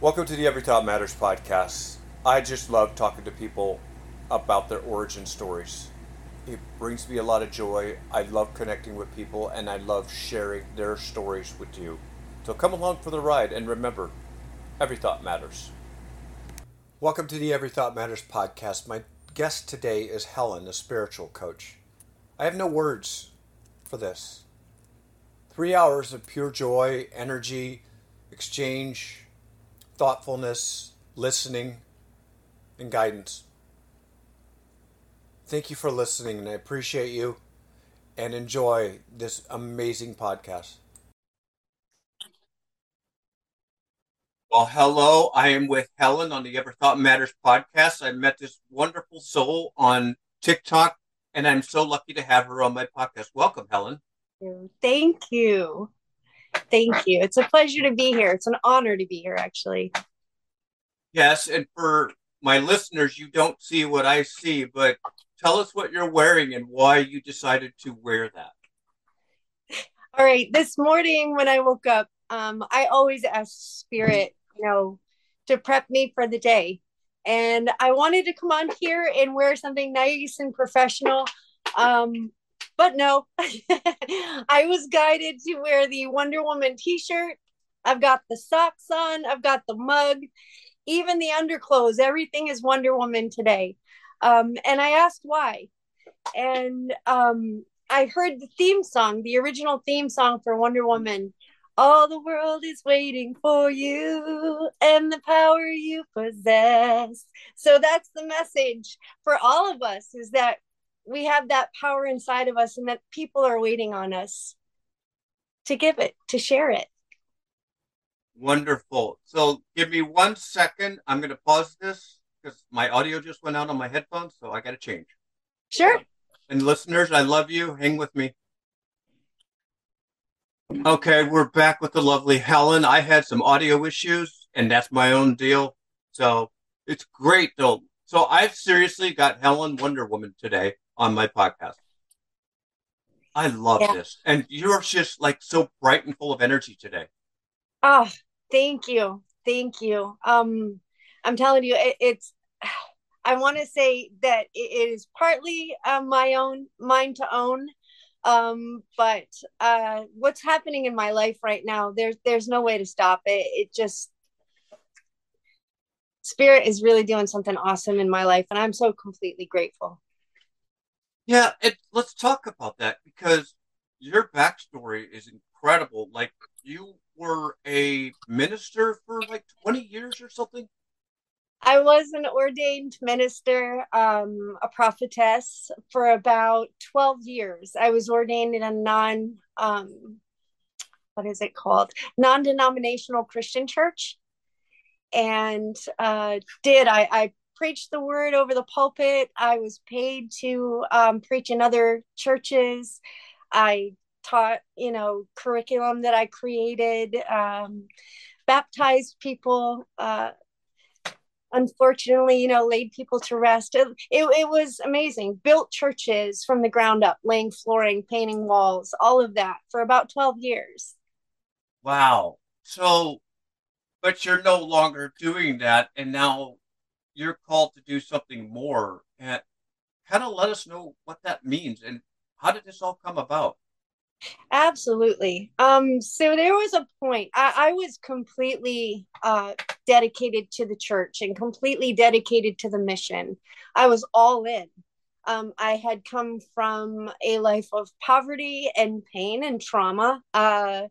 Welcome to the Every Thought Matters podcast. I just love talking to people about their origin stories. It brings me a lot of joy. I love connecting with people and I love sharing their stories with you. So come along for the ride and remember, every thought matters. Welcome to the Every Thought Matters podcast. My guest today is Helen, a spiritual coach. I have no words for this. Three hours of pure joy, energy, exchange, thoughtfulness, listening, and guidance. Thank you for listening, and I appreciate you. And enjoy this amazing podcast. Well, hello. I am with Helen on the Every Thought Matters podcast. I met this wonderful soul on TikTok, and I'm so lucky to have her on my podcast. Welcome, Helen. Thank you. Thank you. It's a pleasure to be here. It's an honor to be here, actually. Yes, and for my listeners, you don't see what I see, but tell us what you're wearing and why you decided to wear that. All right. This morning when I woke up, um, I always ask Spirit, you know, to prep me for the day. And I wanted to come on here and wear something nice and professional. Um, but no, I was guided to wear the Wonder Woman t shirt. I've got the socks on, I've got the mug, even the underclothes. Everything is Wonder Woman today. Um, and I asked why. And um, I heard the theme song, the original theme song for Wonder Woman. All the world is waiting for you and the power you possess. So that's the message for all of us is that we have that power inside of us and that people are waiting on us to give it, to share it. Wonderful. So give me one second. I'm going to pause this because my audio just went out on my headphones, so I got to change. Sure. And listeners, I love you. Hang with me. Okay, we're back with the lovely Helen. I had some audio issues, and that's my own deal. So it's great, though. So I've seriously got Helen Wonder Woman today on my podcast. I love yeah. this. And you're just like so bright and full of energy today. Oh, thank you. Thank you. Um, I'm telling you, it, it's, I want to say that it is partly uh, my own mind to own. Um, but uh, what's happening in my life right now, there's, there's no way to stop it. It just, spirit is really doing something awesome in my life. And I'm so completely grateful. Yeah, it, let's talk about that because your backstory is incredible. Like you were a minister for like 20 years or something. I was an ordained minister, um, a prophetess for about 12 years. I was ordained in a non, um, what is it called? Non denominational Christian church. And uh, did I, I preached the word over the pulpit. I was paid to um, preach in other churches. I taught, you know, curriculum that I created, um, baptized people. Uh, unfortunately, you know, laid people to rest. It, it, it was amazing. Built churches from the ground up, laying flooring, painting walls, all of that for about 12 years. Wow. So, but you're no longer doing that. And now you're called to do something more. And kind of let us know what that means and how did this all come about? Absolutely. Um, so there was a point I, I was completely uh, dedicated to the church and completely dedicated to the mission. I was all in. Um, I had come from a life of poverty and pain and trauma uh,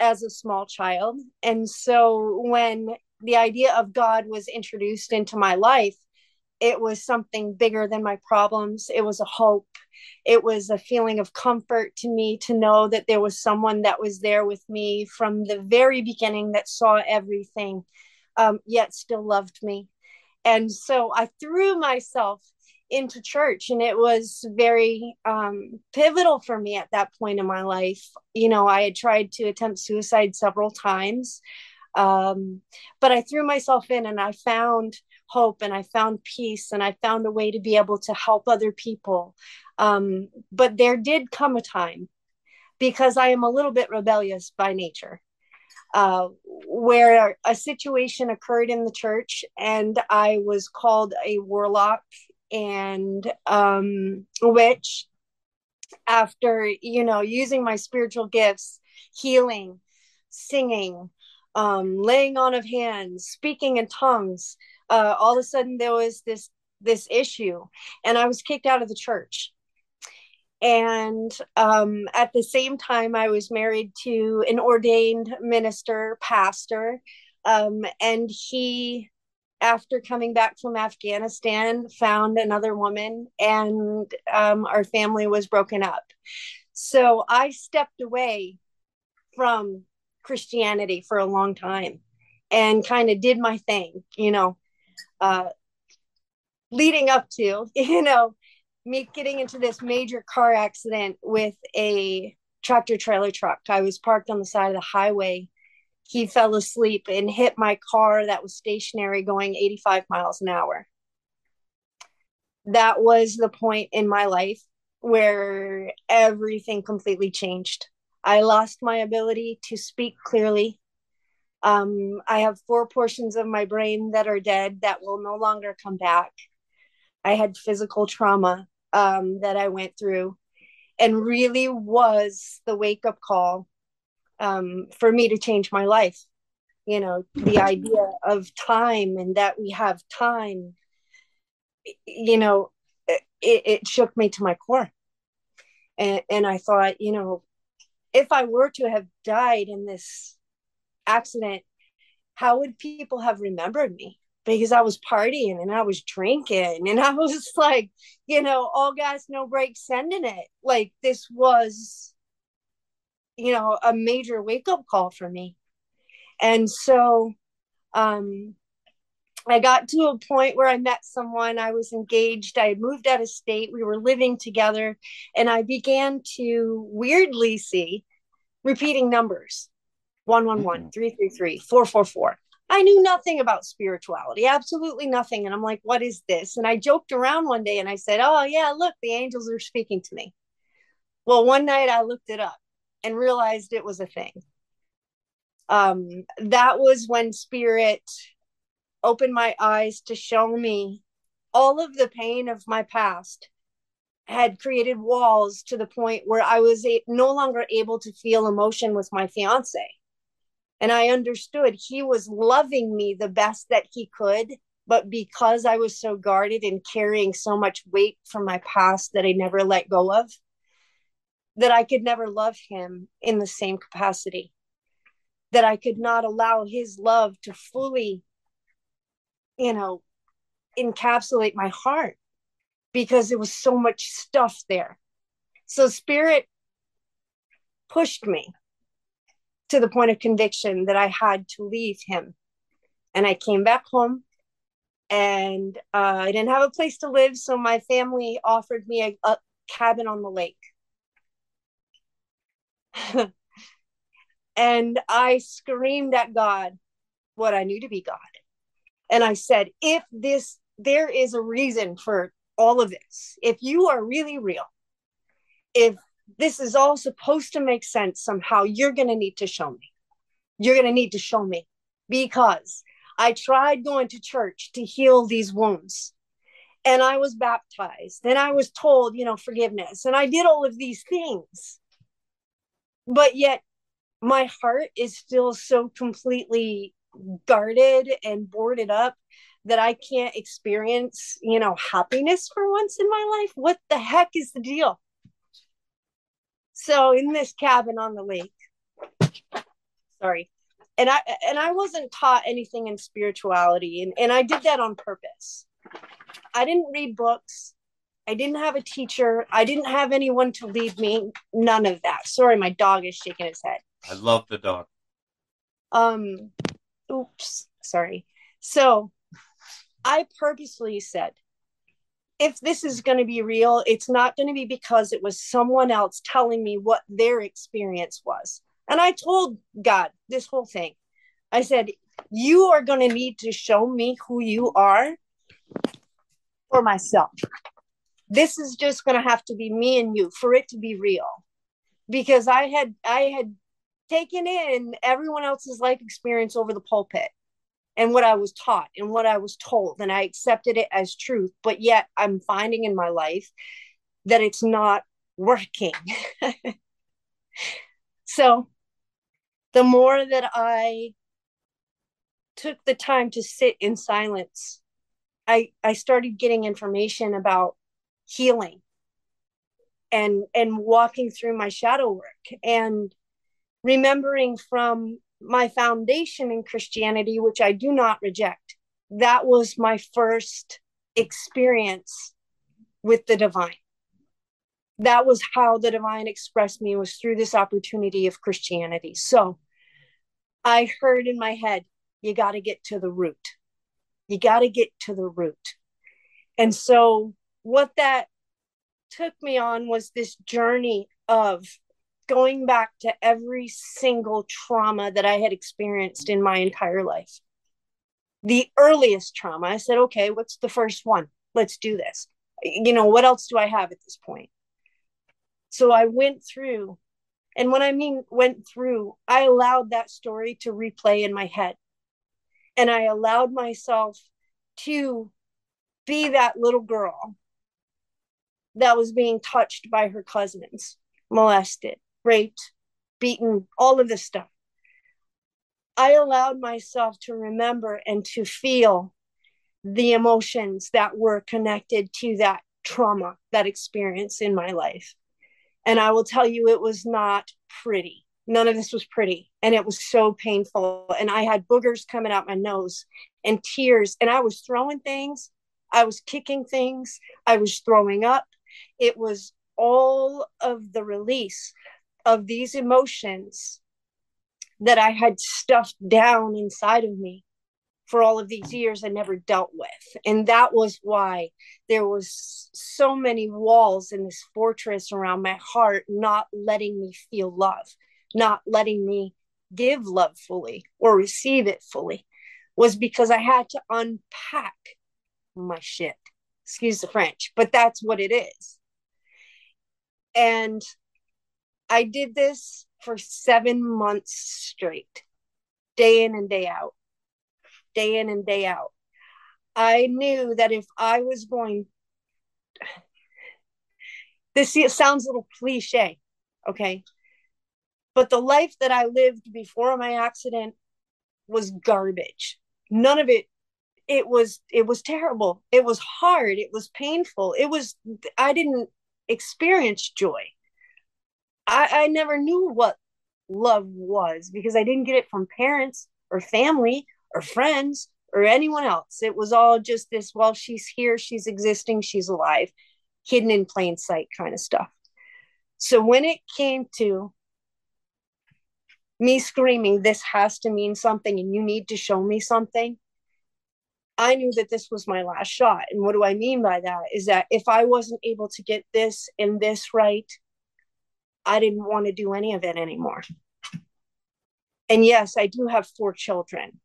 as a small child. And so when the idea of God was introduced into my life, it was something bigger than my problems. It was a hope. It was a feeling of comfort to me to know that there was someone that was there with me from the very beginning that saw everything, um, yet still loved me. And so I threw myself into church and it was very um, pivotal for me at that point in my life you know i had tried to attempt suicide several times um, but I threw myself in and I found hope and I found peace and I found a way to be able to help other people. Um, but there did come a time because I am a little bit rebellious by nature. uh, where a situation occurred in the church and I was called a warlock and um, witch after, you know, using my spiritual gifts, healing, singing, um, laying on of hands, speaking in tongues. Uh, all of a sudden there was this this issue and I was kicked out of the church and um, at the same time, I was married to an ordained minister, pastor. Um, and he, after coming back from Afghanistan, found another woman, and um, our family was broken up. So I stepped away from Christianity for a long time and kind of did my thing, you know, uh, leading up to, you know, me getting into this major car accident with a tractor trailer truck. I was parked on the side of the highway. He fell asleep and hit my car that was stationary going 85 miles an hour. That was the point in my life where everything completely changed. I lost my ability to speak clearly. Um, I have four portions of my brain that are dead that will no longer come back. I had physical trauma um, that I went through and really was the wake up call um, for me to change my life. You know, the idea of time and that we have time, you know, it, it shook me to my core. And, and I thought, you know, if I were to have died in this accident, how would people have remembered me? because I was partying and I was drinking and I was like, you know, all gas, no brakes, sending it. Like this was, you know, a major wake up call for me. And so um, I got to a point where I met someone, I was engaged, I had moved out of state, we were living together, and I began to weirdly see repeating numbers 111, mm-hmm. 333, 444 I knew nothing about spirituality, absolutely nothing. And I'm like, what is this? And I joked around one day and I said, oh, yeah, look, the angels are speaking to me. Well, one night I looked it up and realized it was a thing. Um, that was when spirit opened my eyes to show me all of the pain of my past had created walls to the point where I was a- no longer able to feel emotion with my fiance and I understood he was loving me the best that he could. But because I was so guarded and carrying so much weight from my past that I never let go of, that I could never love him in the same capacity, that I could not allow his love to fully, you know, encapsulate my heart because there was so much stuff there. So, Spirit pushed me to the point of conviction that I had to leave him. And I came back home and uh, I didn't have a place to live. So my family offered me a, a cabin on the lake. and I screamed at God what I knew to be God. And I said, if this, there is a reason for all of this, if you are really real, if this is all supposed to make sense somehow. You're going to need to show me. You're going to need to show me because I tried going to church to heal these wounds and I was baptized and I was told, you know, forgiveness and I did all of these things. But yet my heart is still so completely guarded and boarded up that I can't experience, you know, happiness for once in my life. What the heck is the deal? So in this cabin on the lake, sorry, and I and I wasn't taught anything in spirituality, and, and I did that on purpose. I didn't read books. I didn't have a teacher. I didn't have anyone to lead me. None of that. Sorry, my dog is shaking his head. I love the dog. Um, oops, sorry. So I purposely said, if this is going to be real, it's not going to be because it was someone else telling me what their experience was. And I told God this whole thing. I said, You are going to need to show me who you are for myself. This is just going to have to be me and you for it to be real. Because I had, I had taking in everyone else's life experience over the pulpit and what I was taught and what I was told. And I accepted it as truth. But yet I'm finding in my life that it's not working. so the more that I took the time to sit in silence, I, I started getting information about healing and and walking through my shadow work and remembering from my foundation in Christianity, which I do not reject, that was my first experience with the divine. That was how the divine expressed me was through this opportunity of Christianity. So I heard in my head, you got to get to the root. You got to get to the root. And so what that took me on was this journey of going back to every single trauma that I had experienced in my entire life. The earliest trauma, I said, okay, what's the first one? Let's do this. You know, what else do I have at this point? So I went through, and when I mean went through, I allowed that story to replay in my head. And I allowed myself to be that little girl that was being touched by her cousins, molested, raped, beaten, all of this stuff. I allowed myself to remember and to feel the emotions that were connected to that trauma, that experience in my life. And I will tell you, it was not pretty. None of this was pretty. And it was so painful. And I had boogers coming out my nose and tears. And I was throwing things. I was kicking things. I was throwing up. It was all of the release of these emotions that I had stuffed down inside of me for all of these years I never dealt with. And that was why there was so many walls in this fortress around my heart not letting me feel love, not letting me give love fully or receive it fully was because I had to unpack my shit. Excuse the French, but that's what it is. And I did this for seven months straight, day in and day out, day in and day out. I knew that if I was going, this sounds a little cliche, okay? But the life that I lived before my accident was garbage. None of it it was it was terrible. It was hard, it was painful. It was I didn't experience joy. I, I never knew what love was because I didn't get it from parents or family or friends or anyone else. It was all just this, well, she's here, she's existing, she's alive, hidden in plain sight kind of stuff. So when it came to me screaming, this has to mean something and you need to show me something, I knew that this was my last shot. And what do I mean by that? Is that if I wasn't able to get this and this right, I didn't want to do any of it anymore. And yes, I do have four children.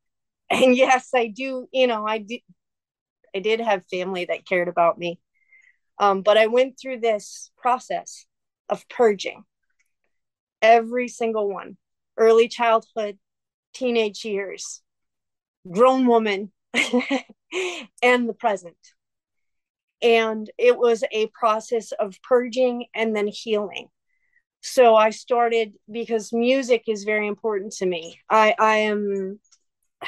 And yes, I do, you know, I did I did have family that cared about me. Um, but I went through this process of purging every single one early childhood, teenage years, grown woman, and the present. And it was a process of purging and then healing so i started because music is very important to me. I i am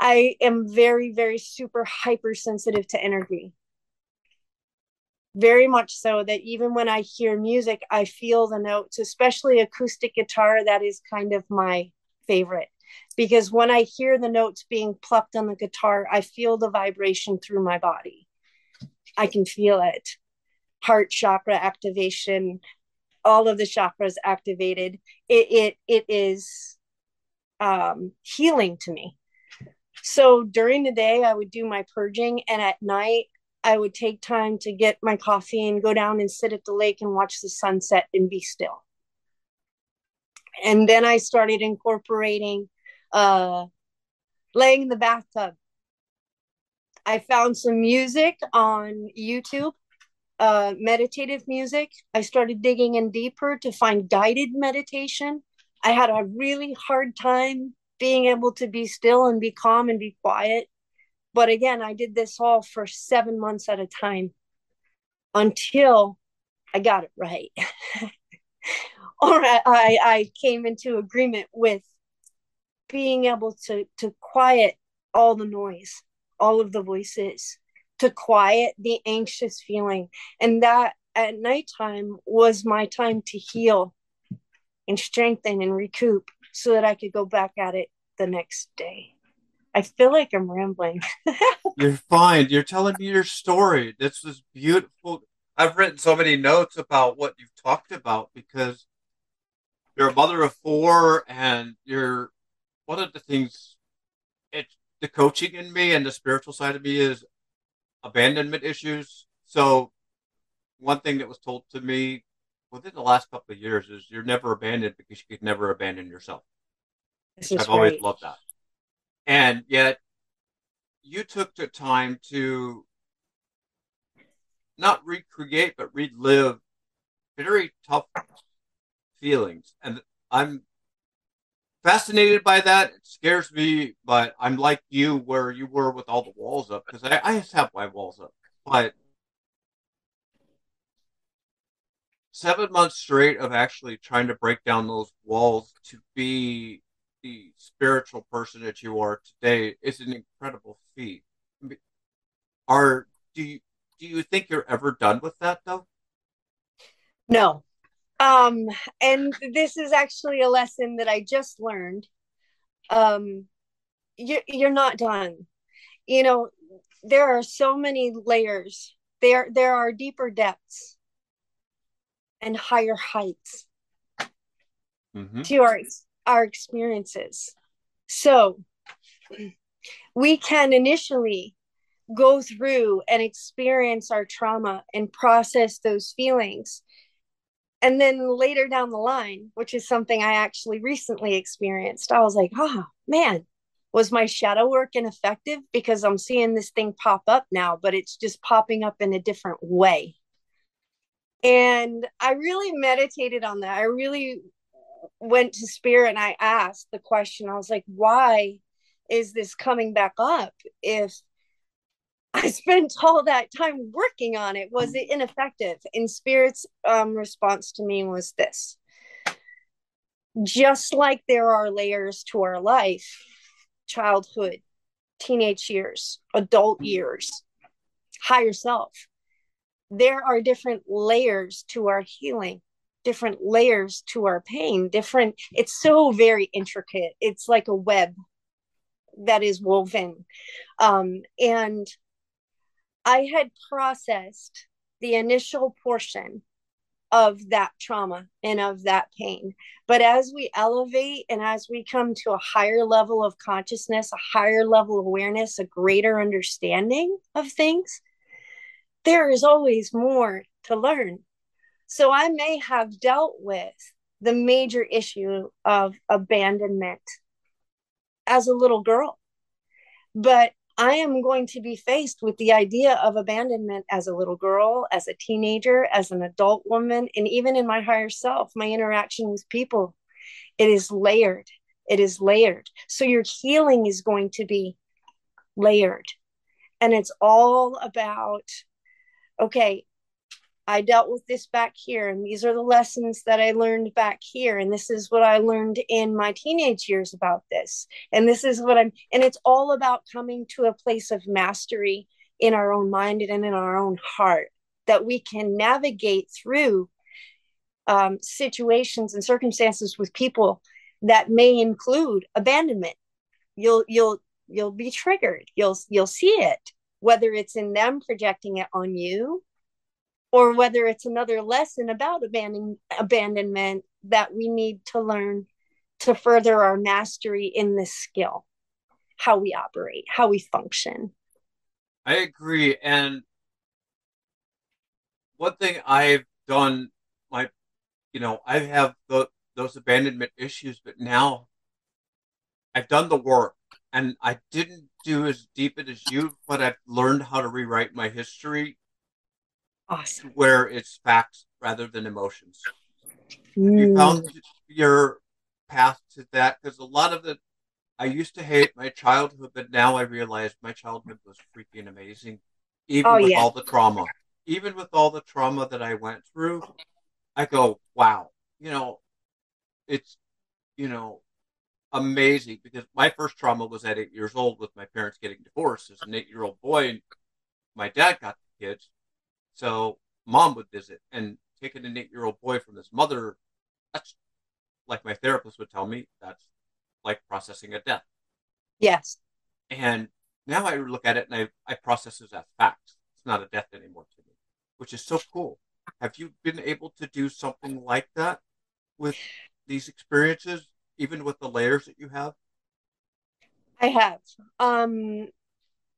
i am very very super hypersensitive to energy. Very much so that even when i hear music i feel the notes especially acoustic guitar that is kind of my favorite. Because when i hear the notes being plucked on the guitar i feel the vibration through my body. I can feel it. Heart chakra activation all of the chakras activated it it, it is um, healing to me. So during the day i would do my purging and at night i would take time to get my coffee and go down and sit at the lake and watch the sunset and be still. And then i started incorporating uh, laying in the bathtub. I found some music on youtube uh, meditative music. I started digging in deeper to find guided meditation I had a really hard time being able to be still and be calm and be quiet. But again, I did this all for seven months at a time until I got it right. or I, I came into agreement with being able to to quiet all the noise, all of the voices, to quiet the anxious feeling. And that at nighttime was my time to heal and strengthen and recoup so that I could go back at it the next day. I feel like I'm rambling. You're fine. You're telling me your story. This was beautiful. I've written so many notes about what you've talked about because you're a mother of four and you're one of the things it's the coaching in me and the spiritual side of me is abandonment issues. So one thing that was told to me within the last couple of years is you're never abandoned because you could never abandon yourself. I've right. always loved that. And yet you took the time to not recreate but relive very tough feelings. And I'm fascinated by that. It scares me, but I'm like you where you were with all the walls up because I, I just have my walls up. But seven months straight of actually trying to break down those walls to be the spiritual person that you are today is an incredible feat. Are do you do you think you're ever done with that though? No. Um and this is actually a lesson that I just learned. Um you you're not done. You know, there are so many layers. There there are deeper depths and higher heights mm-hmm. to our our experiences. So we can initially go through and experience our trauma and process those feelings. And then later down the line, which is something I actually recently experienced, I was like, oh man, was my shadow work ineffective? Because I'm seeing this thing pop up now, but it's just popping up in a different way. And I really meditated on that. I really went to spirit and I asked the question, I was like, why is this coming back up if I spent all that time working on it? Was it ineffective? And spirit's um, response to me was this just like there are layers to our life childhood, teenage years, adult years, higher self there are different layers to our healing different layers to our pain different it's so very intricate it's like a web that is woven um, and i had processed the initial portion of that trauma and of that pain but as we elevate and as we come to a higher level of consciousness a higher level of awareness a greater understanding of things there is always more to learn. So I may have dealt with the major issue of abandonment as a little girl, but I am going to be faced with the idea of abandonment as a little girl, as a teenager, as an adult woman, and even in my higher self, my interaction with people. It is layered. It is layered. So your healing is going to be layered. And it's all about okay, I dealt with this back here, and these are the lessons that I learned back here, and this is what I learned in my teenage years about this, and this is what I'm, and it's all about coming to a place of mastery in our own mind and in our own heart that we can navigate through um, situations and circumstances with people that may include abandonment. You'll you'll you'll be triggered. You'll you'll see it whether it's in them projecting it on you or whether it's another lesson about abandon, abandonment that we need to learn to further our mastery in this skill, how we operate, how we function. I agree. And one thing I've done, my, you know, I have the, those abandonment issues, but now I've done the work and I didn't do as deep it as you, but I've learned how to rewrite my history. Awesome. Where it's facts rather than emotions. Mm. You found your path to that because a lot of the I used to hate my childhood, but now I realize my childhood was freaking amazing, even oh, with yeah. all the trauma. Even with all the trauma that I went through, I go, wow, you know, it's, you know, amazing because my first trauma was at eight years old with my parents getting divorced as an eight year old boy. And my dad got the kids. So mom would visit and taking an eight year old boy from his mother, that's like my therapist would tell me, that's like processing a death. Yes. And now I look at it and I, I process it as facts. It's not a death anymore to me, which is so cool. Have you been able to do something like that with these experiences, even with the layers that you have? I have. Um,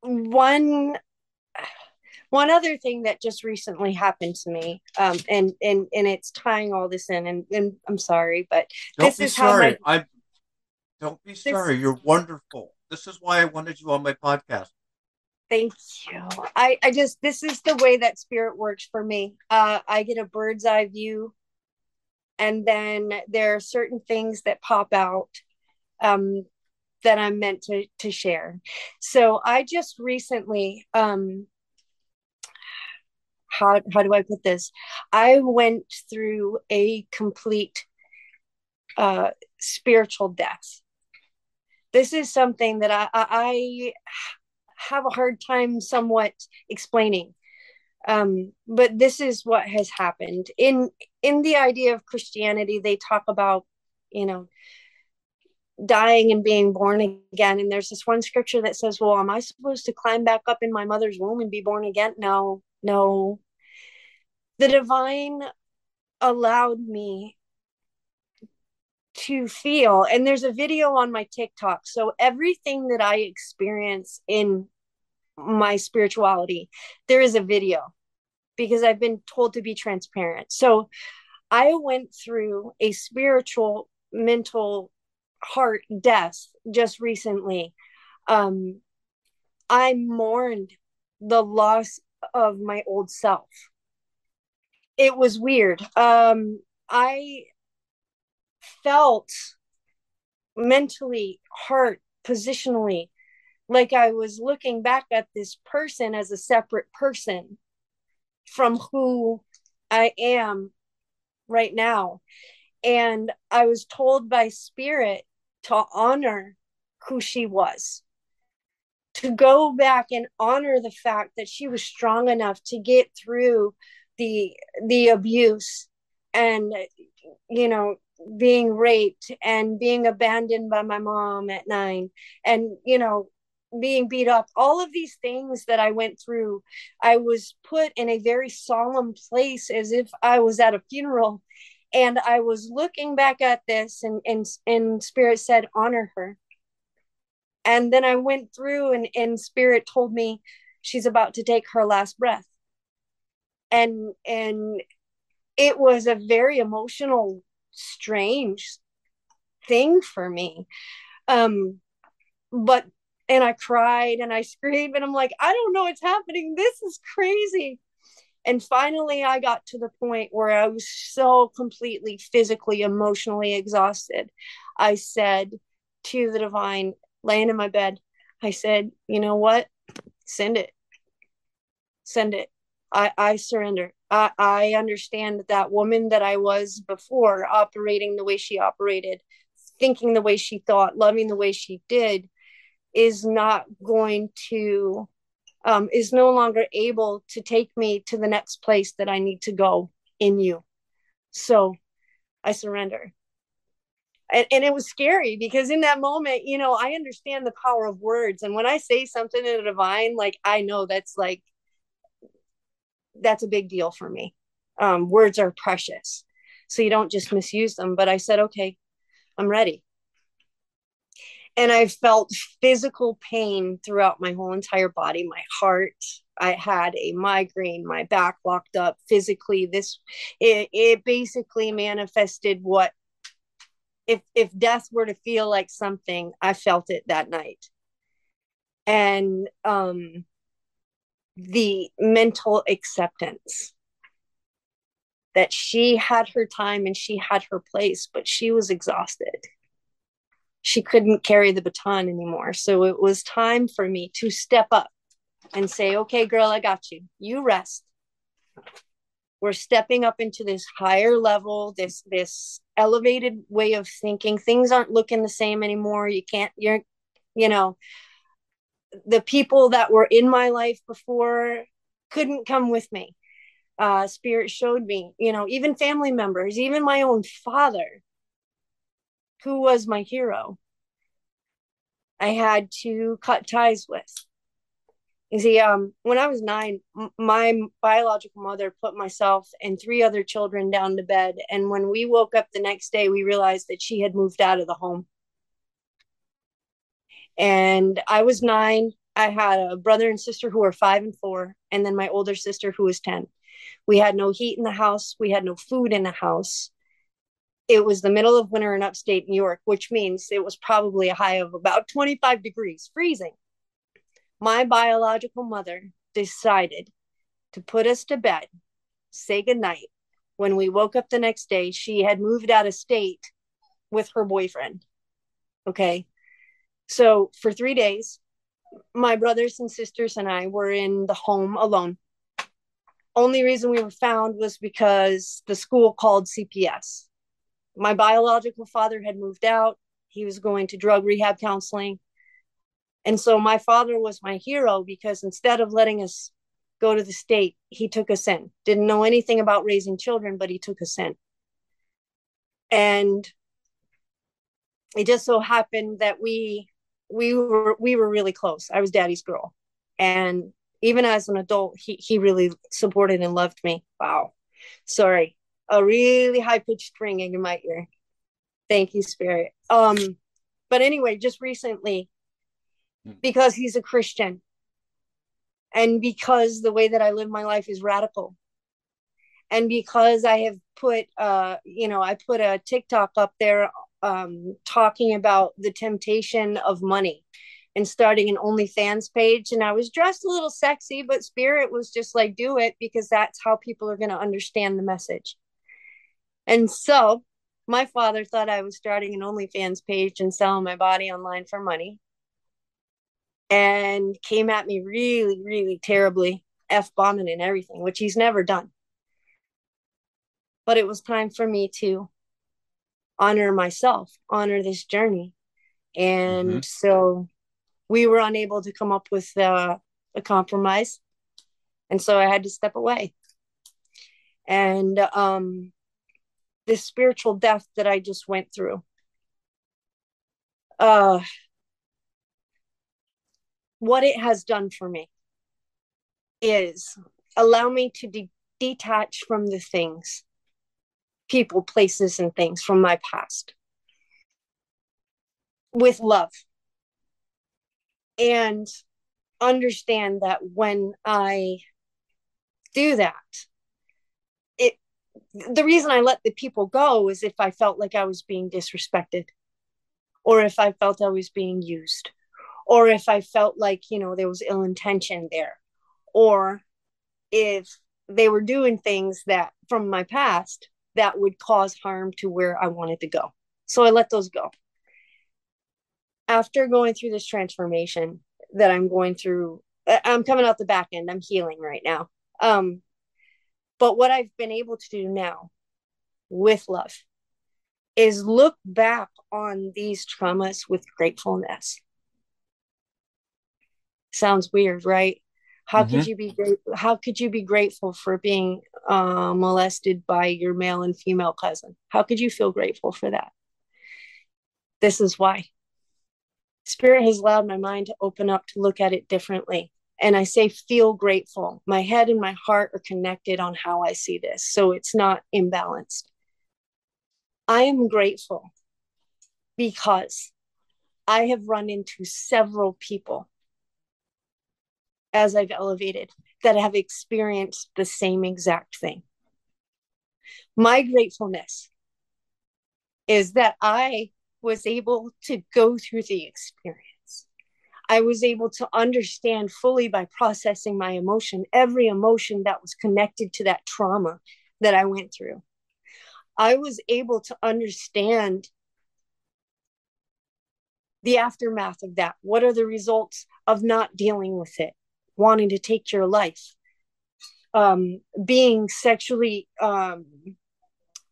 one one other thing that just recently happened to me um, and and and it's tying all this in and, and i'm sorry but don't this is sorry. how my, i don't be sorry. This, you're wonderful. This is why i wanted you on my podcast. Thank you. I i just this is the way that spirit works for me. Uh i get a bird's eye view and then there are certain things that pop out um that i'm meant to to share. So i just recently um how how do I put this? I went through a complete uh, spiritual death. This is something that I, I have a hard time somewhat explaining. Um, but this is what has happened in in the idea of Christianity. They talk about you know dying and being born again. And there's this one scripture that says, Well, am I supposed to climb back up in my mother's womb and be born again? No, no the divine allowed me to feel and there's a video on my TikTok. So everything that I experience in my spirituality there is a video because I've been told to be transparent. So I went through a spiritual mental heart death just recently. Um I mourned the loss of my old self it was weird. Um, I felt mentally, heart, positionally, like I was looking back at this person as a separate person from who I am right now. And I was told by spirit to honor who she was, to go back and honor the fact that she was strong enough to get through the the abuse and you know being raped and being abandoned by my mom at nine and you know being beat up. All of these things that i went through i was put in a very solemn place as if i was at a funeral. And i was looking back at this and and, and spirit said honor her. And then i went through and, and spirit told me she's about to take her last breath and and it was a very emotional strange thing for me. Um but and i cried and i screamed and i'm like i don't know what's happening. This is crazy. And finally i got to the point where i was so completely physically emotionally exhausted. I said to the divine laying in my bed i said you know what? Send it. Send it I, I surrender. I, I understand that that woman that I was before, operating the way she operated, thinking the way she thought, loving the way she did, is not going to, um, is no longer able to take me to the next place that I need to go in you. So I surrender. And, and it was scary because in that moment, you know, I understand the power of words. And when I say something in the divine, like I know that's like that's a big deal for me. Um, words are precious. So you don't just misuse them. But I said, okay, I'm ready. And I felt physical pain throughout my whole entire body, my heart. I had a migraine, my back locked up physically. This it, it basically manifested what if if death were to feel like something, I felt it that night. And um the mental acceptance that she had her time and she had her place, but she was exhausted. she couldn't carry the baton anymore. So it was time for me to step up and say, okay, girl, I got you. You rest. We're stepping up into this higher level, this this elevated way of thinking. Things aren't looking the same anymore. You can't, you're, you know, the people that were in my life before couldn't come with me. Uh, Spirit showed me, you know, even family members, even my own father, who was my hero, I had to cut ties with. You see, um, when I was nine, m- my biological mother put myself and three other children down to bed. And when we woke up the next day, we realized that she had moved out of the home. And I was nine. I had a brother and sister who were five and four, and then my older sister who was 10. We had no heat in the house, we had no food in the house. It was the middle of winter in upstate New York, which means it was probably a high of about 25 degrees, freezing my biological mother decided to put us to bed, say goodnight. When we woke up the next day, she had moved out of state with her boyfriend. Okay. So for three days, my brothers and sisters and I were in the home alone. Only reason we were found was because the school called CPS. My biological father had moved out. He was going to drug rehab counseling. And so my father was my hero because instead of letting us go to the state, he took us in. Didn't know anything about raising children, but he took us in. And it just so happened that we we were we were really close. I was daddy's girl. And even as an adult, he he really supported and loved me. Wow. Sorry. A really high pitched ringing in my ear. Thank you, Spirit. Um, but anyway, just recently because he's a Christian and because the way that I live my life is radical. And because I have put, uh, you know, I put a TikTok up there um, talking about the temptation of money and starting an OnlyFans page. And I was dressed a little sexy, but Spirit was just like, do it because that's how people are going to understand the message. And so my father thought I was starting an OnlyFans page and selling my body online for money and came at me really, really terribly, F bombing and everything, which he's never done. But it was time for me to honor myself, honor this journey. And mm-hmm. so we were unable to come up with uh, a compromise. And so I had to step away. And um, this spiritual death that I just went through, uh, what it has done for me is allow me to de- detach from the things, people, places, and things from my past with love. And understand that when I do that, it the reason I let the people go is if I felt like I was being disrespected or if I felt I was being used or if I felt like, you know, there was ill intention there, or if they were doing things that from my past that would cause harm to where I wanted to go. So I let those go. After going through this transformation that I'm going through, I'm coming out the back end, I'm healing right now. Um, but what I've been able to do now with love is look back on these traumas with gratefulness sounds weird, right? How mm-hmm. could you be? How could you be grateful for being uh, molested by your male and female cousin? How could you feel grateful for that? This is why. Spirit has allowed my mind to open up to look at it differently. And I say, feel grateful. My head and my heart are connected on how I see this. So it's not imbalanced. I am grateful because I have run into several people as I've elevated that have experienced the same exact thing. My gratefulness is that I was able to go through the experience. I was able to understand fully by processing my emotion, every emotion that was connected to that trauma that I went through. I was able to understand the aftermath of that what are the results of not dealing with it wanting to take your life. Um being sexually um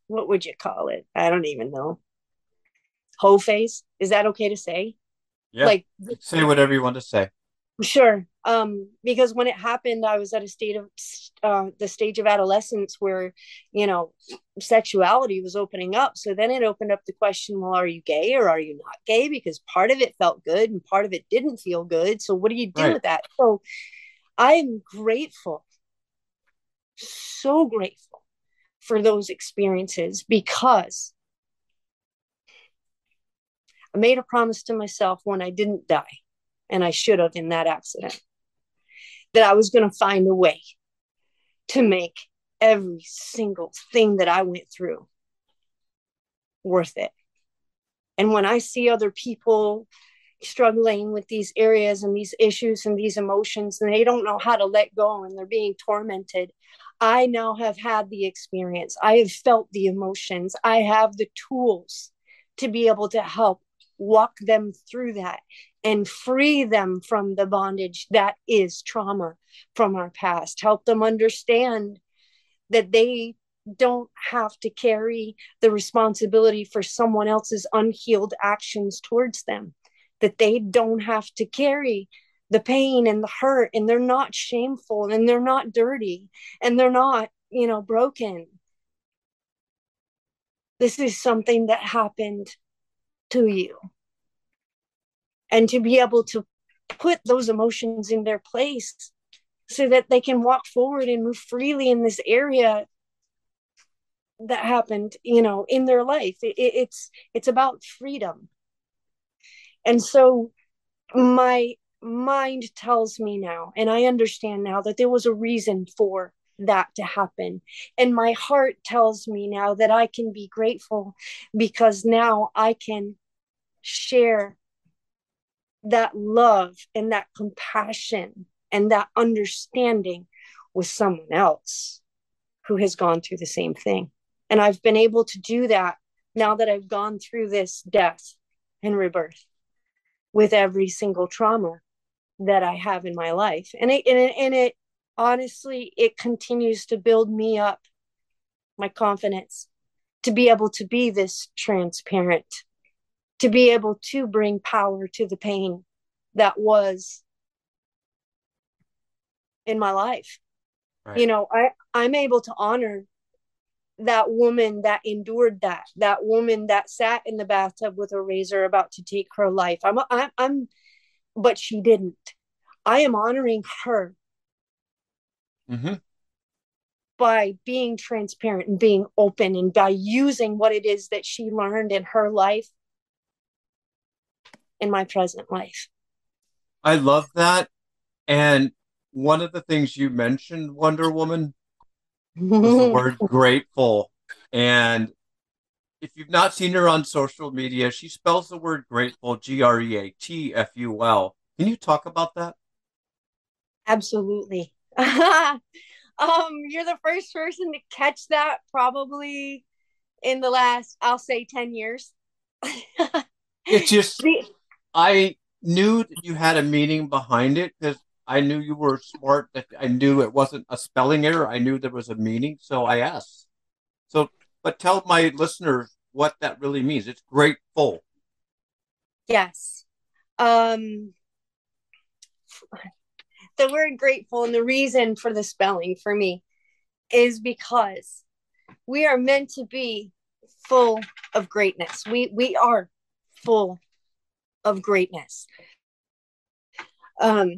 what would you call it? I don't even know. Hoe face is that okay to say? Yeah. Like say whatever you want to say. Sure. Um, because when it happened, I was at a state of uh, the stage of adolescence where, you know, sexuality was opening up. So then it opened up the question, well, are you gay or are you not gay? Because part of it felt good and part of it didn't feel good. So what do you do right. with that? So I am grateful, so grateful for those experiences because I made a promise to myself when I didn't die and I should have in that accident, that I was going to find a way to make every single thing that I went through worth it. And when I see other people struggling with these areas and these issues and these emotions, and they don't know how to let go and they're being tormented, I now have had the experience. I have felt the emotions. I have the tools to be able to help walk them through that and free them from the bondage that is trauma from our past. Help them understand that they don't have to carry the responsibility for someone else's unhealed actions towards them, that they don't have to carry the pain and the hurt, and they're not shameful and they're not dirty and they're not, you know, broken. This is something that happened to you and to be able to put those emotions in their place so that they can walk forward and move freely in this area that happened you know in their life. It, it's it's about freedom. And so my mind tells me now and i understand now that there was a reason for that to happen. And my heart tells me now that i can be grateful because now i can share that love and that compassion and that understanding with someone else who has gone through the same thing. And I've been able to do that now that I've gone through this death and rebirth with every single trauma that I have in my life. And it, and it, and it honestly, it continues to build me up, my confidence to be able to be this transparent to be able to bring power to the pain that was in my life right. you know i i'm able to honor that woman that endured that that woman that sat in the bathtub with a razor about to take her life i'm i'm, I'm but she didn't i am honoring her mm-hmm. by being transparent and being open and by using what it is that she learned in her life in my present life. I love that. And one of the things you mentioned, Wonder Woman, was the word grateful. And if you've not seen her on social media, she spells the word grateful G R E A T F U L. Can you talk about that? Absolutely. um, you're the first person to catch that probably in the last, I'll say, 10 years. it just I knew that you had a meaning behind it because I knew you were smart. That I knew it wasn't a spelling error. I knew there was a meaning, so I asked. So, but tell my listeners what that really means. It's grateful. Yes. Um, the word grateful and the reason for the spelling for me is because we are meant to be full of greatness. We we are full of greatness. Um,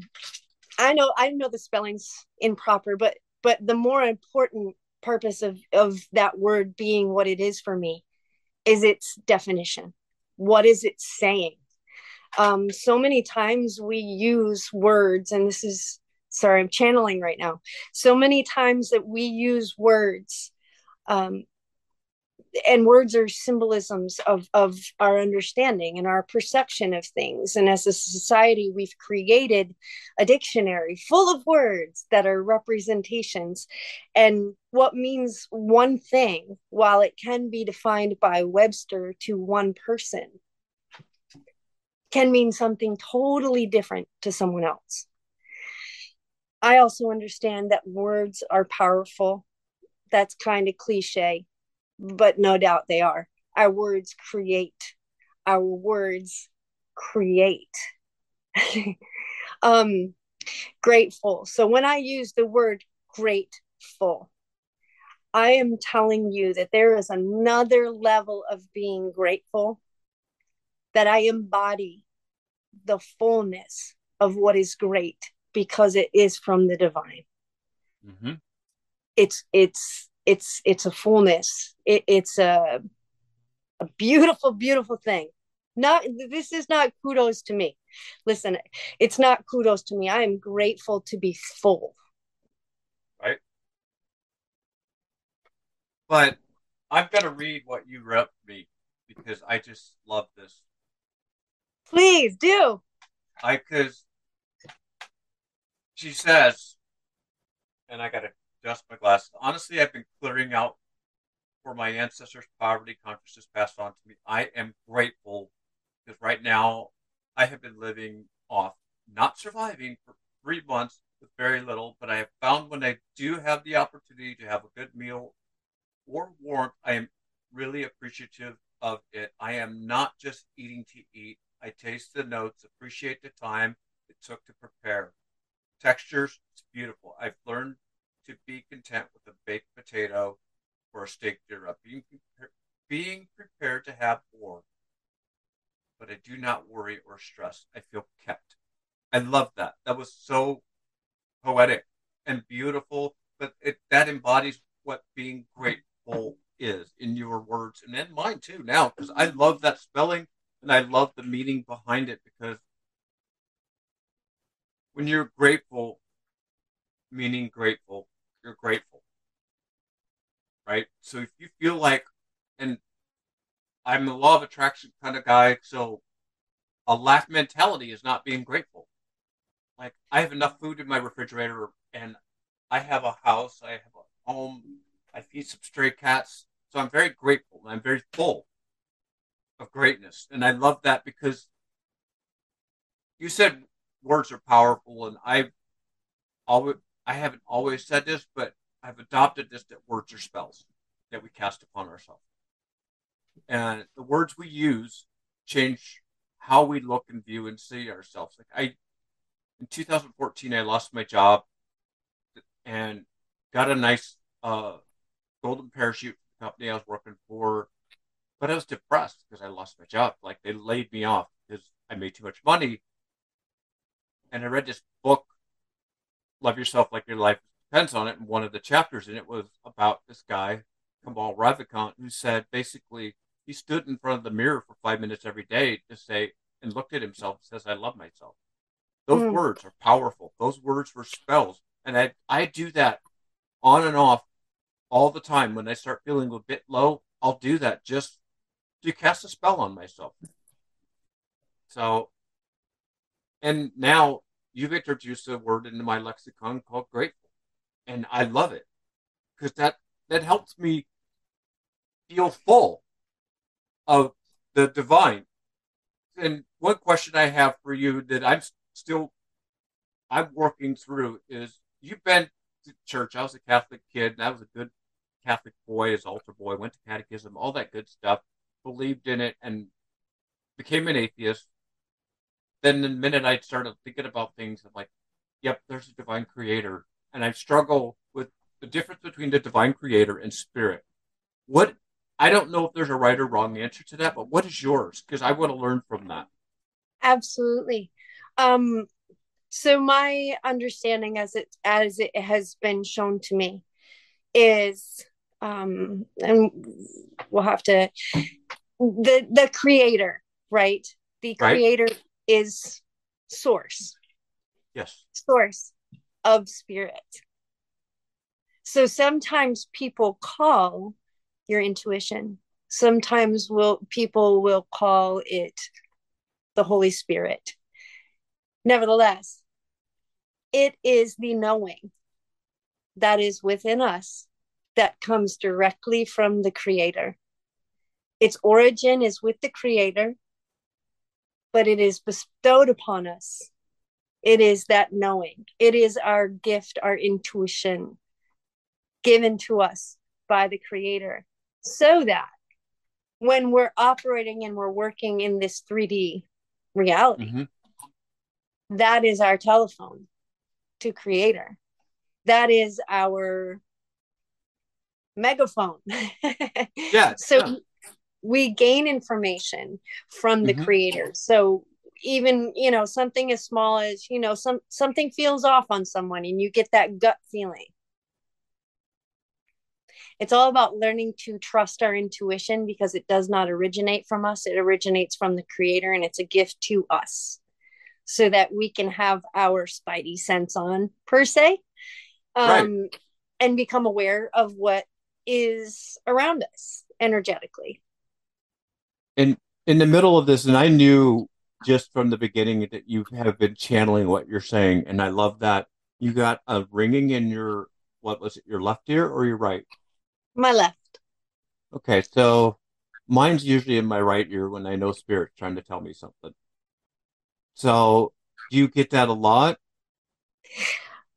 I know I know the spelling's improper, but but the more important purpose of of that word being what it is for me is its definition. What is it saying? Um, so many times we use words, and this is sorry, I'm channeling right now. So many times that we use words um, and words are symbolisms of of our understanding and our perception of things and as a society we've created a dictionary full of words that are representations and what means one thing while it can be defined by webster to one person can mean something totally different to someone else. I also understand that words are powerful. That's kind of cliche, but no doubt they are. Our words create, our words create. um, grateful. So when I use the word grateful, I am telling you that there is another level of being grateful that I embody the fullness of what is great because it is from the divine. Mm-hmm. It's it's it's it's a fullness. It, it's a a beautiful, beautiful thing. Not this is not kudos to me. Listen, it's not kudos to me. I am grateful to be full. Right. But I've got to read what you wrote me because I just love this Please do. I because she says, and I gotta adjust my glasses. Honestly, I've been clearing out for my ancestors' poverty consciousness passed on to me. I am grateful because right now I have been living off, not surviving for three months with very little, but I have found when I do have the opportunity to have a good meal or warmth, I am really appreciative of it. I am not just eating to eat. I taste the notes, appreciate the time it took to prepare. Textures, it's beautiful. I've learned to be content with a baked potato or a steak dinner. Being, being prepared to have more, but I do not worry or stress. I feel kept. I love that. That was so poetic and beautiful, but it, that embodies what being grateful is in your words and in mine too now because I love that spelling and I love the meaning behind it because when you're grateful, meaning grateful, you're grateful. Right? So if you feel like, and I'm a law of attraction kind of guy, so a lack mentality is not being grateful. Like I have enough food in my refrigerator and I have a house, I have a home, I feed some stray cats. So I'm very grateful. I'm very full of greatness. And I love that because you said words are powerful, and I've always I haven't always said this, but I've adopted this that words are spells that we cast upon ourselves. And the words we use change how we look and view and see ourselves. Like I in 2014 I lost my job and got a nice uh, golden parachute company I was working for but I was depressed because I lost my job. Like they laid me off because I made too much money. And I read this book, Love Yourself Like Your Life Depends on It. And one of the chapters in it was about this guy, Kamal Ravikant, who said basically he stood in front of the mirror for five minutes every day to say, and looked at himself and says, I love myself. Those mm. words are powerful. Those words were spells. And I, I do that on and off all the time. When I start feeling a bit low, I'll do that just to cast a spell on myself. So, and now you've introduced a word into my lexicon called grateful, and I love it because that that helps me feel full of the divine. And one question I have for you that I'm still I'm working through is you've been to church. I was a Catholic kid, and I was a good Catholic boy, as altar boy, went to catechism, all that good stuff believed in it and became an atheist, then the minute I started thinking about things, I'm like, yep, there's a divine creator. And I struggle with the difference between the divine creator and spirit. What I don't know if there's a right or wrong answer to that, but what is yours? Because I want to learn from that. Absolutely. Um, so my understanding as it as it has been shown to me is um and we'll have to the the creator right the right. Is source. Yes. Source of spirit. So sometimes people call your intuition. Sometimes will people will call it the holy spirit. Nevertheless it is the knowing that is within us that comes directly from the creator. Its origin is with the creator, but it is bestowed upon us. It is that knowing. It is our gift, our intuition given to us by the Creator so that when we're operating and we're working in this 3D reality, mm-hmm. that is our telephone to Creator. That is our megaphone. yeah. So yeah. We gain information from the mm-hmm. creator. So even, you know, something as small as, you know, some something feels off on someone and you get that gut feeling. It's all about learning to trust our intuition because it does not originate from us. It originates from the creator and it's a gift to us so that we can have our spidey sense on per se. Um, right. and become aware of what is around us energetically. And in the middle of this, and I knew just from the beginning that you have been channeling what you're saying, and I love that you got a ringing in your what was it, your left ear or your right? My left. Okay, so mine's usually in my right ear when I know spirit trying to tell me something. So do you get that a lot?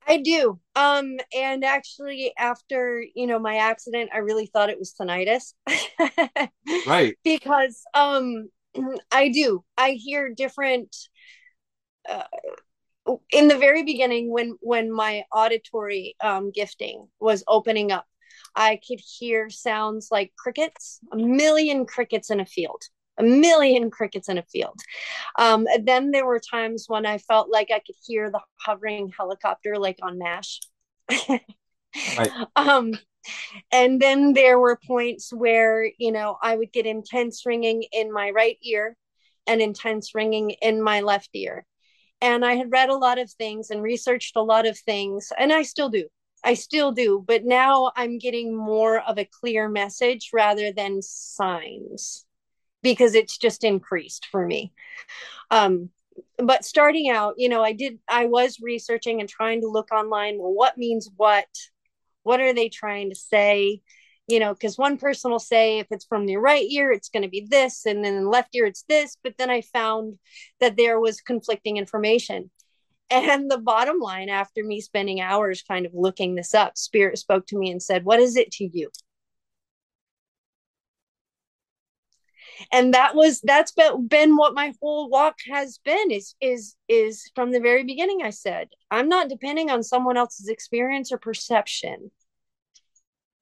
I do. Um, and actually, after you know my accident, I really thought it was tinnitus. right. Because um, I do. I hear different. Uh, in the very beginning, when when my auditory um, gifting was opening up, I could hear sounds like crickets, a million crickets in a field a million crickets in a field. Um, then there were times when I felt like I could hear the hovering helicopter, like on MASH. right. Um, and then there were points where, you know, I would get intense ringing in my right ear and intense ringing in my left ear. And I had read a lot of things and researched a lot of things, and I still do. I still do, but now I'm getting more of a clear message rather than signs because it's just increased for me. Um, but starting out, you know, I did, I was researching and trying to look online. Well, what means what? What are they trying to say? You know, because one person will say if it's from the right ear, it's going to be this, and then the left ear, it's this. But then I found that there was conflicting information. And the bottom line, after me spending hours kind of looking this up, Spirit spoke to me and said, What is it to you? And that was that's been, been what my whole walk has been is is is from the very beginning i said i'm not depending on someone else's experience or perception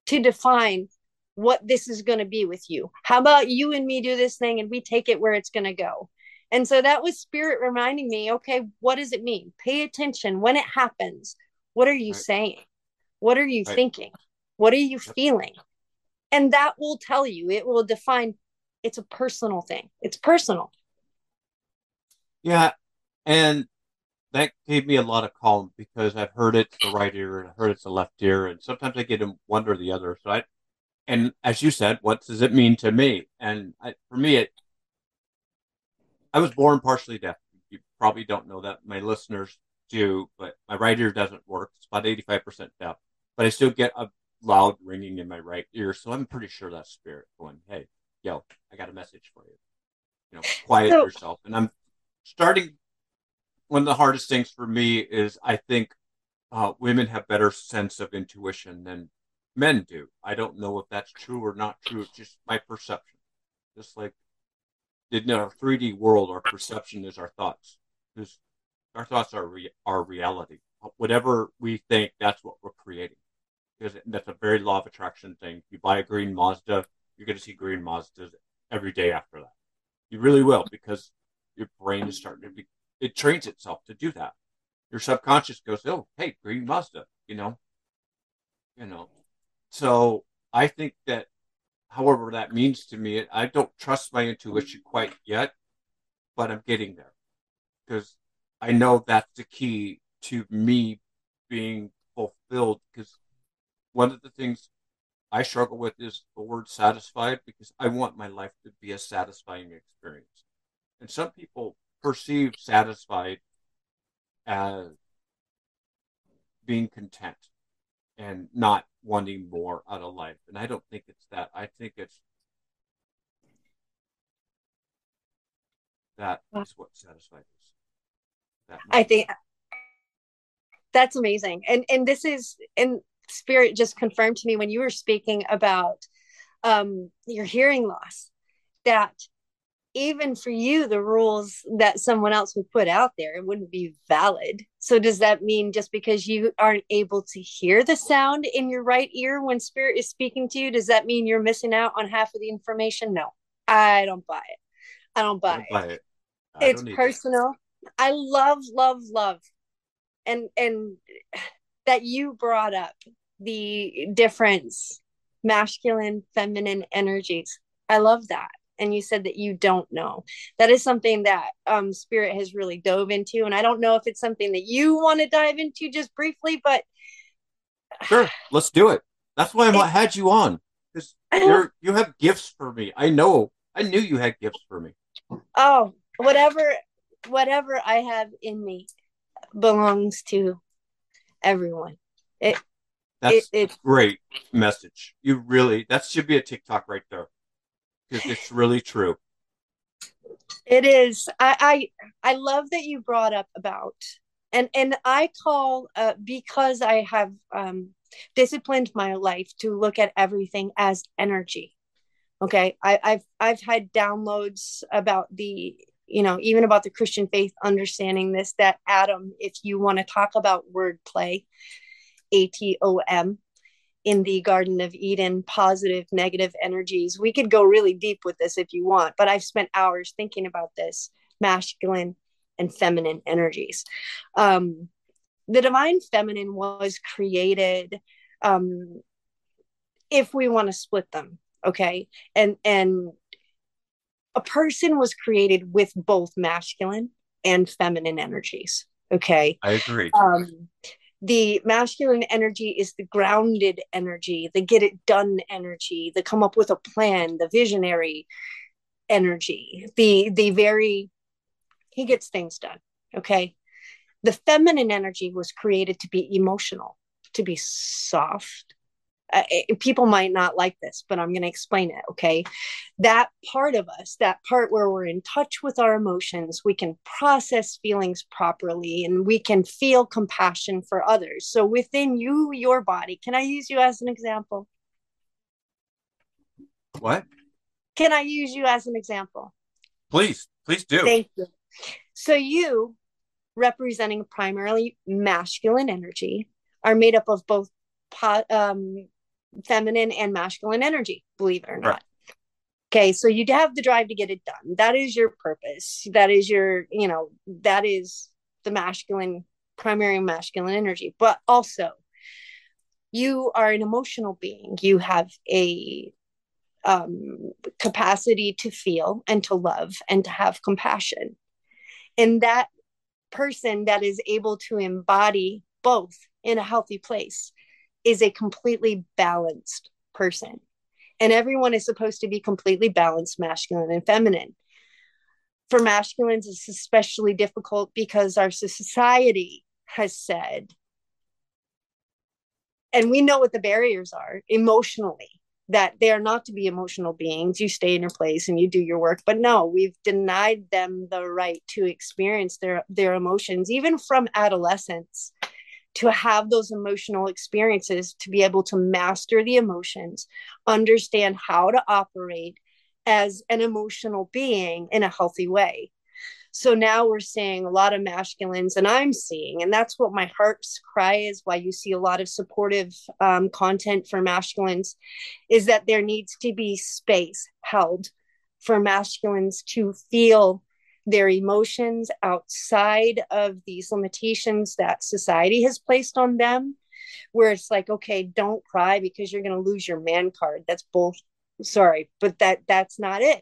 to define what this is going to be with you. How about you and me do this thing and we take it where it's going to go? And so that was spirit reminding me okay what does it mean? Pay attention when it happens. What are you right. saying? What are you right. thinking? What are you feeling? And that will tell you it will define it's a personal thing. It's personal. Yeah, and that gave me a lot of calm because I've heard it's the right ear and I heard it's the left ear, and sometimes I get in one or the other. So I, and as you said, what does it mean to me? And I, for me, it, I was born partially deaf. You probably don't know that. My listeners do, but my right ear doesn't work. It's about eighty-five percent deaf, but I still get a loud ringing in my right ear. So I'm pretty sure that's spirit going, "Hey, yo, I got a message for you. You know, quiet so, yourself. And I'm starting. One of the hardest things for me is I think uh, women have better sense of intuition than men do. I don't know if that's true or not true. It's just my perception. Just like in our 3D world, our perception is our thoughts. Our thoughts are re- our reality. Whatever we think, that's what we're creating. Because that's a very law of attraction thing. You buy a green Mazda, you're going to see green Mazdas every day after that. You really will because your brain is starting to be, it trains itself to do that. Your subconscious goes, oh, hey, green Mazda, you know, you know. So I think that, however that means to me, I don't trust my intuition quite yet, but I'm getting there because I know that's the key to me being fulfilled. Because one of the things I struggle with is the word satisfied because I want my life to be a satisfying experience. And some people perceive satisfied as being content and not wanting more out of life. And I don't think it's that. I think it's That is what satisfies us. That I think that's amazing. And and this is and spirit just confirmed to me when you were speaking about um your hearing loss that even for you the rules that someone else would put out there it wouldn't be valid. So does that mean just because you aren't able to hear the sound in your right ear when spirit is speaking to you does that mean you're missing out on half of the information? No i don't buy it. I don't buy, I don't it. buy it. I it's personal. It. i love love love. And and that you brought up the difference masculine feminine energies. I love that. And you said that you don't know. That is something that um spirit has really dove into. And i don't know if it's something that you want to dive into just briefly but sure let's do it. That's why i had you on because you you have gifts for me. I know i knew you had gifts for me. Oh whatever whatever i have in me belongs to everyone it that's it, it, great message you really that should be a tiktok right there because it's really true. It is. I, I I love that you brought up about and and I call uh, because I have um, disciplined my life to look at everything as energy. Okay, I, I've I've had downloads about the you know even about the Christian faith understanding this that Adam, if you want to talk about wordplay, A T O M, in the Garden of Eden, positive, negative energies. We could go really deep with this if you want, but I've spent hours thinking about this masculine and feminine energies. Um, the divine feminine was created um, if we want to split them, okay? And and a person was created with both masculine and feminine energies. Okay. I agree. Um, the masculine energy is the grounded energy, the get it done energy, the come up with a plan, the visionary energy, the the very he gets things done. Okay. The feminine energy was created to be emotional, to be soft, uh, people might not like this, but I'm going to explain it. Okay. That part of us, that part where we're in touch with our emotions, we can process feelings properly and we can feel compassion for others. So within you, your body, can I use you as an example? What? Can I use you as an example? Please, please do. Thank you. So you, representing primarily masculine energy, are made up of both um, feminine and masculine energy, believe it or not. Right. Okay, so you have the drive to get it done. That is your purpose. That is your, you know, that is the masculine, primary masculine energy. But also, you are an emotional being. You have a um, capacity to feel and to love and to have compassion. And that person that is able to embody both in a healthy place is a completely balanced person. And everyone is supposed to be completely balanced, masculine and feminine. For masculines, it's especially difficult because our society has said, and we know what the barriers are emotionally, that they are not to be emotional beings. You stay in your place and you do your work. But no, we've denied them the right to experience their, their emotions, even from adolescence to have those emotional experiences, to be able to master the emotions, understand how to operate as an emotional being in a healthy way. So now we're seeing a lot of masculines, and I'm seeing, and that's what my heart's cry is why you see a lot of supportive um, content for masculines, is that there needs to be space held for masculines to feel their emotions outside of these limitations that society has placed on them where it's like okay don't cry because you're going to lose your man card. That's both sorry but that that's not it.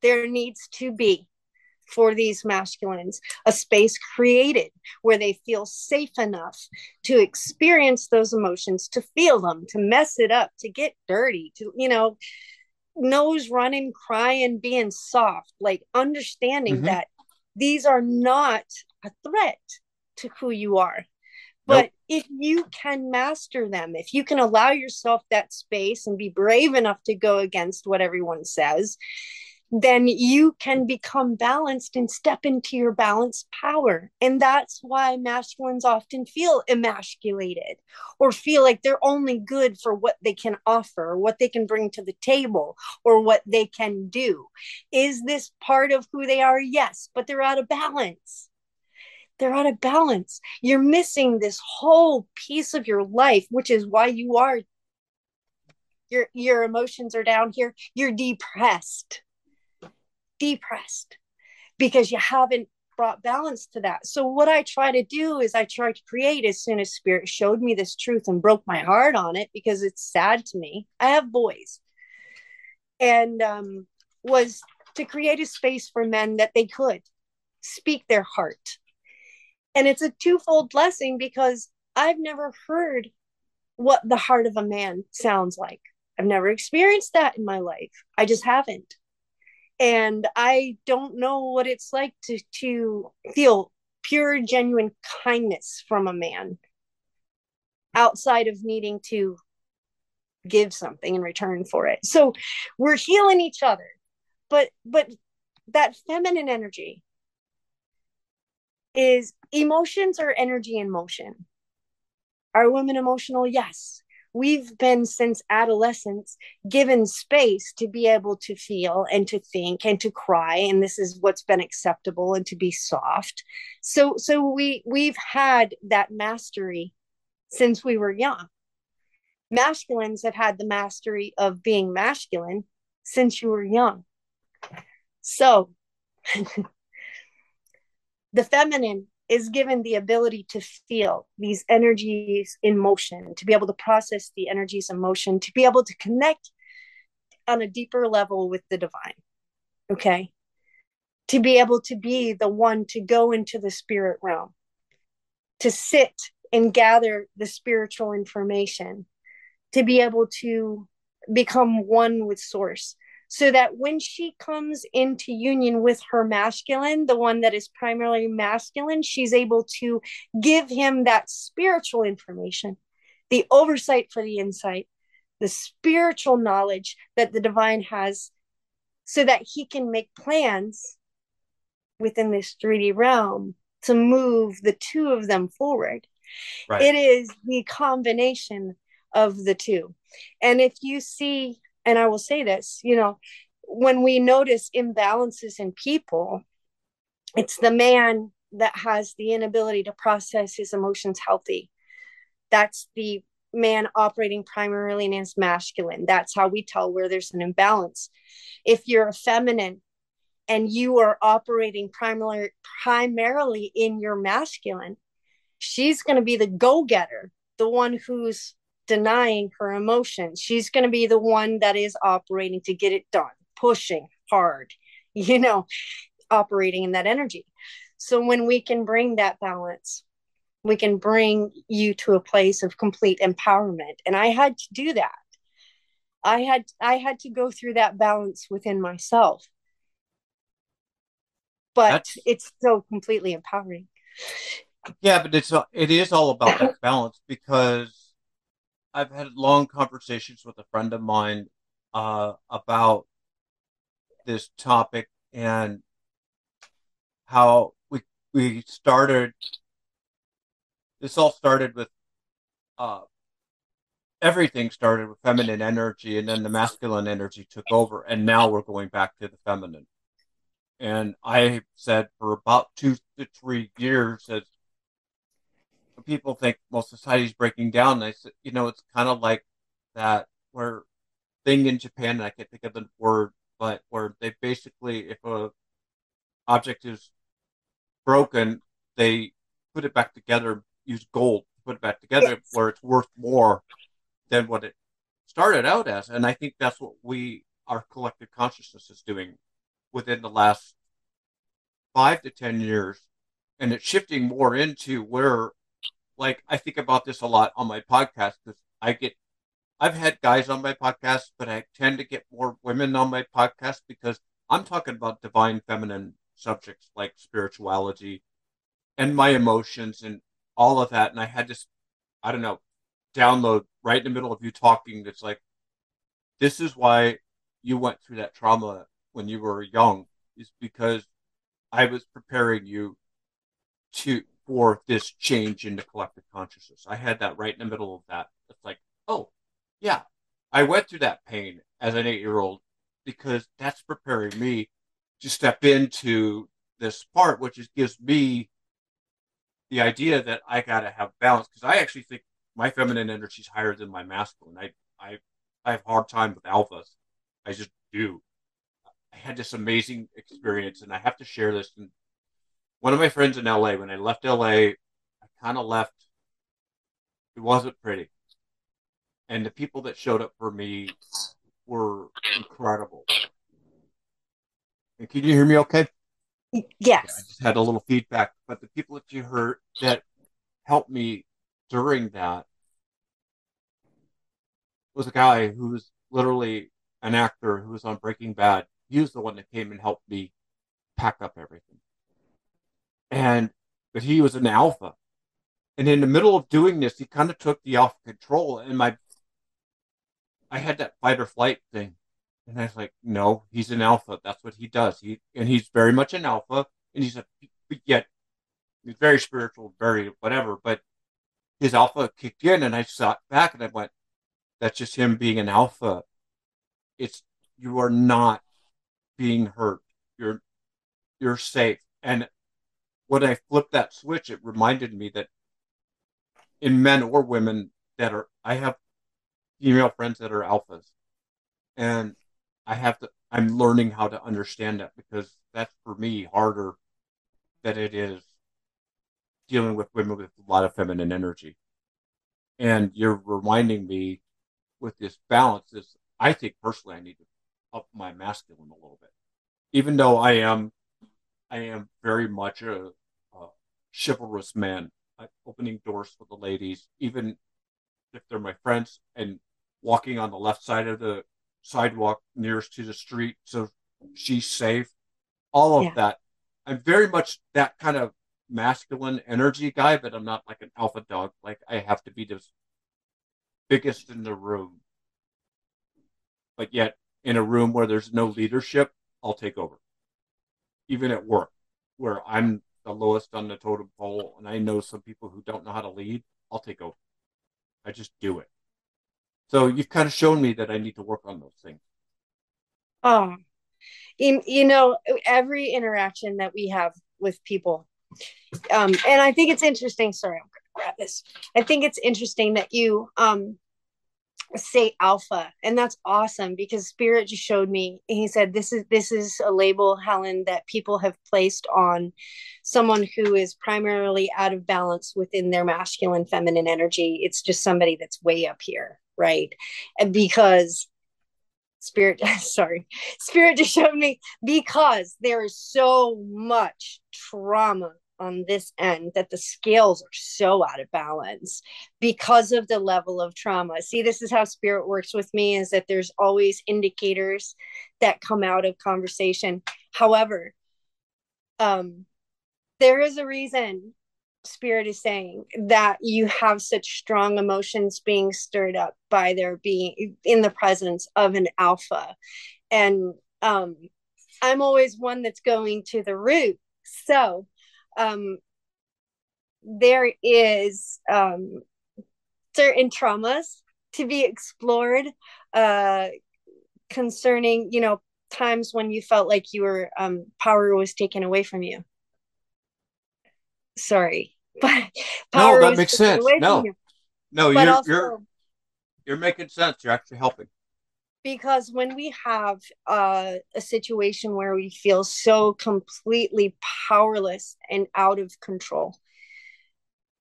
There needs to be for these masculines a space created where they feel safe enough to experience those emotions to feel them to mess it up to get dirty to you know nose running, crying, being soft, like understanding mm-hmm. that these are not a threat to who you are. But nope. if you can master them, if you can allow yourself that space and be brave enough to go against what everyone says, then you can become balanced and step into your balanced power. And that's why masculines often feel emasculated or feel like they're only good for what they can offer, what they can bring to the table, or what they can do. Is this part of who they are? Yes, but they're out of balance. They're out of balance. You're missing this whole piece of your life, which is why you are your your emotions are down here. You're depressed depressed because you haven't brought balance to that. So what I try to do is I try to create as soon as spirit showed me this truth and broke my heart on it because it's sad to me. I have boys. And um was to create a space for men that they could speak their heart. And it's a twofold blessing because I've never heard what the heart of a man sounds like. I've never experienced that in my life. I just haven't and i don't know what it's like to to feel pure genuine kindness from a man outside of needing to give something in return for it. So we're healing each other but but that feminine energy is emotions or energy in motion. Are women emotional? Yes we've been since adolescence given space to be able to feel and to think and to cry and this is what's been acceptable and to be soft. So so we we've had that mastery since we were young. Masculines have had the mastery of being masculine since you were young. So the feminine is given the ability to feel these energies in motion, to be able to process the energies in motion, to be able to connect on a deeper level with the divine. Okay. To be able to be the one to go into the spirit realm, to sit and gather the spiritual information, to be able to become one with source, so that when she comes into union with her masculine, the one that is primarily masculine, she's able to give him that spiritual information, the oversight for the insight, the spiritual knowledge that the divine has, so that he can make plans within this 3D realm to move the two of them forward. Right. It is the combination of the two. And if you see and I will say this, you know, when we notice imbalances in people, it's the man that has the inability to process his emotions healthy. That's the man operating primarily in his masculine. That's how we tell where there's an imbalance. If you're a feminine and you are operating primarily primarily in your masculine, she's going to be the go-getter, the one who's denying her emotions. She's going to be the one that is operating to get it done, pushing hard, you know, operating in that energy. So when we can bring that balance, we can bring you to a place of complete empowerment. And I had to do that. I had I had to go through that balance within myself. But That's... it's so completely empowering. Yeah, but it's it is all about that balance because I've had long conversations with a friend of mine uh, about this topic and how we we started. This all started with uh, everything started with feminine energy, and then the masculine energy took over, and now we're going back to the feminine. And I said for about two to three years as people think well society's breaking down. And I said, you know, it's kind of like that where thing in Japan, and I can't think of the word, but where they basically, if a object is broken, they put it back together, use gold to put it back together, yes. where it's worth more than what it started out as. And I think that's what we, our collective consciousness, is doing within the last five to ten years, and it's shifting more into where like I think about this a lot on my podcast because I get I've had guys on my podcast, but I tend to get more women on my podcast because I'm talking about divine feminine subjects like spirituality and my emotions and all of that. And I had this, I don't know, download right in the middle of you talking. That's like, this is why you went through that trauma when you were young is because I was preparing you to for this change in the collective consciousness. I had that right in the middle of that. It's like, oh, yeah, I went through that pain as an eight year old because that's preparing me to step into this part, which is, gives me the idea that I got to have balance. Because I actually think my feminine energy is higher than my masculine. I, I, I have hard time with alphas. I just do. I had this amazing experience, and I have to share this. And one of my friends in LA, when I left LA, I kind of left. It wasn't pretty, and the people that showed up for me were incredible. And can you hear me? Okay. Yes. Yeah, I just had a little feedback, but the people that you heard that helped me during that was a guy who was literally an actor who was on Breaking Bad. He was the one that came and helped me pack up everything. And but he was an alpha. And in the middle of doing this, he kind of took the alpha control and my I had that fight or flight thing. And I was like, no, he's an alpha. That's what he does. He and he's very much an alpha. And he's a yet he's very spiritual, very whatever. But his alpha kicked in, and I sat back and I went, that's just him being an alpha. It's you are not being hurt. You're you're safe. And when I flipped that switch, it reminded me that in men or women that are I have female friends that are alphas. And I have to I'm learning how to understand that because that's for me harder than it is dealing with women with a lot of feminine energy. And you're reminding me with this balance this, I think personally I need to up my masculine a little bit. Even though I am I am very much a, a chivalrous man, opening doors for the ladies, even if they're my friends, and walking on the left side of the sidewalk nearest to the street so she's safe. All of yeah. that. I'm very much that kind of masculine energy guy, but I'm not like an alpha dog. Like I have to be the biggest in the room. But yet in a room where there's no leadership, I'll take over. Even at work, where I'm the lowest on the totem pole and I know some people who don't know how to lead, I'll take over. I just do it. So you've kind of shown me that I need to work on those things. You, you know, every interaction that we have with people, um, and I think it's interesting. Sorry, I'm going to grab this. I think it's interesting that you um, say alpha and that's awesome because spirit just showed me he said this is this is a label helen that people have placed on someone who is primarily out of balance within their masculine feminine energy. It's just somebody that's way up here right? And because spirit sorry spirit just showed me because there is so much trauma on this end that the scales are so out of balance because of the level of trauma. See, this is how spirit works with me is that there's always indicators that come out of conversation. However, um there is a reason spirit is saying that you have such strong emotions being stirred up by there being in the presence of an alpha and um i'm always one that's going to the root so um there is um certain traumas to be explored uh concerning you know times when you felt like you were um power was taken away from you. Sorry but no that makes sense. no. no you're also, you're you're making sense. You're actually helping because when we have uh, a situation where we feel so completely powerless and out of control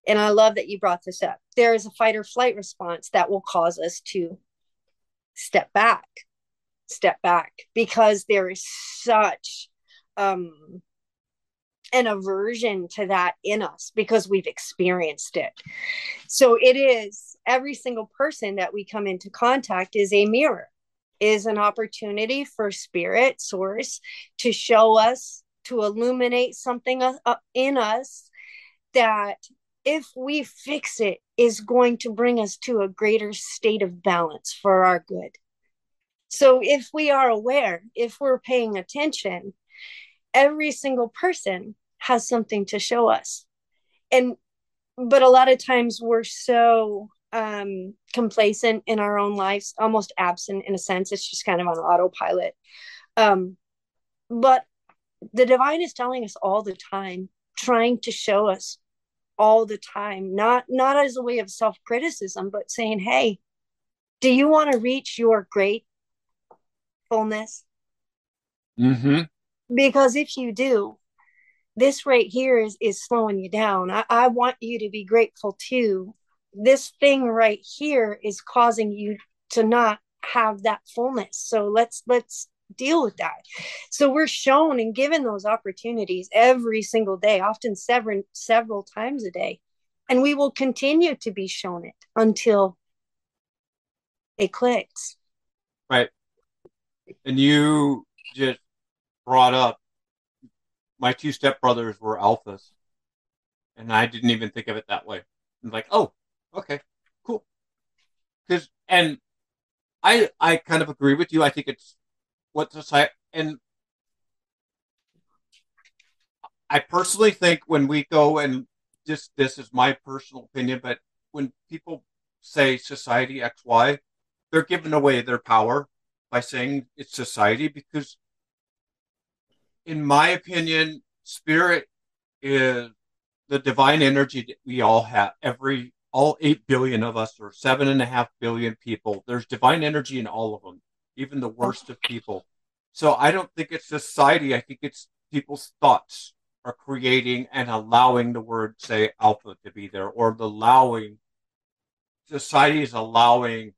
and i love that you brought this up there is a fight or flight response that will cause us to step back step back because there is such um an aversion to that in us because we've experienced it. So it is every single person that we come into contact is a mirror, is an opportunity for spirit source to show us, to illuminate something uh, uh, in us that if we fix it is going to bring us to a greater state of balance for our good. So if we are aware, if we're paying attention, every single person has something to show us. And but a lot of times we're so um complacent in our own lives, almost absent in a sense. It's just kind of on autopilot. Um but the divine is telling us all the time, trying to show us all the time, not not as a way of self-criticism, but saying, "Hey, do you want to reach your great fullness?" Mm-hmm. Because if you do, this right here is is slowing you down. I, I want you to be grateful too. This thing right here is causing you to not have that fullness. So let's let's deal with that. So we're shown and given those opportunities every single day, often several several times a day. And we will continue to be shown it until it clicks. Right. And you just brought up my two stepbrothers were alphas. And I didn't even think of it that way. I'm like, oh, okay, cool. Because and I I kind of agree with you. I think it's what society and I personally think when we go and just this is my personal opinion, but when people say society XY, they're giving away their power by saying it's society because in my opinion, spirit is the divine energy that we all have. Every all eight billion of us, or seven and a half billion people, there's divine energy in all of them even the worst of people. So I don't think it's society. I think it's people's thoughts are creating and allowing the word, say, alpha to be there, or the allowing society is allowing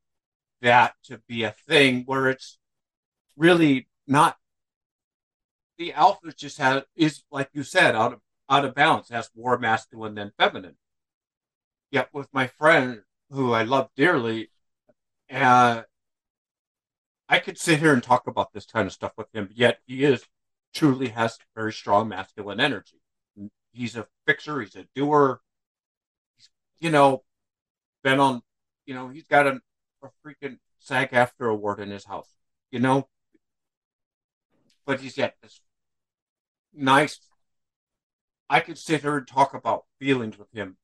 that to be a thing where it's really not. The alpha just has is like you said out of out of balance, has more masculine than feminine. Yet with my friend who I love dearly, uh, I could sit here and talk about this kind of stuff with him, yet he is truly has very strong masculine energy. He's a fixer, he's a doer. He's, you know, been on, you know, he's got a, a freaking SAG-AFTRA award in his house, you know. But he's got this nice. I could sit here and talk about feelings with him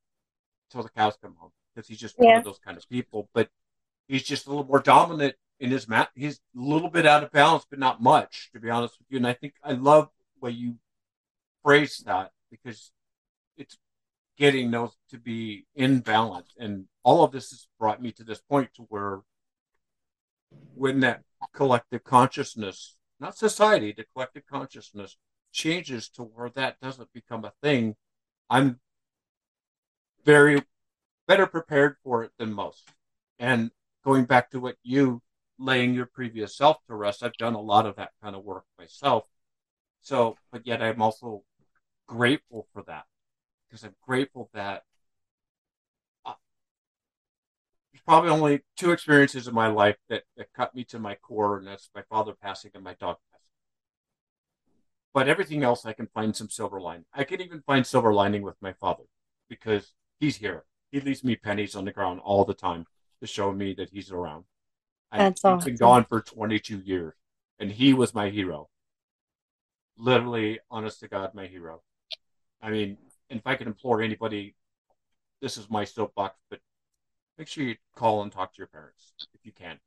till the cows come home because he's just one of those kind of people. But he's just a little more dominant in his mat. He's a little bit out of balance, but not much, to be honest with you. And I think I love way you phrase that because it's getting those to be in balance. And all of this has brought me to this point to where when that collective consciousness, not society, the collective consciousness changes to where that doesn't become a thing, I'm very better prepared for it than most. And going back to what you laying your previous self to rest. I've done a lot of that kind of work myself. So, but yet I'm also grateful for that because I'm grateful that uh, there's probably only two experiences in my life that, that cut me to my core, and that's my father passing and my dog passing. But everything else, I can find some silver lining. I can even find silver lining with my father because he's here. He leaves me pennies on the ground all the time to show me that he's around. That's I've awesome. been gone for 22 years, and he was my hero. Literally, honest to God, my hero. I mean, if I could implore anybody, this is my soapbox, but make sure you call and talk to your parents if you can.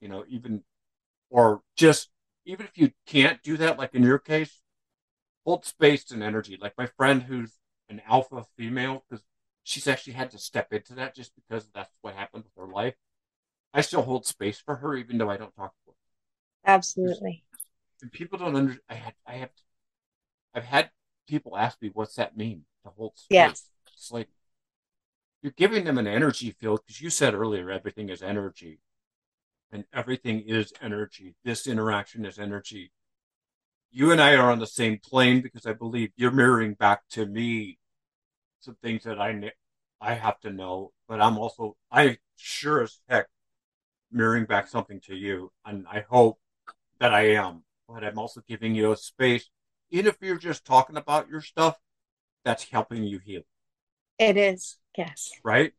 You know, even or just even if you can't do that, like in your case, hold space and energy. Like my friend who's an alpha female, because she's actually had to step into that just because that's what happened with her life. I still hold space for her, even though I don't talk to her. Absolutely. And people don't under. I had. I have. I've had people ask me, "What's that mean to hold space?" Yes. It's like you're giving them an energy field because you said earlier everything is energy, and everything is energy. This interaction is energy. You and I are on the same plane because I believe you're mirroring back to me some things that I I have to know, but I'm also I sure as heck mirroring back something to you, and I hope that I am. But I'm also giving you a space, even if you're just talking about your stuff, that's helping you heal. It is, yes. Right?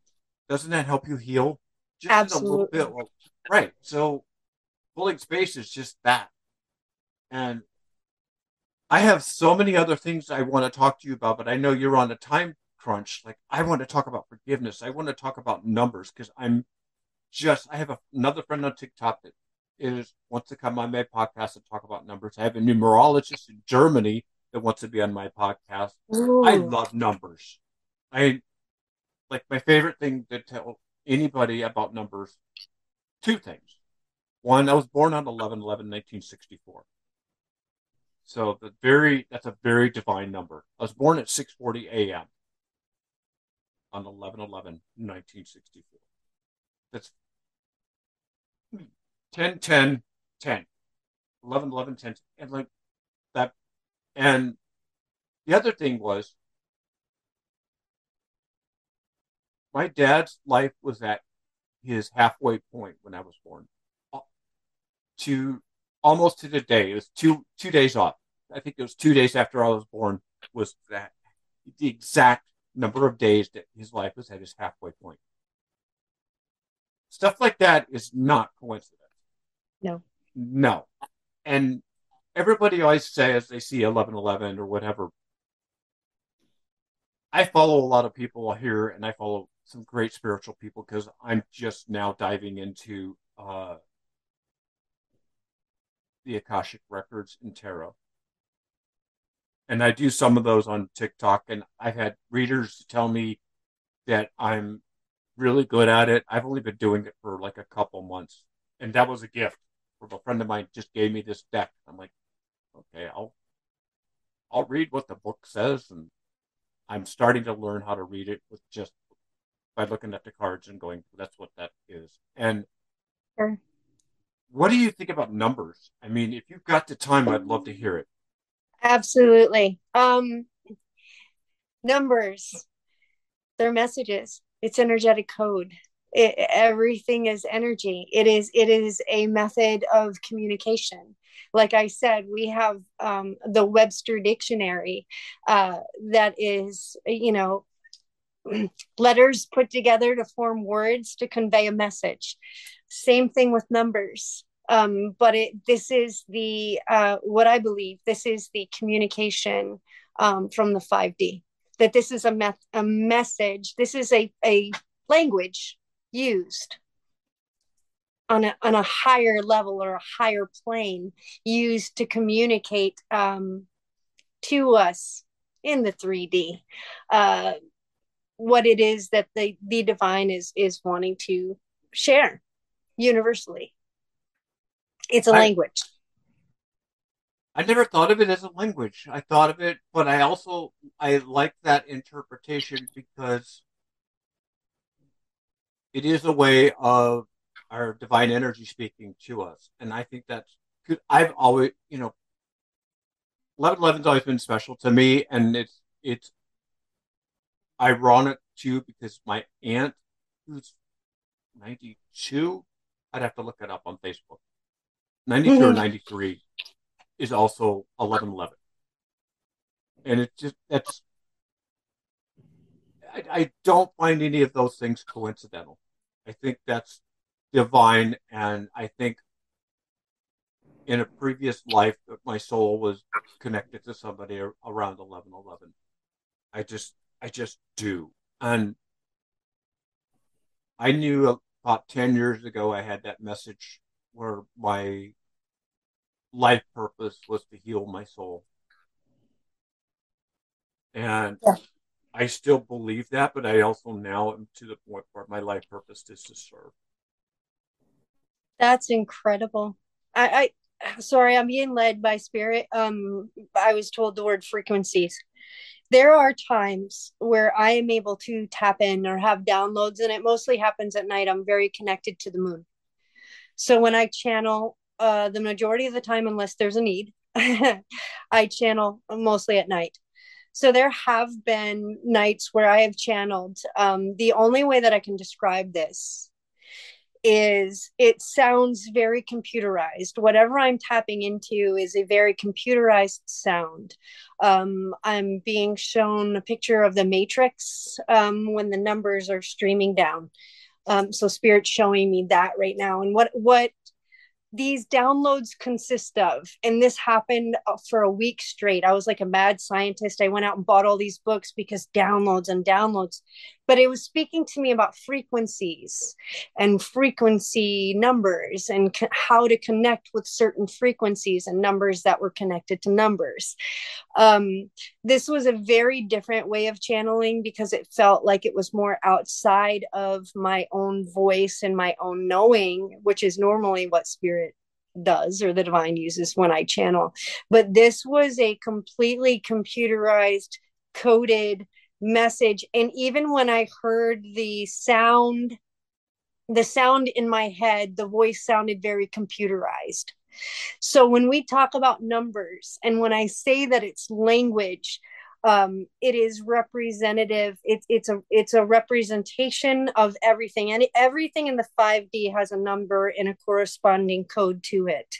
Doesn't that help you heal? Just Absolutely. a little bit. Right. So holding space is just that. And I have so many other things I want to talk to you about, but I know you're on a time crunch. Like I want to talk about forgiveness. I want to talk about numbers because I'm just I have a, another friend on TikTok that is wants to come on my podcast and talk about numbers. I have a numerologist in Germany that wants to be on my podcast. Ooh. I love numbers. I like my favorite thing to tell anybody about numbers. Two things. One, I was born on 11 11 1964. So the very that's a very divine number. I was born at 6:40 a.m. on 11 11 1964. That's 10 10 10 11 11 10 and like that and the other thing was my dad's life was at his halfway point when I was born. Uh, to almost to the day. It was two two days off. I think it was two days after I was born was that the exact number of days that his life was at his halfway point. Stuff like that is not coincidence. No. No. And everybody always says they see 1111 or whatever. I follow a lot of people here and I follow some great spiritual people because I'm just now diving into uh, the Akashic Records in Tarot. And I do some of those on TikTok, and I've had readers tell me that I'm really good at it. I've only been doing it for like a couple months, and that was a gift from a friend of mine. Just gave me this deck. I'm like, okay, I'll I'll read what the book says, and I'm starting to learn how to read it with just by looking at the cards and going, that's what that is. And sure. what do you think about numbers? I mean, if you've got the time, I'd love to hear it. Absolutely. Um, numbers, they're messages. It's energetic code. It, everything is energy. It is. It is a method of communication. Like I said, we have um, the Webster Dictionary uh, that is, you know, letters put together to form words to convey a message. Same thing with numbers um, but it this is the uh, what I believe this is the communication um, from the 5D that this is a a message this is a a language used on a on a higher level or a higher plane used to communicate um, to us in the 3D uh, what it is that the the divine is is wanting to share universally it's a I, language. I never thought of it as a language. I thought of it, but I also I like that interpretation because it is a way of our divine energy speaking to us, and I think that's good. I've always, you know, eleven eleven's always been special to me, and it's it's ironic too because my aunt, who's ninety two, I'd have to look it up on Facebook 92 mm-hmm. or 93 is also 11 11 and it just that's I, I, don't find any of those things coincidental. I think that's divine and i think in a previous life my soul was connected to somebody around 11 11 i just i just do. And i knew about 10 years ago i had that message where my life purpose was to heal my soul. And yeah. I still believe that, but I also now am to the point where my life purpose is to serve. That's incredible. I, I sorry, I'm being led by spirit. Um, I was told the word frequencies. There are times where I am able to tap in or have downloads, and it mostly happens at night. I'm very connected to the moon. So when I channel, uh, the majority of the time, unless there's a need, I channel mostly at night. So there have been nights where I have channeled. Um, the only way that I can describe this is it sounds very computerized. Whatever I'm tapping into is a very computerized sound. Um, I'm being shown a picture of the Matrix um, when the numbers are streaming down. Um, so spirit's showing me that right now. And what what these downloads consist of and this happened uh, for a week straight. I was like a mad scientist. I went out and bought all these books because downloads and downloads but it was speaking to me about frequencies and frequency numbers and co- how to connect with certain frequencies and numbers that were connected to numbers um, this was a very different way of channeling because it felt like it was more outside of my own voice and my own knowing which is normally what spirit does or the divine uses when I channel. But this was a completely computerized, coded message. And even when I heard the sound, the sound in my head, the voice sounded very computerized. So when we talk about numbers and when I say that it's language, um, it is representative it's it's a it's a representation of everything and everything in the 5d has a number and a corresponding code to it.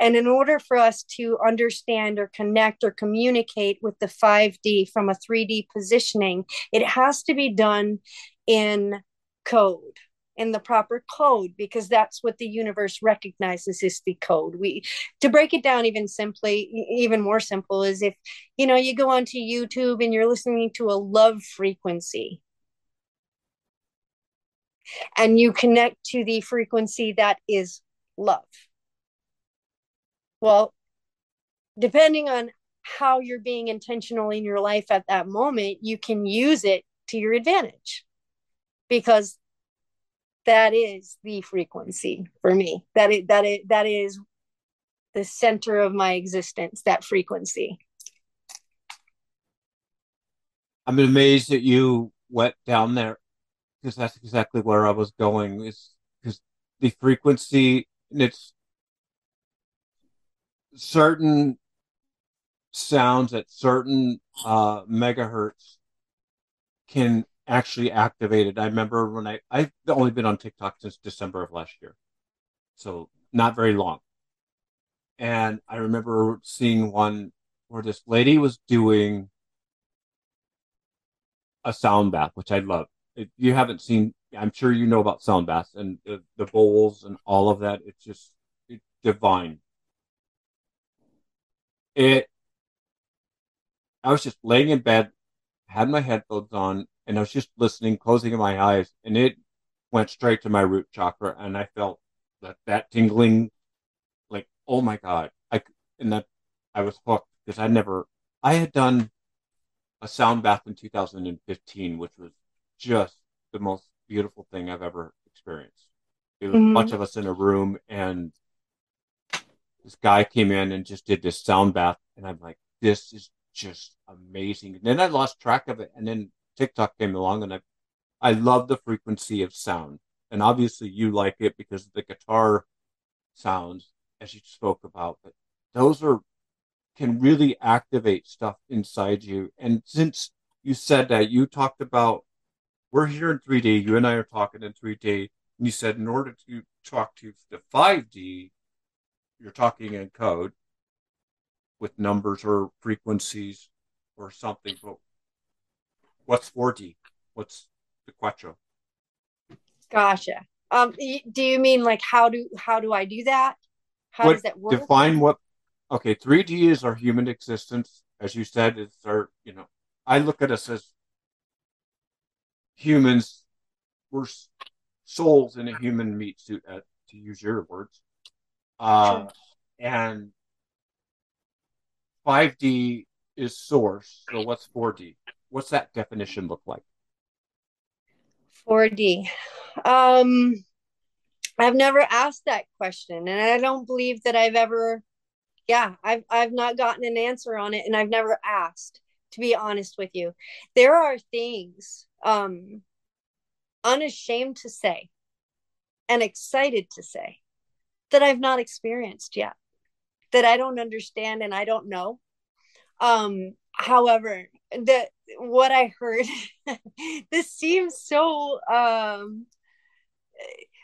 And in order for us to understand or connect or communicate with the 5d from a 3d positioning it has to be done in code in the proper code because that's what the universe recognizes is the code. We to break it down even simply even more simple is if you know you go onto youtube and you're listening to a love frequency and you connect to the frequency that is love. Well depending on how you're being intentional in your life at that moment you can use it to your advantage because that is the frequency for me. That it that it that is the center of my existence that frequency. I'm amazed that you went down there because that's exactly where i was going is because the frequency and it's certain sounds at certain uh megahertz can actually activated. I remember when I I've only been on TikTok since December of last year, so not very long. And I remember seeing one where this lady was doing a sound bath, which I love. If you haven't seen, I'm sure you know about sound baths and the, the bowls and all of that. It's just it's divine. It. I was just laying in bed, had my headphones on, and I was just listening, closing my eyes, and it went straight to my root chakra, and I felt that that tingling, like oh my god, I and that I was hooked because I never I had done a sound bath in 2015, which was just the most beautiful thing I've ever experienced. It was mm-hmm. a bunch of us in a room, and this guy came in and just did this sound bath, and I'm like, this is just amazing. And then I lost track of it, and then TikTok came along, and I I love the frequency of sound, and obviously you like it because of the guitar sounds as you spoke about, but those are can really activate stuff inside you. And since you said that, you talked about we're here in 3D. You and I are talking in 3D. And you said in order to talk to the 5D, you're talking in code with numbers or frequencies or something. But What's 4D? What's the Quattro? Gotcha. Um, do you mean like how do how do I do that? How what, does that work? Define what. Okay, 3D is our human existence, as you said. It's our you know. I look at us as humans. We're souls in a human meat suit, uh, to use your words. Uh, sure. And 5D is source. So what's 4D? What's that definition look like? 4D. Um, I've never asked that question, and I don't believe that I've ever. Yeah, I've I've not gotten an answer on it, and I've never asked. To be honest with you, there are things um, unashamed to say, and excited to say, that I've not experienced yet, that I don't understand and I don't know. Um, however, the what I heard, this seems so. Um,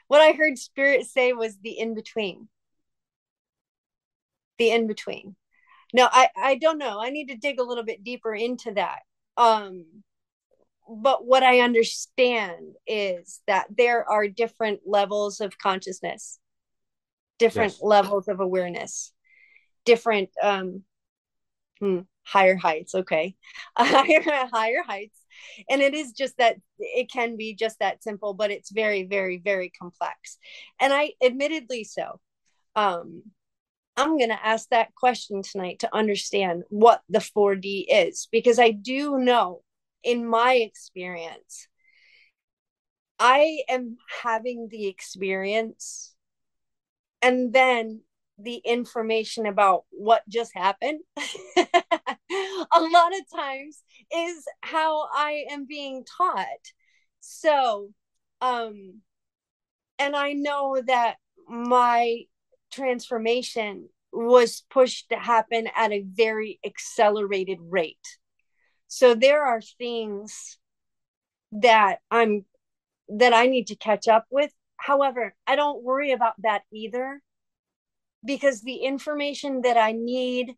what I heard Spirit say was the in between. The in between. No, I I don't know. I need to dig a little bit deeper into that. Um, but what I understand is that there are different levels of consciousness. different Yes. levels of awareness, different um, hmm, higher heights. Okay, higher higher heights, and it is just that it can be just that simple, but it's very very very complex, and I admittedly so. Um, I'm going to ask that question tonight to understand what the 4D is because I do know in my experience, I am having the experience and then the information about what just happened a lot of times is how I am being taught. So, um, and I know that my transformation was pushed to happen at a very accelerated rate. So there are things that I'm that I need to catch up with. However, I don't worry about that either because the information that I need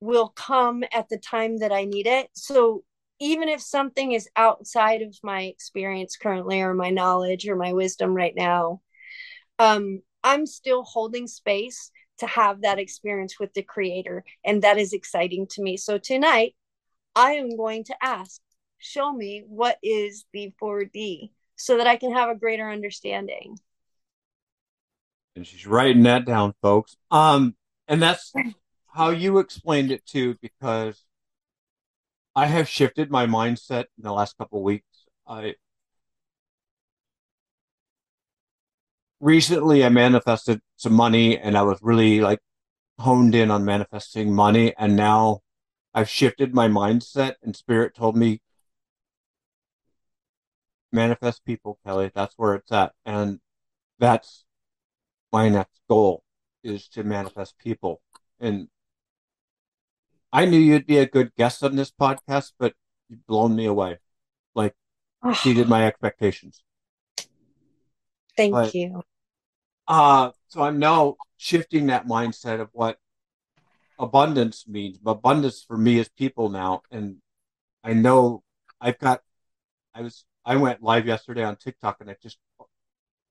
will come at the time that I need it. So even if something is outside of my experience currently or my knowledge or my wisdom right now, um, I'm still holding space to have that experience with the creator. And that is exciting to me. So tonight, I am going to ask, show me what is the 4D so that I can have a greater understanding. And she's writing that down, folks. Um, and that's how you explained it too, because I have shifted my mindset in the last couple weeks. I recently I manifested some money, and I was really like honed in on manifesting money, and now I've shifted my mindset, and Spirit told me manifest people, Kelly. That's where it's at, and that's my next goal is to manifest people. And I knew you'd be a good guest on this podcast, but you've blown me away. Like exceeded my expectations. Thank But- you. Uh so I'm now shifting that mindset of what abundance means. Abundance for me is people now. And I know I've got I was I went live yesterday on TikTok and I just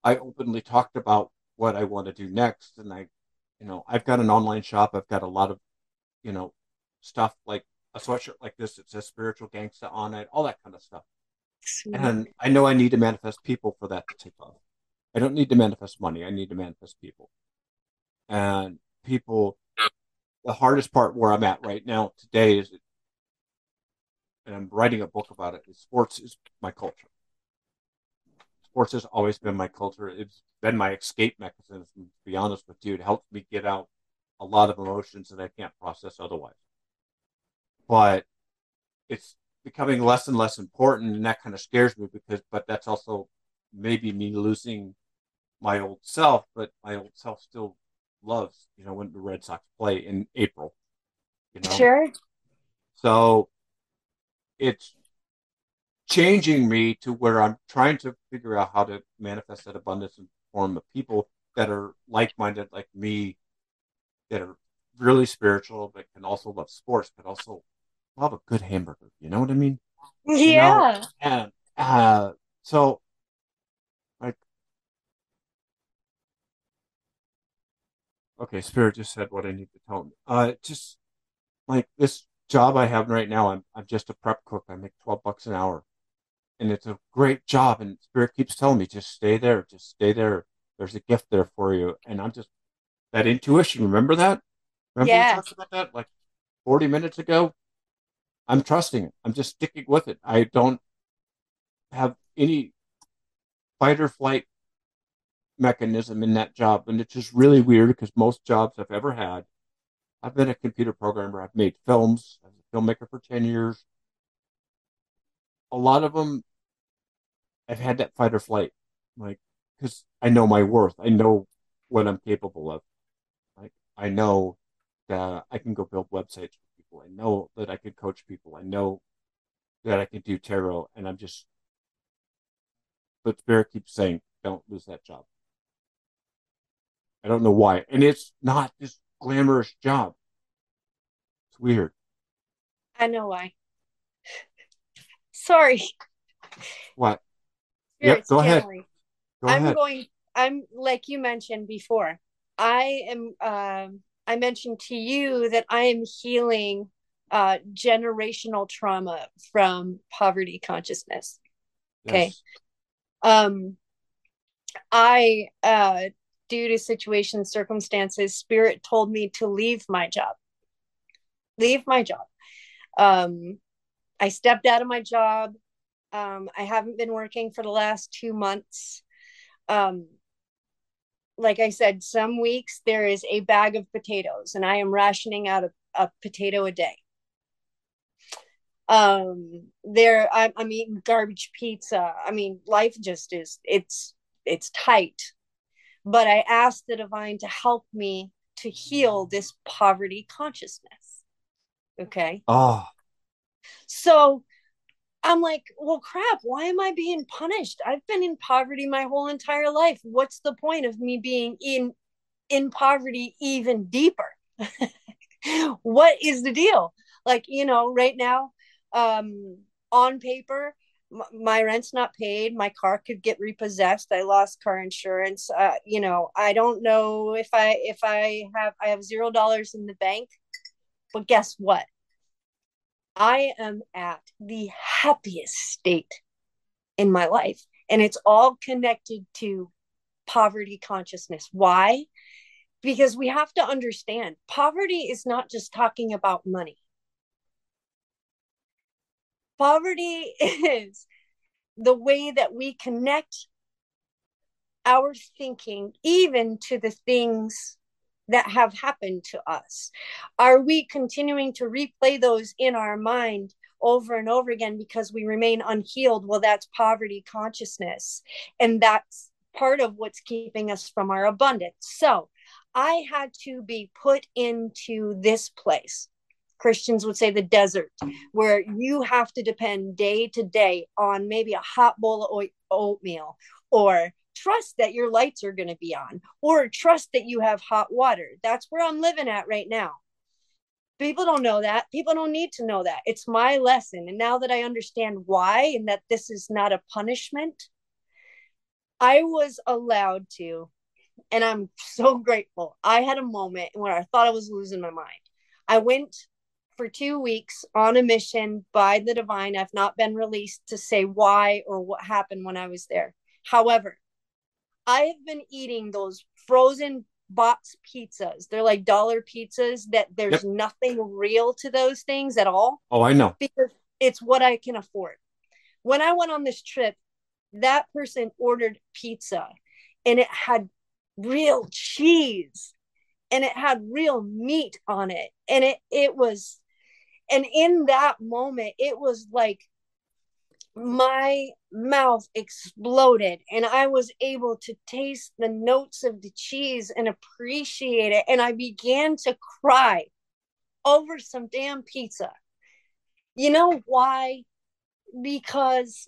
I openly talked about what I want to do next. And I you know, I've got an online shop, I've got a lot of, you know, stuff like a sweatshirt like this that says spiritual gangsta on it, all that kind of stuff. And I know I need to manifest people for that to take off. I don't need to manifest money. I need to manifest people. And people, the hardest part where I'm at right now today is, and I'm writing a book about it, is sports is my culture. Sports has always been my culture. It's been my escape mechanism, to be honest with you. It helps me get out a lot of emotions that I can't process otherwise. But it's becoming less and less important and that kind of scares me because but that's also maybe me losing my old self but my old self still loves you know when the red sox play in april you know Sure. so it's changing me to where i'm trying to figure out how to manifest that abundance in form of people that are like-minded like me that are really spiritual but can also love sports but also love a good hamburger you know what i mean Yeah. and uh, so, like, okay, Spirit just said what I need to tell him. Uh, just like this job I have right now, I'm I'm just a prep cook. I make twelve bucks an hour, and it's a great job. And Spirit keeps telling me, just stay there, just stay there. There's a gift there for you. And I'm just that intuition. Remember that? Remember Yeah. we talked about that like forty minutes ago. I'm trusting it. I'm just sticking with it. I don't have any fight or flight mechanism in that job. And it's just really weird because most jobs I've ever had, I've been a computer programmer, I've made films, I was a filmmaker for 10 years. A lot of them, I've had that fight or flight, like, because I know my worth. I know what I'm capable of. Like, I know that I can go build websites for people. I know that I can coach people. I know that I can do tarot. And I'm just but Spirit keeps saying, don't lose that job. I don't know why. And it's not this glamorous job. It's weird. I know why. Sorry. What? Yep, Spirits go ahead. Go I'm ahead. going I'm like you mentioned before. I am. Uh, I mentioned to you that I am healing uh, generational trauma from poverty consciousness. Okay. Yes. Um, I, uh, due to situation circumstances, spirit told me to leave my job. Leave my job. Um, I stepped out of my job. Um, I haven't been working for the last two months. Um, like I said, some weeks there is a bag of potatoes, and I am rationing out a, a potato a day. Um, there I'm, I'm eating garbage pizza. I mean, life just is it's it's tight. But I asked the divine to help me to heal this poverty consciousness. Okay. Oh. So I'm like, well, crap, why am I being punished? I've been in poverty my whole entire life. What's the point of me being in in poverty even deeper? what is the deal? Like, you know, right now, um, on paper, m- my rent's not paid. My car could get repossessed. I lost car insurance. Uh, you know, I don't know if I if I have I have zero dollars in the bank. But guess what? I am at the happiest state in my life. And it's all connected to poverty consciousness. Why? Because we have to understand poverty is not just talking about money. Poverty is the way that we connect our thinking even to the things that have happened to us? Are we continuing to replay those in our mind over and over again because we remain unhealed? Well, that's poverty consciousness. And that's part of what's keeping us from our abundance. So I had to be put into this place. Christians would say the desert, where you have to depend day to day on maybe a hot bowl of oatmeal or trust that your lights are going to be on or trust that you have hot water. That's where I'm living at right now. People don't know that. People don't need to know that. It's my lesson. And now that I understand why and that this is not a punishment, I was allowed to, and I'm so grateful. I had a moment where I thought I was losing my mind. I went for two weeks on a mission by the divine. I've not been released to say why or what happened when I was there. However, I have been eating those frozen box pizzas. They're like dollar pizzas that there's yep. nothing real to those things at all. Oh, I know. Because it's what I can afford. When I went on this trip, that person ordered pizza and it had real cheese and it had real meat on it and it it was and in that moment it was like my mouth exploded and I was able to taste the notes of the cheese and appreciate it. And I began to cry over some damn pizza. You know why? Because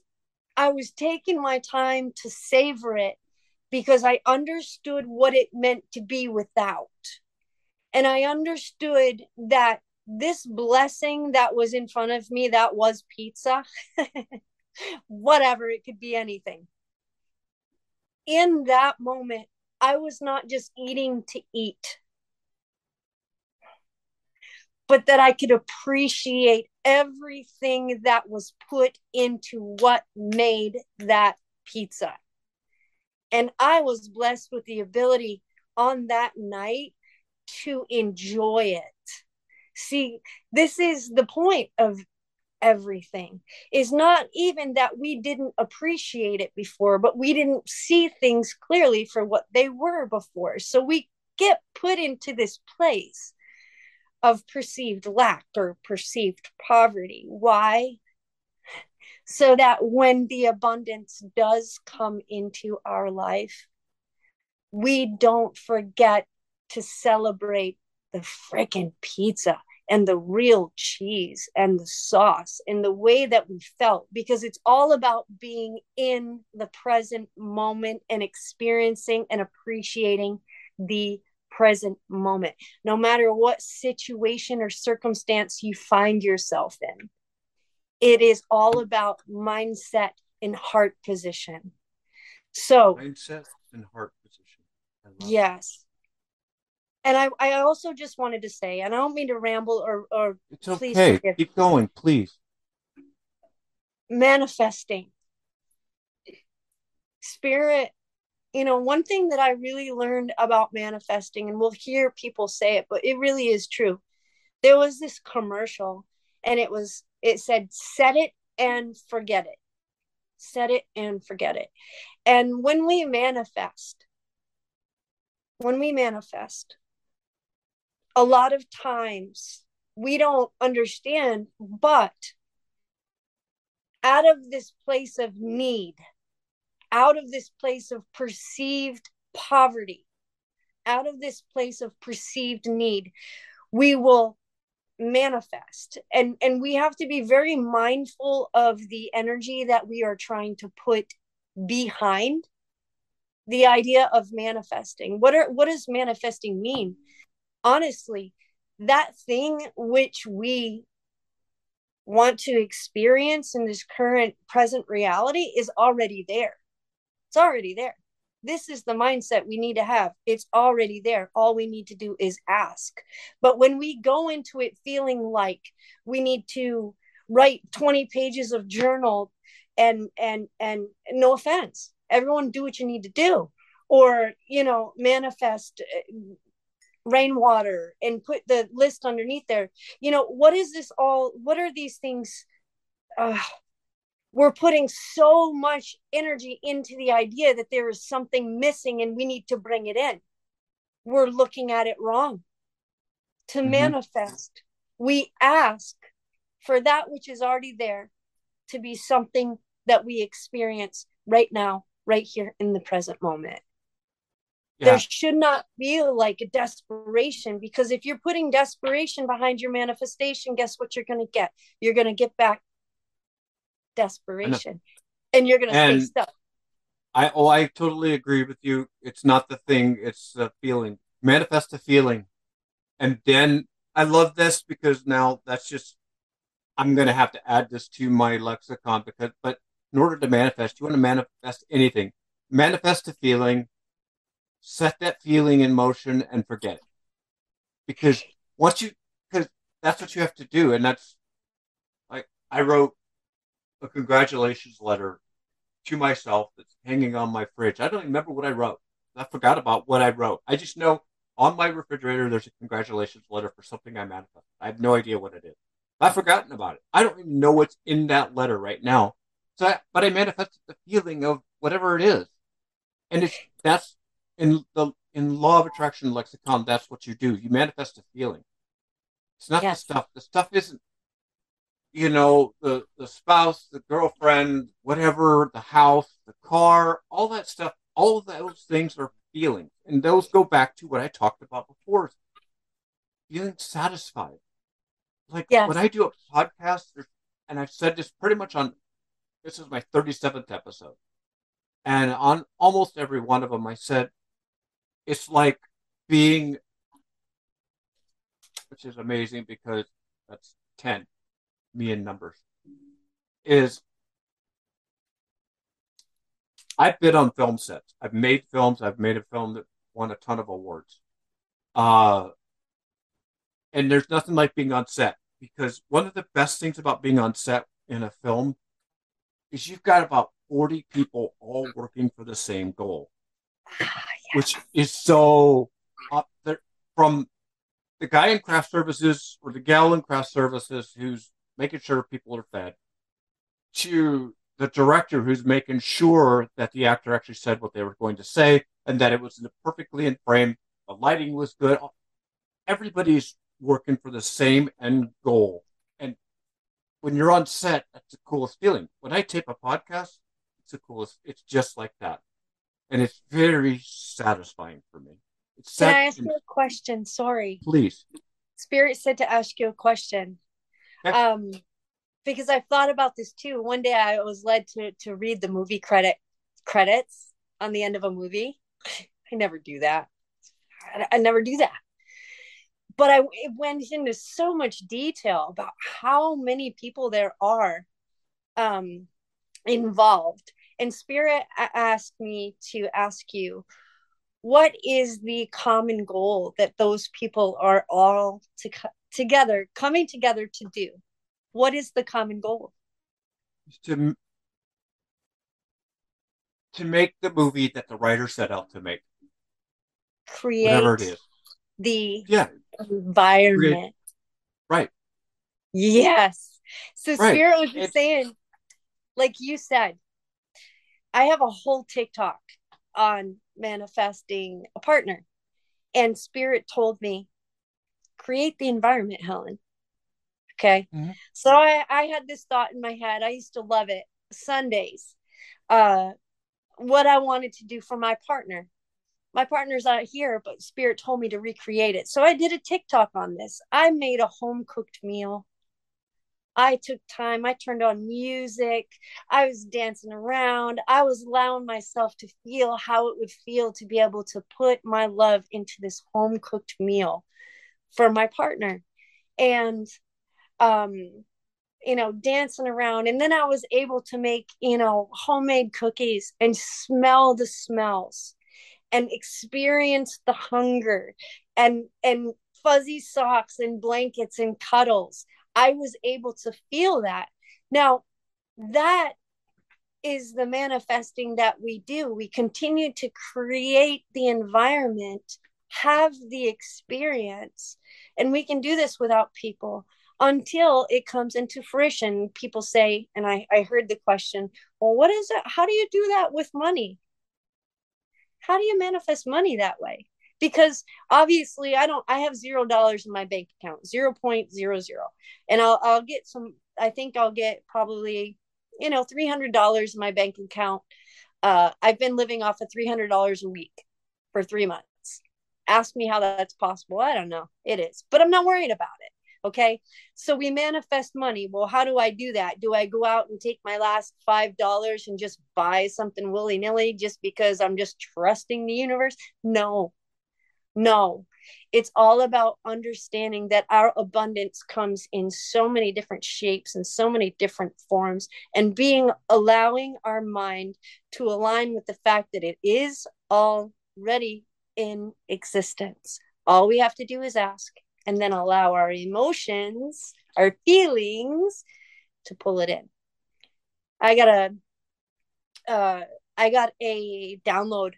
I was taking my time to savor it because I understood what it meant to be without. And I understood that this blessing that was in front of me, that was pizza. whatever, it could be anything. In that moment, I was not just eating to eat, but that I could appreciate everything that was put into what made that pizza. And I was blessed with the ability on that night to enjoy it. See, this is the point of everything is not even that we didn't appreciate it before, but we didn't see things clearly for what they were before. So we get put into this place of perceived lack or perceived poverty. Why? So that when the abundance does come into our life, we don't forget to celebrate the freaking pizza and the real cheese and the sauce and the way that we felt because it's all about being in the present moment and experiencing and appreciating the present moment no matter what situation or circumstance you find yourself in. It is all about mindset and heart position. So mindset and heart position. Yes and I, I also just wanted to say, and I don't mean to ramble or, or it's okay. Keep going, please. Manifesting. Spirit, you know, one thing that I really learned about manifesting, and we'll hear people say it, but it really is true. There was this commercial, and it was, it said, set it and forget it. Set it and forget it. And when we manifest, when we manifest, a lot of times we don't understand, but out of this place of need, out of this place of perceived poverty, out of this place of perceived need, we will manifest. And and we have to be very mindful of the energy that we are trying to put behind the idea of manifesting. What are what does manifesting mean honestly that thing which we want to experience in this current present reality is already there. It's already there. This is the mindset we need to have. It's already there. All we need to do is ask. But when we go into it feeling like we need to write 20 pages of journal and and and no offense everyone do what you need to do or you know manifest uh, rainwater and put the list underneath there. You know what is this all what are these things? Uh, we're putting so much energy into the idea that there is something missing and we need to bring it in. We're looking at it wrong to mm-hmm. manifest. We ask for that which is already there to be something that we experience right now right here in the present moment yeah. there should not be like a desperation because if you're putting desperation behind your manifestation guess what you're going to get? You're going to get back desperation and you're going to stay stuck i oh i totally agree with you. It's not the thing it's the feeling. Manifest a feeling. And then i love this because now that's just i'm going to have to add this to my lexicon because but in order to manifest you want to manifest anything. Manifest a feeling set that feeling in motion and forget it. Because once you, because that's what you have to do. And that's like, I wrote a congratulations letter to myself that's hanging on my fridge. I don't remember what I wrote. I forgot about what I wrote. I just know on my refrigerator there's a congratulations letter for something I manifested. I have no idea what it is. I've forgotten about it. I don't even know what's in that letter right now. So, I, but I manifested the feeling of whatever it is, and it's that's in the in law of attraction lexicon, that's what you do. You manifest a feeling. It's not yes. the stuff. The stuff isn't, you know, the the spouse, the girlfriend, whatever, the house, the car, all that stuff. All of those things are feelings, and those go back to what I talked about before: feeling satisfied. Like yes. when I do a podcast, and I've said this pretty much on. This is my thirty seventh episode, and on almost every one of them, I said it's like being, which is amazing because that's 10, me in numbers, is I've been on film sets. I've made films. I've made a film that won a ton of awards. Uh, and there's nothing like being on set because one of the best things about being on set in a film is you've got about 40 people all working for the same goal which is so uh, from the guy in craft services or the gal in craft services who's making sure people are fed to the director who's making sure that the actor actually said what they were going to say and that it was perfectly in frame the lighting was good everybody's working for the same end goal. And when you're on set that's the coolest feeling. When i tape a podcast it's the coolest it's just like that and it's very satisfying for me. It's Can I ask you a question? Sorry. Please. Spirit said to ask you a question. Um, because I've thought about this too. One day I was led to to read the movie credit credits on the end of a movie. I never do that. I, I never do that. But I it went into so much detail about how many people there are um, involved and Spirit asked me to ask you, what is the common goal that those people are all to, together coming together to do? What is the common goal? To to make the movie that the writer set out to make. Create whatever it is. the yeah. environment. Create. right. Yes. So Right. spirit was just It's- saying like you said i have a whole tiktok on manifesting a partner. And spirit told me create the environment helen. Okay? Mhm. so I, I had this thought in my head. I used to love it. Sundays. Uh what i wanted to do for my partner. My partner's not here but spirit told me to recreate it. So i did a tiktok on this. I made a home cooked meal I took time. I turned on music. I was dancing around. I was allowing myself to feel how it would feel to be able to put my love into this home cooked meal for my partner. And, um, you know, dancing around. And then I was able to make, you know, homemade cookies and smell the smells and experience the hunger and, and, fuzzy socks and blankets and cuddles I was able to feel that. Now, that is the manifesting that we do. We continue to create the environment, have the experience, and we can do this without people until it comes into fruition. People say, and I, I heard the question, well, what is it? How do you do that with money? How do you manifest money that way? Because obviously I don't I have zero dollars in my bank account, 0.00. And I'll I'll get some I think I'll get probably, you know, $300 in my bank account. Uh I've been living off of $300 a week for 3 months. Ask me how that's possible. I don't know. It is. But I'm not worried about it. Okay. So we manifest money. Well, how do I do that? Do I go out and take my last $5 and just buy something willy nilly just because I'm just trusting the universe? No, no, it's all about understanding that our abundance comes in so many different shapes and so many different forms, and being allowing our mind to align with the fact that it is already in existence. All we have to do is ask and then allow our emotions, our feelings to pull it in. I got a uh I got a download,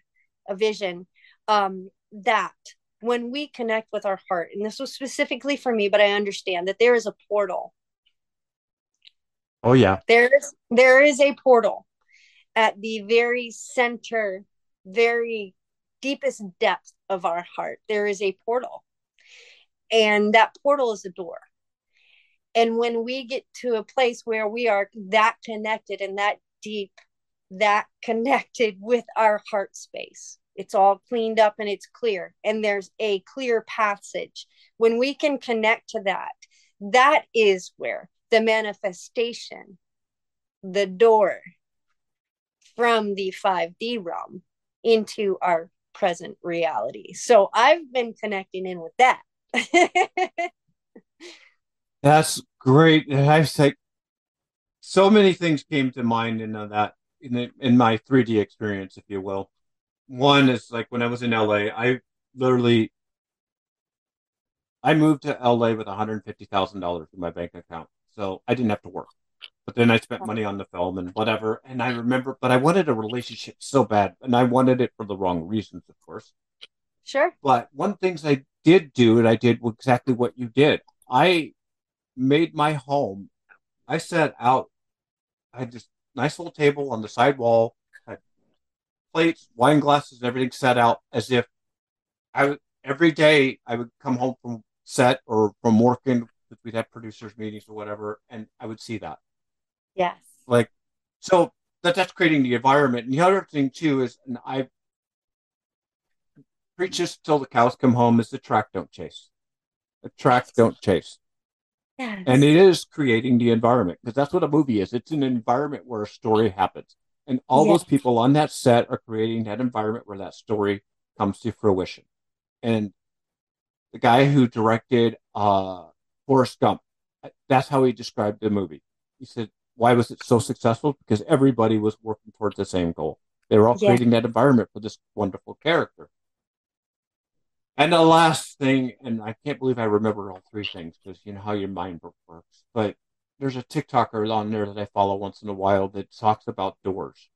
a vision um that when we connect with our heart, and this was specifically for me, but I understand that there is a portal. Oh yeah. There's there is a portal at the very center, very deepest depth of our heart. There is a portal. And that portal is a door. And when we get to a place where we are that connected and that deep, that connected with our heart space, it's all cleaned up and it's clear and there's a clear passage when we can connect to that that is where the manifestation the door from the 5d realm into our present reality so i've been connecting in with that That's great. And I like, so many things came to mind in that in the, in my 3D experience, if you will. One is like when I was in LA, I literally I moved to LA with $150,000 in my bank account. So I didn't have to work. But then I spent money on the film and whatever. And I remember, but I wanted a relationship so bad. And I wanted it for the wrong reasons, of course. sure But one things I did do, and I did exactly what you did. I made my home. I set out. I had this nice little table on the side wall, plates, wine glasses, everything set out as if I would every day I would come home from set or from working. We'd have producers meetings or whatever, and I would see that. yes Like, so that that's creating the environment. And the other thing too is, and I preach this till the cows come home: is the track don't chase. The track don't chase. yes And it is creating the environment because that's what a movie is. It's an environment where a story happens. And all Yeah. those people on that set are creating that environment where that story comes to fruition. And the guy who directed uh, Forrest Gump, that's how he described the movie. He said, Why was it so successful? Because everybody was working towards the same goal. They were all Yeah. creating that environment for this wonderful character. And the last thing, and I can't believe I remember all three things because you know how your mind works. But there's a TikToker on there that I follow once in a while that talks about doors,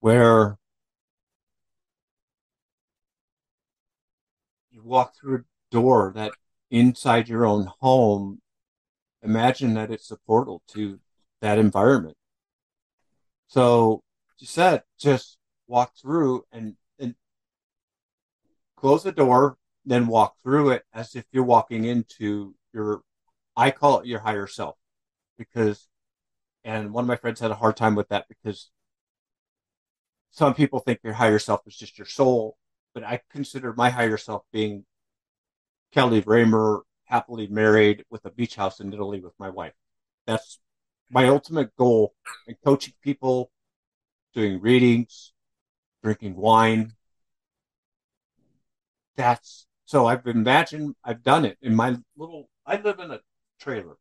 where you walk through a door that inside your own home, imagine that it's a portal to that environment. So you said just walk through and, and close the door, then walk through it as if you're walking into your, I call it your higher self because, and one of my friends had a hard time with that because some people think your higher self is just your soul, but I consider my higher self being Kelly Raymer, happily married with a beach house in Italy with my wife. That's my ultimate goal in coaching people, doing readings, drinking wine. That's so I've imagined I've done it in my little I live in a trailer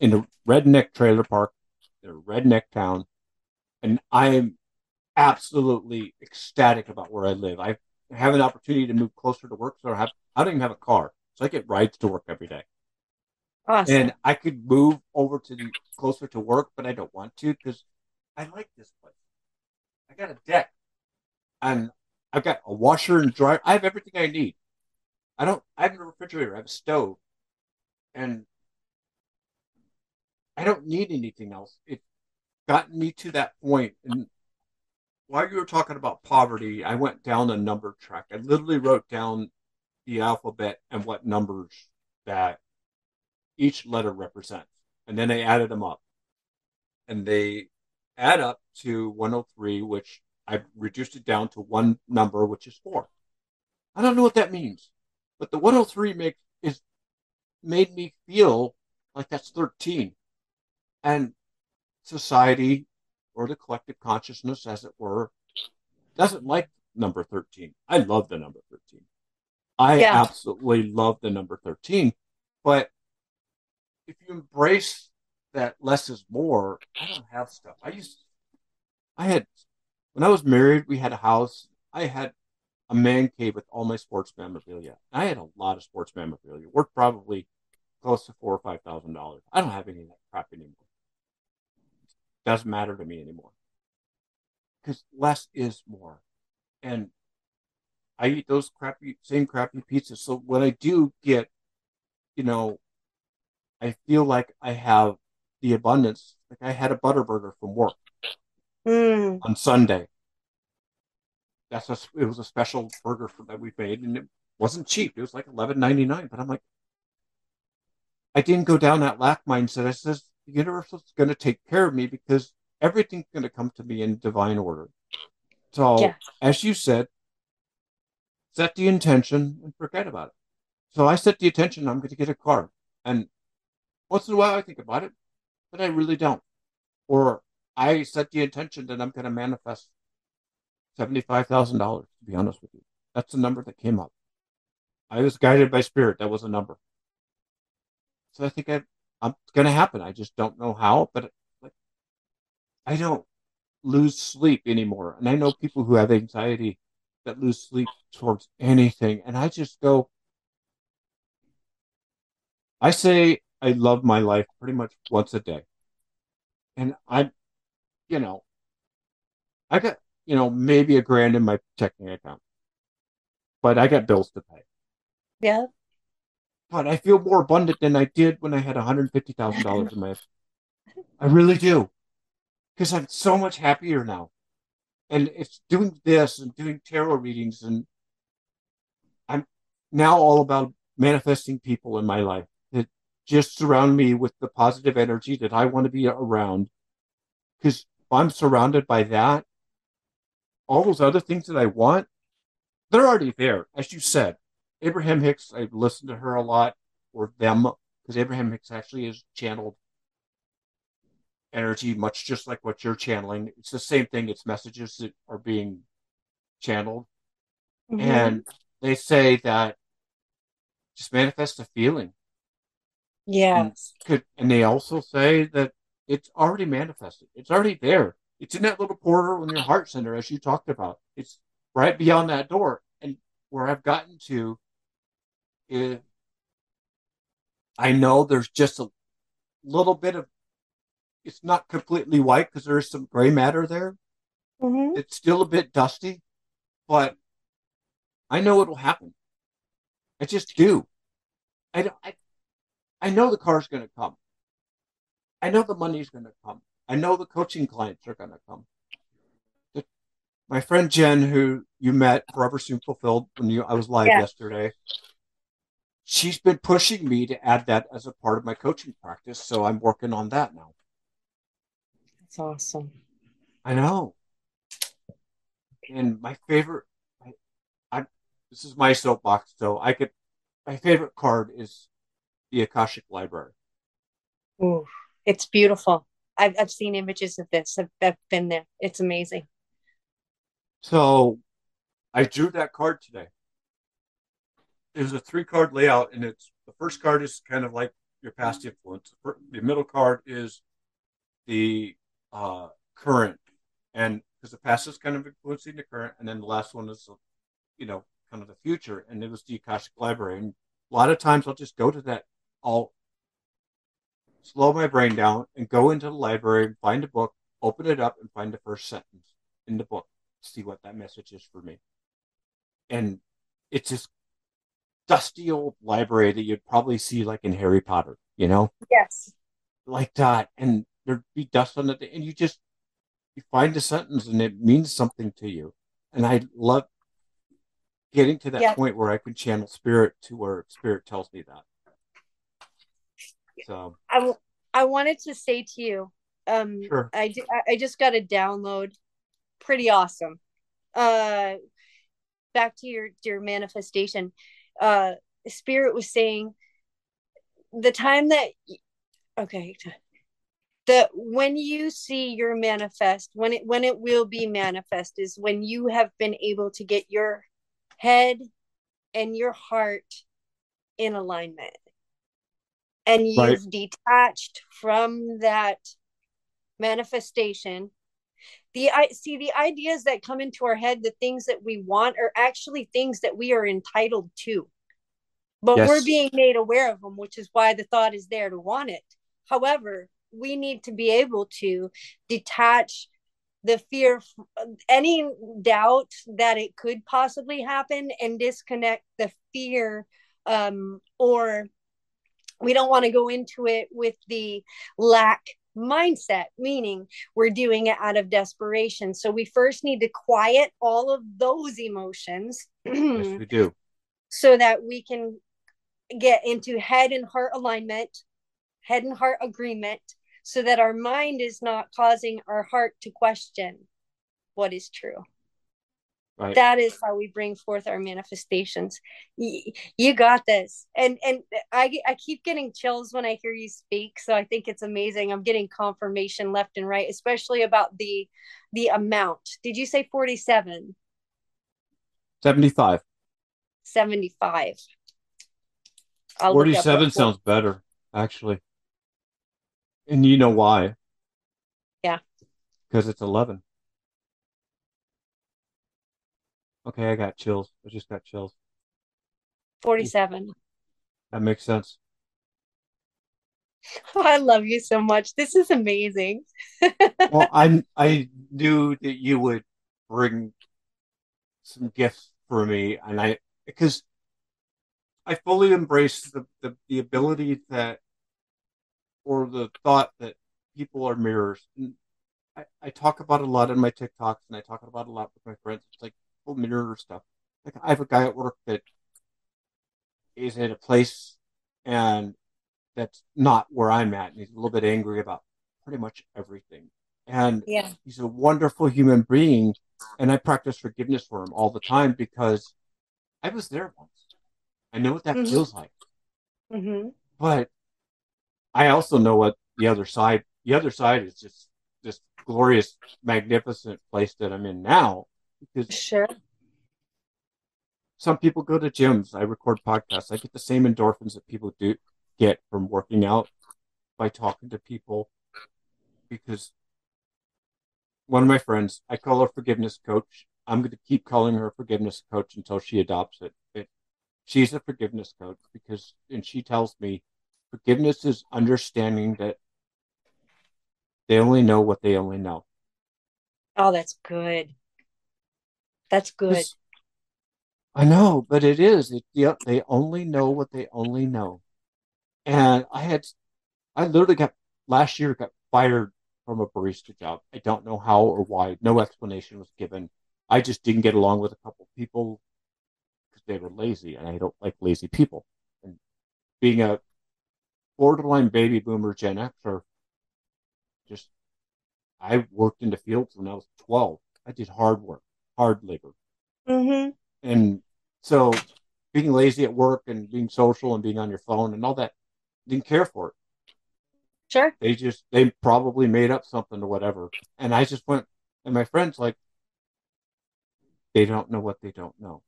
in a redneck trailer park in a redneck town and I'm absolutely ecstatic about where I live. I have an opportunity to move closer to work so I have I don't even have a car. So I get rides to work every day. Awesome. And I could move over to the closer to work, but I don't want to because I like this place. I got a deck and I've got a washer and dryer. I have everything I need. I don't I have a refrigerator, I have a stove, and I don't need anything else. It gotten me to that point. And while you were talking about poverty, I went down a number track. I literally wrote down the alphabet and what numbers that each letter represents. And then I added them up. And they add up to 103, which I reduced it down to one number, which is four. I don't know what that means, but the 103 makes is made me feel like that's 13. And society or the collective consciousness, as it were, doesn't like number 13. I love the number 13. I yeah. absolutely love the number 13. But if you embrace that less is more, I don't have stuff. I used, I had, when I was married, we had a house. I had a man cave with all my sports memorabilia. I had a lot of sports memorabilia, worth probably close to four or five thousand dollars. I don't have any of that crap anymore. Doesn't matter to me anymore because less is more, and I eat those crappy, same crappy pizzas. So when I do get, you know, I feel like I have the abundance. Like I had a butter burger from work mm. on Sunday. That's a, it was a special burger for, that we made, and it wasn't cheap. It was like eleven ninety nine. But I'm like, I didn't go down that lack mindset. I says the universe is going to take care of me because everything's going to come to me in divine order. So, yeah. as you said, set the intention and forget about it. So I set the intention I'm going to get a car. And once in a while I think about it, but I really don't. Or I set the intention that I'm going to manifest $75,000, to be honest with you. That's the number that came up. I was guided by spirit. That was a number. So I think I, I'm going to happen. I just don't know how, but like, I don't lose sleep anymore. And I know people who have anxiety that lose sleep towards anything. And I just go, I say I love my life pretty much once a day. And I'm, you know, I got, you know, maybe a grand in my checking account, but I got bills to pay. Yeah. But I feel more abundant than I did when I had $150,000 in my, I really do. Because I'm so much happier now. And it's doing this and doing tarot readings and i'm now all about manifesting people in my life that just surround me with the positive energy that i want to be around. Because if i'm surrounded by that all those other things that i want they're already there as you said abraham hicks i've listened to her a lot or them because abraham hicks actually is channeled energy, much just like what you're channeling. It's the same thing. It's messages that are being channeled. Mm-hmm. And they say that just manifest a feeling. Yes. And, could, and they also say that it's already manifested. It's already there. It's in that little portal in your heart center, as you talked about. It's right beyond that door. And where I've gotten to is I know there's just a little bit of it's not completely white because there's some gray matter there. Mm-hmm. It's still a bit dusty, but I know it'll happen. I just do. I don't, I, I know the car's going to come. I know the money's going to come. I know the coaching clients are going to come. The, my friend Jen, who you met forever soon fulfilled when you I was live Yeah. yesterday, she's been pushing me to add that as a part of my coaching practice. So I'm working on that now. That's awesome. I know. And my favorite, I, I this is my soapbox, so I could. My favorite card is the Akashic Library. Ooh, it's beautiful. I've I've seen images of this. I've, I've been there. It's amazing. So I drew that card today. There's a three card layout, and it's the first card is kind of like your past influence. The middle card is the uh, current, and because the past is kind of influencing the current, and then the last one is, you know, kind of the future, and it was the Akashic Library. And a lot of times I'll just go to that, I'll slow my brain down and go into the library and find a book, open it up, and find the first sentence in the book see what that message is for me. And it's this dusty old library that you'd probably see like in Harry Potter, you know, Yes. like that. And there'd be dust on it, and you just you find a sentence and it means something to you. And I love getting to that Yeah. point where I can channel spirit to where spirit tells me that. So I, w- I wanted to say to you, um, Sure. I, I- I just got a download. Pretty awesome. Uh, back to your your manifestation. Uh, Spirit was saying the time that okay, the when you see your manifest when it when it will be manifest is when you have been able to get your head and your heart in alignment and you've Right. detached from that manifestation the i see the ideas that come into our head the things that we want are actually things that we are entitled to but Yes. we're being made aware of them which is why the thought is there to want it however we need to be able to detach the fear any doubt that it could possibly happen and disconnect the fear um or we don't want to go into it with the lack mindset meaning we're doing it out of desperation so we first need to quiet all of those emotions yes, we do. so that we can get into head and heart alignment, head and heart agreement, so that our mind is not causing our heart to question what is true. Right. That is how we bring forth our manifestations. You got this, and and I I keep getting chills when I hear you speak. So I think it's amazing. I'm getting confirmation left and right, especially about the the amount. Did you say 47? 75. 75. I'll 47 sounds better, actually. And you know why? Yeah. Because it's 11. Okay, I got chills. I just got chills. 47. That makes sense. I love you so much. This is amazing. Well, I I knew that you would bring some gifts for me, and I because I fully embrace the, the the ability that or the thought that people are mirrors. And I, I talk about a lot in my TikToks, and I talk about a lot with my friends. It's like people mirror stuff. Like I have a guy at work that is at a place and that's not where I'm at, and he's a little bit angry about pretty much everything. And Yeah. he's a wonderful human being, and I practice forgiveness for him all the time because I was there once. I know what that Mhm. feels like, hmm but I also know what the other side. The other side is just this glorious, magnificent place that I'm in now. Because Sure. some people go to gyms. I record podcasts. I get the same endorphins that people do get from working out by talking to people. Because one of my friends, I call her forgiveness coach. I'm going to keep calling her forgiveness coach until she adopts it. it. She's a forgiveness coach because, and she tells me forgiveness is understanding that they only know what they only know. Oh, that's good. That's good. I know, but it is. It, they only know what they only know. And I had, I literally got last year got fired from a barista job. I don't know how or why. No explanation was given. I just didn't get along with a couple people because they were lazy, and I don't like lazy people. And being a borderline baby boomer Gen Xer, just I worked in the fields when I was 12. I did hard work, hard labor. Mm-hmm. And so being lazy at work and being social and being on your phone and all that, didn't care for it. Sure. They just they probably made up something or whatever. And I just went and my friends like they don't know what they don't know.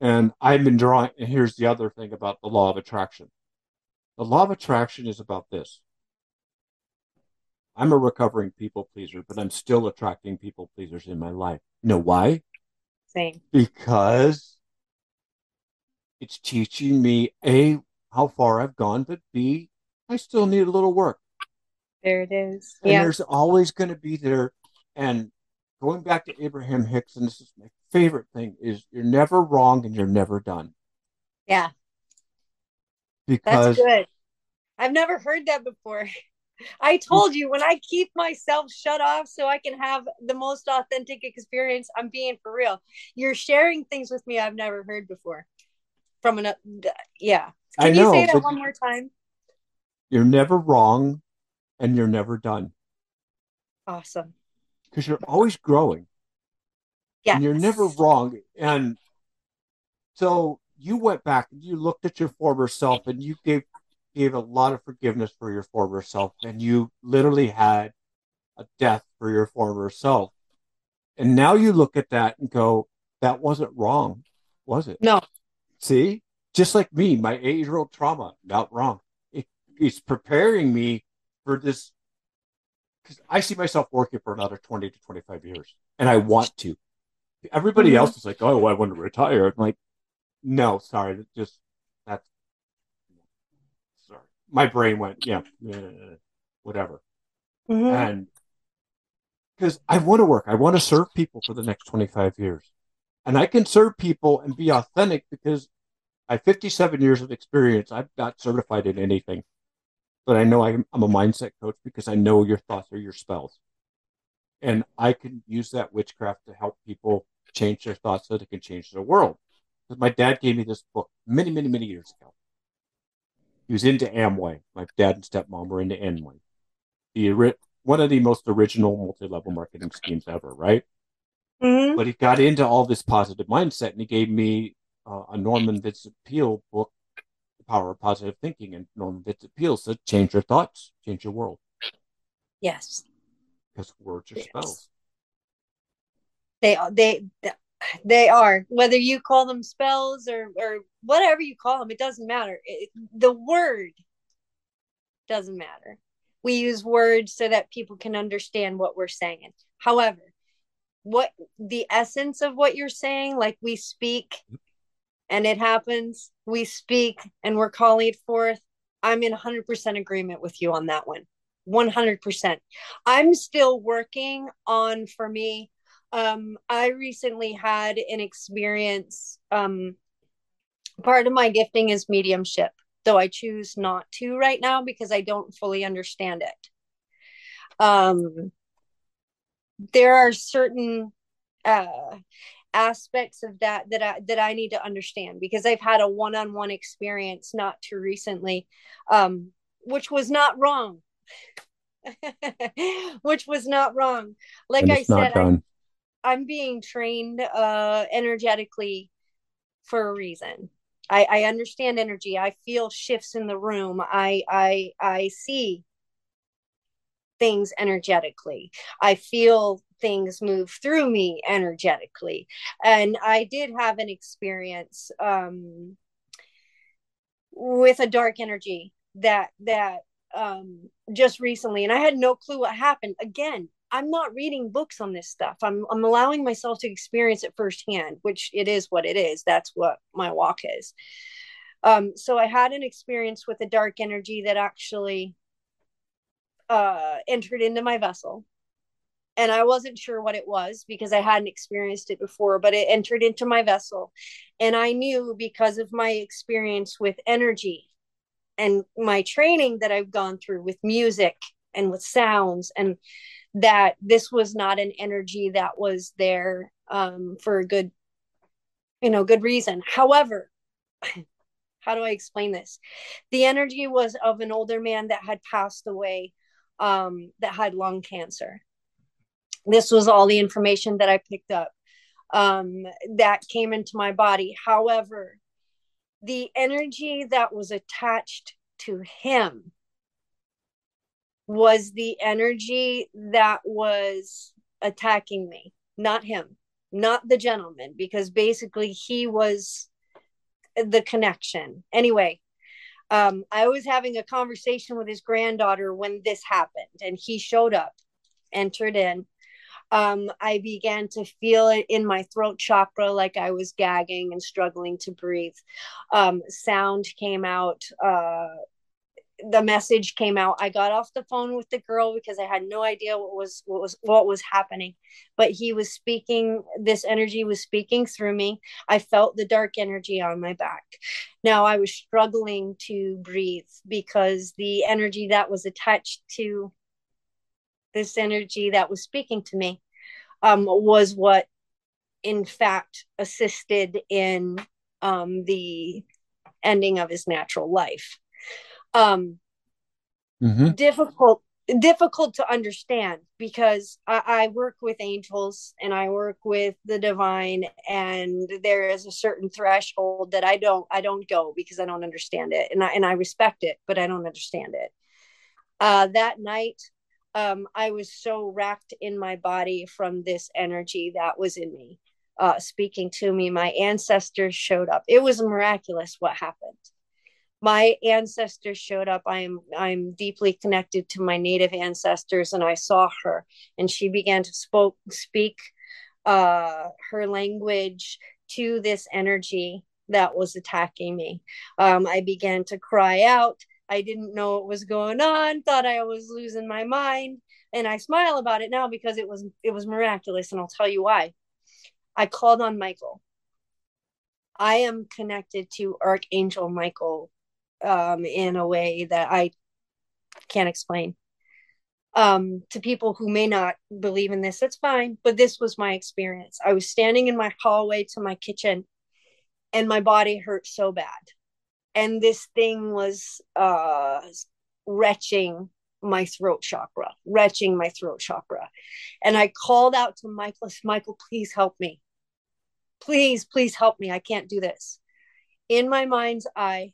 And I've been drawing and here's the other thing about the law of attraction. The law of attraction is about this. I'm a recovering people pleaser, but I'm still attracting people pleasers in my life. You know why? Same. Because it's teaching me A, how far I've gone, but B, I still need a little work. There it is. And yeah. there's always going to be there. And going back to Abraham Hicks, and this is my favorite thing, is you're never wrong and you're never done. Yeah. Because That's good. I've never heard that before. I told you when I keep myself shut off so I can have the most authentic experience, I'm being for real. You're sharing things with me I've never heard before. From an, yeah. Can I you say that one more time? you're never wrong and you're never done Awesome. because you're always growing. Yeah. and you're never wrong. And so you went back and you looked at your former self and you gave gave a lot of forgiveness for your former self and you literally had a death for your former self. And now you look at that and go, that wasn't wrong, was it? No. See? Just like me, my eight year old trauma, not wrong. It, it's preparing me for this because I see myself working for another 20 to 25 years and I want to. Everybody Mhm. else is like, oh, I want to retire. I'm like, no, sorry, that just. My brain went, yeah, whatever. Mhm. And because I want to work, I want to serve people for the next 25 years. And I can serve people and be authentic because I have 57 years of experience. I'm not certified in anything, but I know I'm, I'm a mindset coach because I know your thoughts are your spells. And I can use that witchcraft to help people change their thoughts so they can change their world. Because my dad gave me this book many, many, many years ago. He was into Amway. My dad and stepmom were into Amway. The one of the most original multi-level marketing schemes ever, right? Mhm. But he got into all this positive mindset, and he gave me uh, a Norman Vincent Peale book, The Power of Positive Thinking. And Norman Vincent Peale said, "Change your thoughts, change your world, Yes. because words are Yes. spells." They they they are. Whether you call them spells or or whatever you call them it doesn't matter. It, the word doesn't matter. We use words so that people can understand what we're saying. However what the essence of what you're saying like we speak and it happens we speak and we're calling it forth i'm in 100% agreement with you on that one. 100% i'm still working on for me um i recently had an experience um part of my gifting is mediumship though i choose not to right now because i don't fully understand it. Um there are certain uh aspects of that that I that I need to understand because I've had a one-on-one experience not too recently um which was not wrong. Which was not wrong. Like I said I. I'm being trained uh energetically for a reason. I, I understand energy. I feel shifts in the room. I I I see things energetically. I feel things move through me energetically. And I did have an experience um with a dark energy that that um just recently and I had no clue what happened. Again, I'm not reading books on this stuff. I'm I'm allowing myself to experience it firsthand, which it is what it is. That's what my walk is. Um, so I had an experience with a dark energy that actually uh, entered into my vessel. And I wasn't sure what it was because I hadn't experienced it before, but it entered into my vessel. And I knew because of my experience with energy and my training that I've gone through with music and with sounds and that this was not an energy that was there um, for a good you know good reason. However how do i explain this? The energy was of an older man that had passed away um, that had lung cancer. This was all the information that i picked up um, that came into my body. However the energy that was attached to him was the energy that was attacking me, not him, not the gentleman, because basically he was the connection. Anyway, um, I was having a conversation with his granddaughter when this happened, and he showed up, entered in. Um, I began to feel it in my throat chakra, like I was gagging and struggling to breathe. Um, sound came out. Uh, the message came out. I got off the phone with the girl because i had no idea what was what was what was happening. But he was speaking this energy was speaking through me. I felt the dark energy on my back. Now i was struggling to breathe because the energy that was attached to this energy that was speaking to me um, was what in fact assisted in um, the ending of his natural life um mm-hmm. difficult difficult to understand because I, I, work with angels and I work with the divine and there is a certain threshold that I don't I don't go because I don't understand it and I and I respect it but I don't understand it. Uh, that night um, I was so racked in my body from this energy that was in me uh, speaking to me. My ancestors showed up. It was miraculous what happened my ancestors showed up. I'm i'm deeply connected to my native ancestors and i saw her and she began to spoke speak uh her language to this energy that was attacking me. Um i began to cry out. I didn't know what was going on thought i was losing my mind and i smile about it now because it was it was miraculous and i'll tell you why. I called on michael. I am connected to Archangel Michael um, in a way that I can't explain. Um, to people who may not believe in this, that's fine. But this was my experience. I was standing in my hallway to my kitchen, and my body hurt so bad, and this thing was uh, retching my throat chakra, retching my throat chakra, and I called out to Michael, Michael, please help me, please, please help me. I can't do this. In my mind's eye,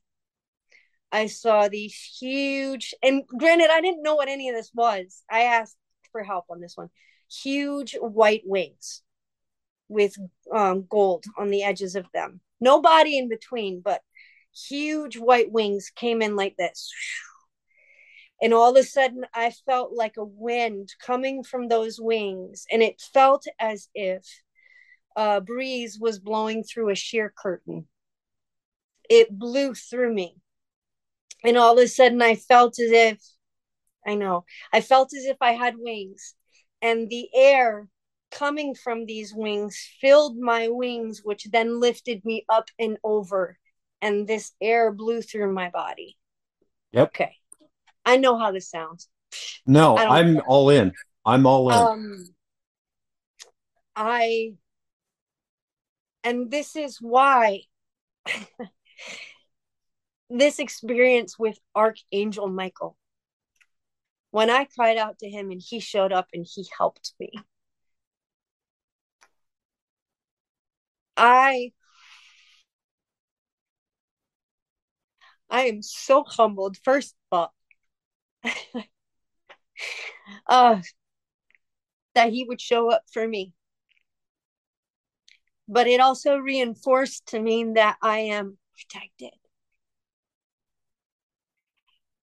I saw these huge, and granted, I didn't know what any of this was. I asked for help on this one. Huge white wings with um, gold on the edges of them. No body in between, but huge white wings came in like this. And all of a sudden, I felt like a wind coming from those wings, and it felt as if a breeze was blowing through a sheer curtain. It blew through me and all of a sudden I felt as if I know I felt as if I had wings. And the air coming from these wings filled my wings which then lifted me up and over. And this air blew through my body. Yep. Okay. I know how this sounds. No I'm know. all in. I'm all in. Um I and this is why this experience with Archangel Michael. When I cried out to him and he showed up and he helped me. I I am so humbled first of all uh, that he would show up for me. But it also reinforced to me that I am protected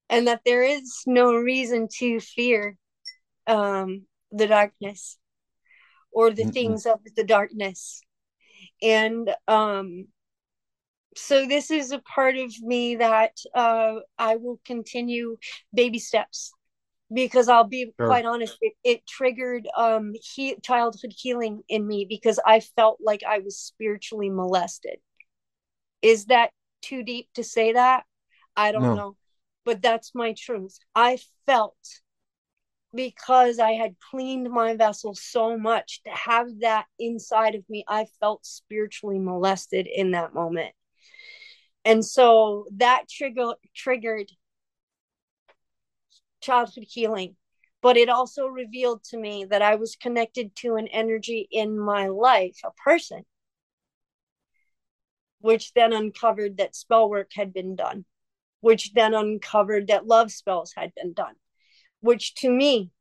and that there is no reason to fear um, the darkness or the Mm-mm. things of the darkness. And um so this is a part of me that uh I will continue baby steps because I'll be Sure. quite honest, it, it triggered um he- childhood healing in me because I felt like I was spiritually molested. Is that too deep to say that? I don't No. know, but that's my truth. I felt because I had cleaned my vessel so much to have that inside of me, I felt spiritually molested in that moment. And so that trigger triggered childhood healing. But it also revealed to me that I was connected to an energy in my life, a person, which then uncovered that spell work had been done, which then uncovered that love spells had been done, which to me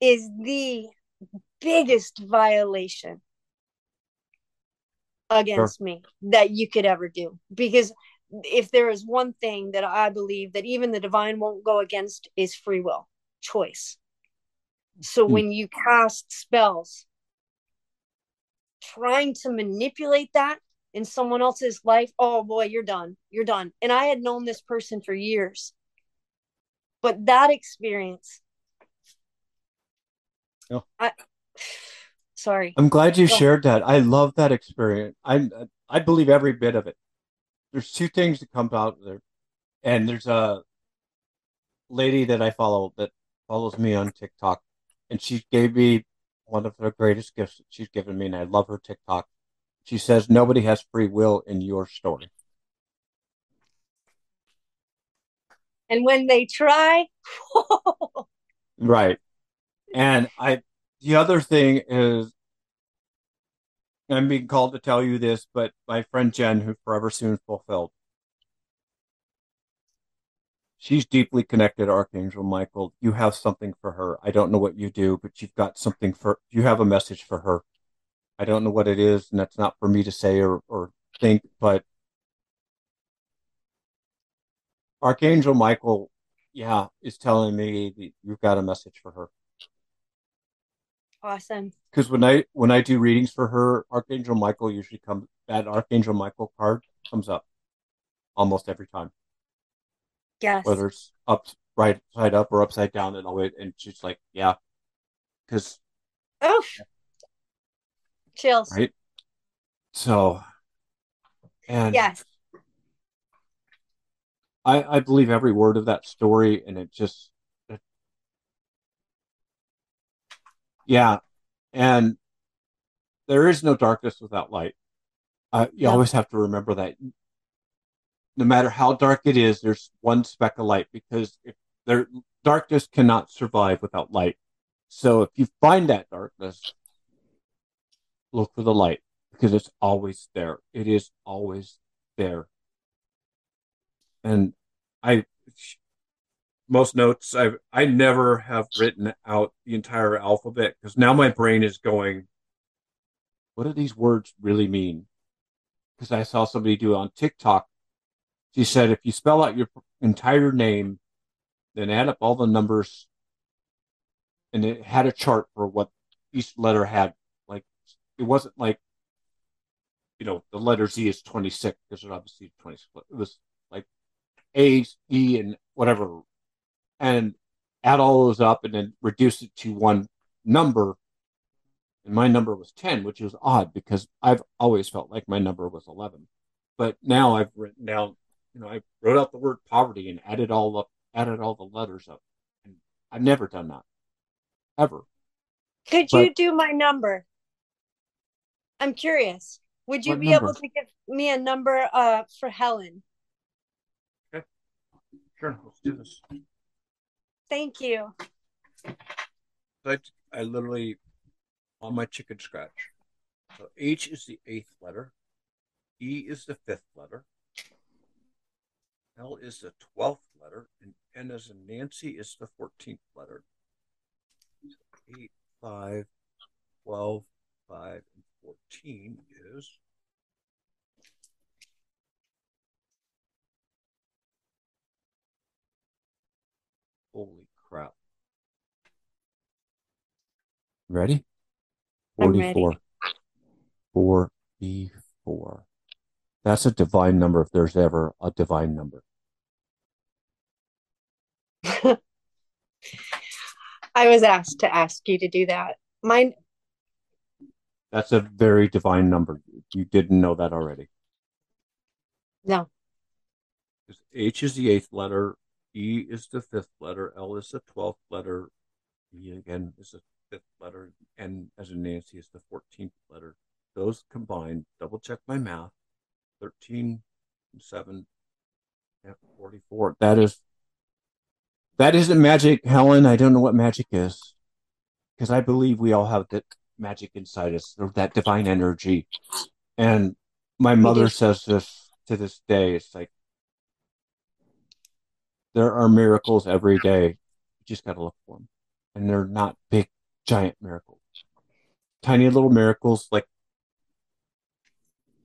is the biggest violation against me that you could ever do. Because if there is one thing that I believe that even the divine won't go against is free will, choice. So Hmm. when you cast spells, trying to manipulate that in someone else's life, oh boy, you're done. You're done. And I had known this person for years. But that experience, Yeah. I sorry. I'm glad you shared that. I love that experience. I I believe every bit of it. There's two things that come out there, and there's a lady that I follow that follows me on TikTok, and she gave me one of the greatest gifts that she's given me, and I love her TikTok. She says nobody has free will in your story. And when they try, Right. And I, the other thing is, I'm being called to tell you this, but my friend Jen, who forever soon fulfilled, she's deeply connected Archangel Michael. You have something for her. I don't know what you do, but you've got something for, you have a message for her. I don't know what it is, and that's not for me to say or, or think, but Archangel Michael, yeah, is telling me that you've got a message for her. awesome. because when I when I do readings for her, Archangel Michael usually comes. That Archangel Michael card comes up almost every time, Yes. whether it's up right side up or upside down, and always and she's like, yeah, because Oh, chills. right. So, and Yes. I I believe every word of that story, and it just, it, yeah, and there is no darkness without light. Uh, you Yeah. always have to remember that. No matter how dark it is, there's one speck of light because if there darkness cannot survive without light. So if you find that darkness, look for the light because it's always there. It is always there. And I most notes I I never have written out the entire alphabet because now my brain is going, what do these words really mean? Because I saw somebody do it on TikTok. She said if you spell out your entire name, then add up all the numbers, and it had a chart for what each letter had. It wasn't like, you know, the letter Z is twenty six because it obviously twenty six. It was like A, E, and whatever, and add all those up and then reduce it to one number. And my number was 10, which was odd because I've always felt like my number was 11. But now I've written down, you know, I wrote out the word poverty and added all up, added all the letters up. And I've never done that. Ever. Could But- you do my number? I'm curious. Would you What be number? able to give me a number uh for Helen? Okay. Sure, let's do this. Thank you. I, I literally on my chicken scratch. So H is the eighth letter, E is the fifth letter, L is the twelfth letter, and N as in Nancy is the fourteenth letter. So eight, five, twelve, five, and fourteen is holy crap. Ready? I'm ready. 44. 44. That's a divine number if there's ever a divine number. I was asked to ask you to do that. Mine, That's a very divine number. You didn't know that already. No. H is the eighth letter, E is the fifth letter, L is the twelfth letter, E again is the fifth letter, N as in Nancy is the fourteenth letter. Those combined, double check my math, 13, 7, yeah, 44. That is, that isn't magic, Helen. I don't know what magic is. Because I believe we all have that magic inside us, or that divine energy. And my mother says this to this day. It's like, there are miracles every day. You just got to look for them. And they're not big, giant miracles. Tiny little miracles like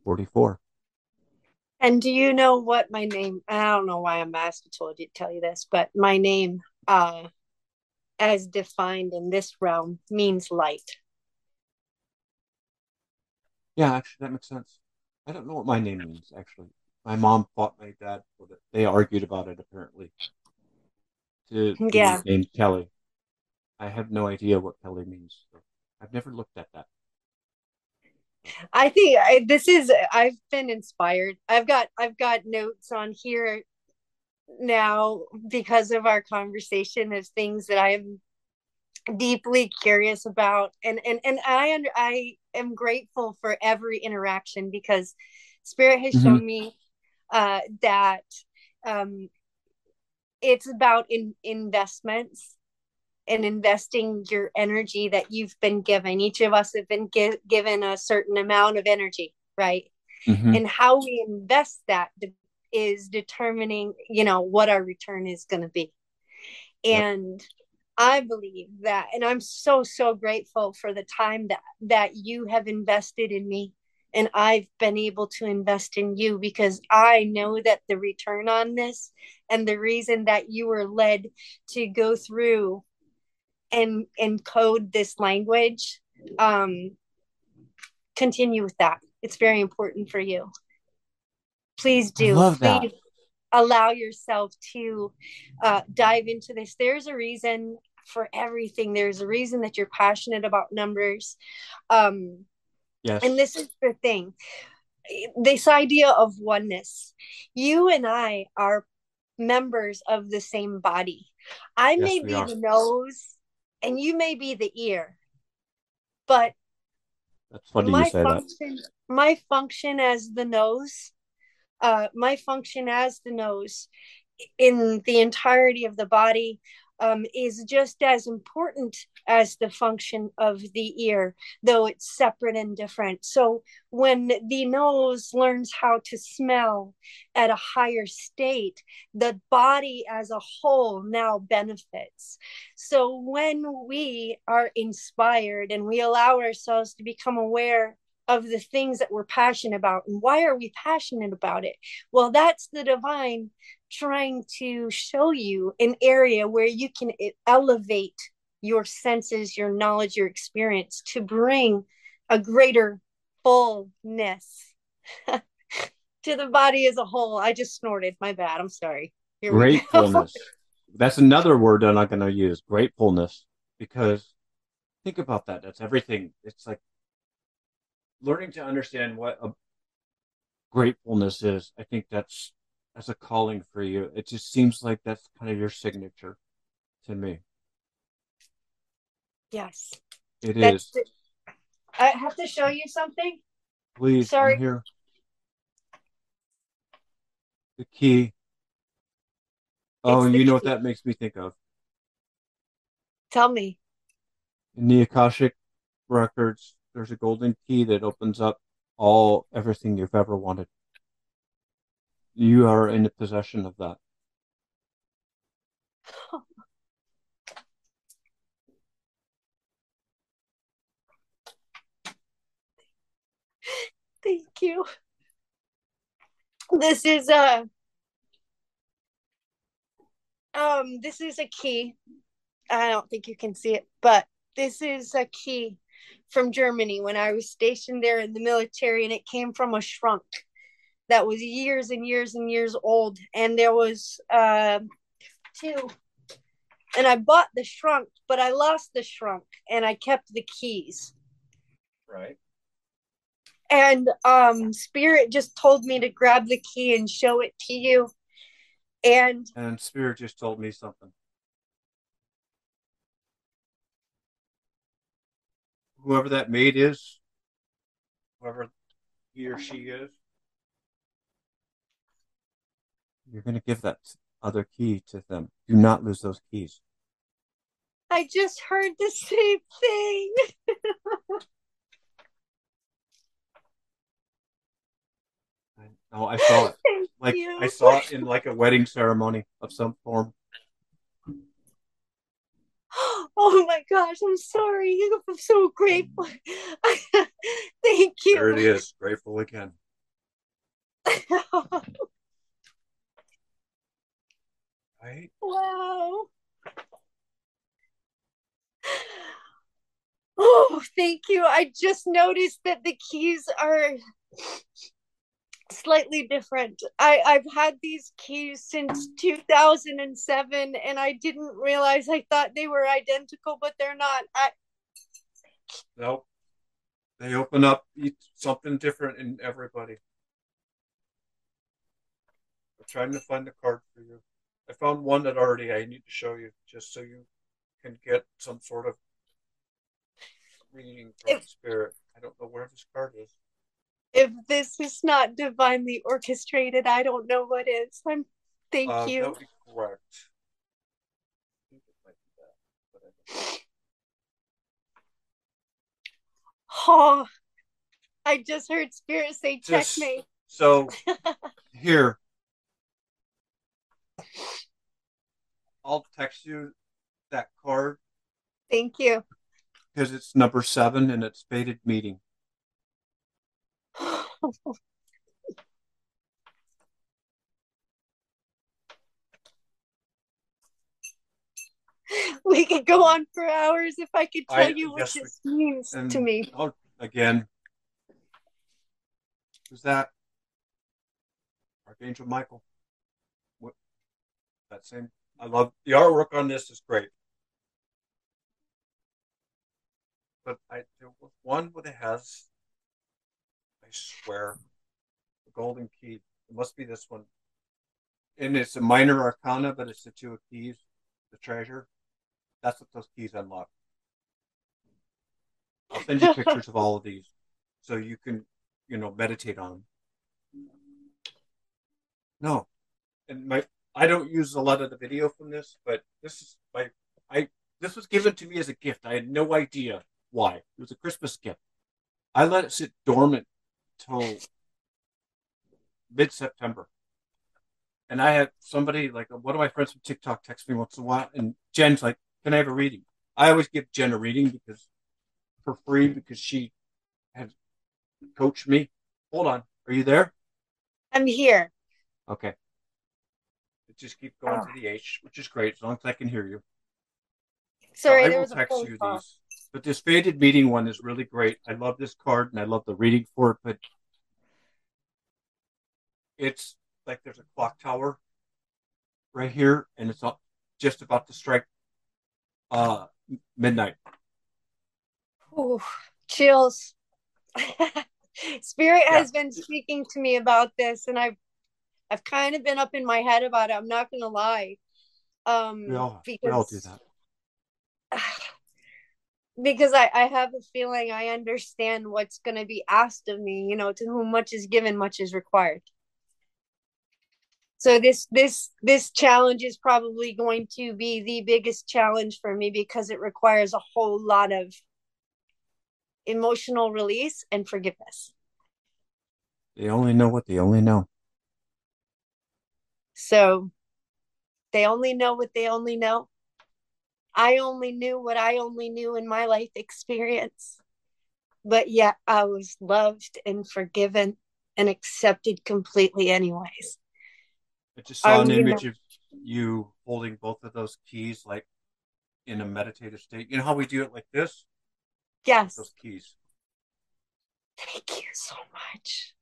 44. And do you know what my name? I don't know why I'm asked to told you tell you this, but my name, uh, as defined in this realm, means light. Yeah, actually, that makes sense. I don't know what my name means, actually. My mom fought my dad with it. They argued about it, apparently. To, to Yeah. name Kelly. I have no idea what Kelly means. So I've never looked at that. I think I, this is. I've been inspired. I've got. I've got notes on here now because of our conversation of things that I'm deeply curious about, and and and I under, I am grateful for every interaction because Spirit has Mhm. shown me uh, that um, it's about in, investments and investing your energy that you've been given. Each of us have been gi- given a certain amount of energy, right? Mhm. And how we invest that de- is determining, you know, what our return is going to be. Yep. And I believe that, and I'm so so grateful for the time that that you have invested in me, and I've been able to invest in you because I know that the return on this and the reason that you were led to go through and encode this language, um, continue with that. It's very important for you. Please I do. love that. Please allow yourself to uh, dive into this. There's a reason for everything. There's a reason that you're passionate about numbers. Um, Yes. and this is the thing this idea of oneness. You and I are members of the same body. I Yes, may be are. the nose and you may be the ear, but That's funny my you say that. my function as the nose uh my function as the nose in the entirety of the body um, is just as important as the function of the ear, though it's separate and different. So, when the nose learns how to smell at a higher state, the body as a whole now benefits. So, when we are inspired and we allow ourselves to become aware of the things that we're passionate about, and why are we passionate about it? Well, that's the divine trying to show you an area where you can elevate your senses, your knowledge, your experience to bring a greater fullness to the body as a whole. I just snorted. My bad. I'm sorry. Here. Gratefulness. That's another word I'm not going to use. Gratefulness. Because think about that. That's everything. It's like learning to understand what a gratefulness is. I think that's that's a calling for you. It just seems like that's kind of your signature to me. Yes. It That's is. the- I have to show you something. Please, sorry. I'm here. The key. Oh, you know what that makes me think of? Tell me. In the Akashic records, there's a golden key that opens up all everything you've ever wanted. You are in the possession of that. Thank you. This is a um this is a key. I don't think you can see it, but this is a key from Germany when I was stationed there in the military, and it came from a shrunk that was years and years and years old. And there was uh, two, and I bought the shrunk, but I lost the shrunk, and I kept the keys. Right. And um, Spirit just told me to grab the key and show it to you. And And Spirit just told me something. Whoever that maid is, whoever he or she is, you're going to give that other key to them. Do not lose those keys. I just heard the same thing. I, no, I saw it. Thank Like you. I saw it in like a wedding ceremony of some form. Oh my gosh, I'm sorry. I'm so grateful. Thank you. There it is. Grateful again. Right? wow. Oh, thank you. I just noticed that the keys are slightly different. I, I've had these keys since 2007 and I didn't realize I thought they were identical, but they're not. I, Nope. They open up each, something different in everybody. I'm trying to find the card for you. I found one that already I need to show you just so you can get some sort of reading from If- spirit. I don't know where this card is. If this is not divinely orchestrated, I don't know what is. I'm thank Uh, you. That would be correct. I think it might be that, but I don't know. Oh, I just heard spirit say Just- checkmate. So here, I'll text you that card Thank you. because it's number seven and it's fated meeting. we could go on for hours if I could tell I- you what yes, we- this means to me. Oh, again, who's that? Archangel Michael. What? That same. I love the artwork on this is great. But I there was one what it has. I swear, the golden key. It must be this one. And it's a minor arcana, but it's the two of keys, the treasure. That's what those keys unlock. I'll send you pictures of all of these so you can, you know, meditate on them. No. And my I don't use a lot of the video from this, but this is my I this was given to me as a gift. I had no idea why. It was a Christmas gift. I let it sit dormant till mid September. And I had somebody like one of my friends from TikTok text me once in a while, and Jen's like, "Can I have a reading?" I always give Jen a reading because for free because she has coached me. Hold on, are you there? I'm here. Okay. It just keep going to the H, which is great as long as I can hear you. So Sorry, I there will was a phone you call. these. But this fated meeting one is really great. I love this card and I love the reading for it, but it's like there's a clock tower right here and it's not just about to strike uh midnight. Ooh, chills. Spirit Yeah. has been speaking to me about this, and I've I've kind of been up in my head about it. I'm not gonna lie. Um, We all because we all do that. Because I, I have a feeling I understand what's going to be asked of me. You know, to whom much is given, much is required. So this this this challenge is probably going to be the biggest challenge for me because it requires a whole lot of emotional release and forgiveness. They only know what they only know. So they only know what they only know. I only knew what I only knew in my life experience. But yet I was loved and forgiven and accepted completely, anyways. I just saw Are an image of you holding both of those keys like in a meditative state. You know how we do it like this? Yes. Those keys. Thank you so much.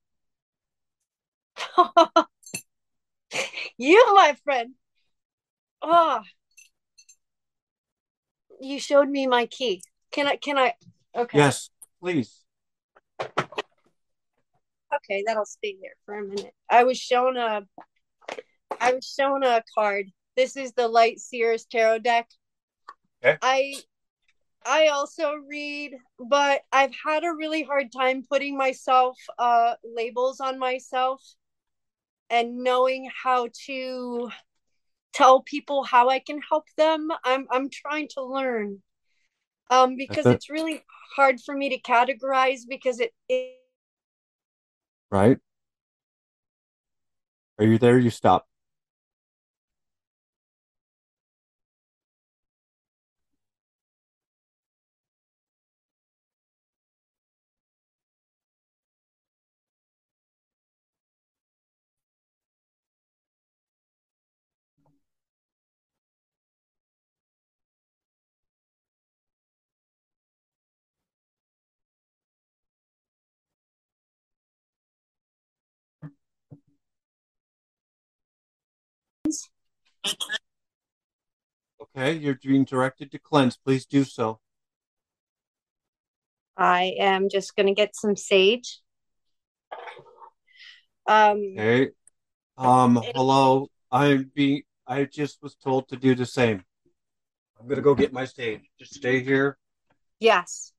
you, my friend. Oh, you showed me my key. Can I? Can I? Okay. Yes, please. Okay, that'll stay there for a minute. I was shown a. I was shown a card. This is the Light Seers Tarot deck. Okay. I I also read, but I've had a really hard time putting myself uh labels on myself and knowing how to tell people how I can help them. I'm I'm trying to learn. Um because it's really hard for me to categorize because it, it Right? Are you there? You stop. Okay, you're being directed to cleanse. Please do so. I am just gonna get some sage. Um Okay. Um, hello. I'm being I just was told to do the same. I'm gonna go get my sage. Just stay here. yes,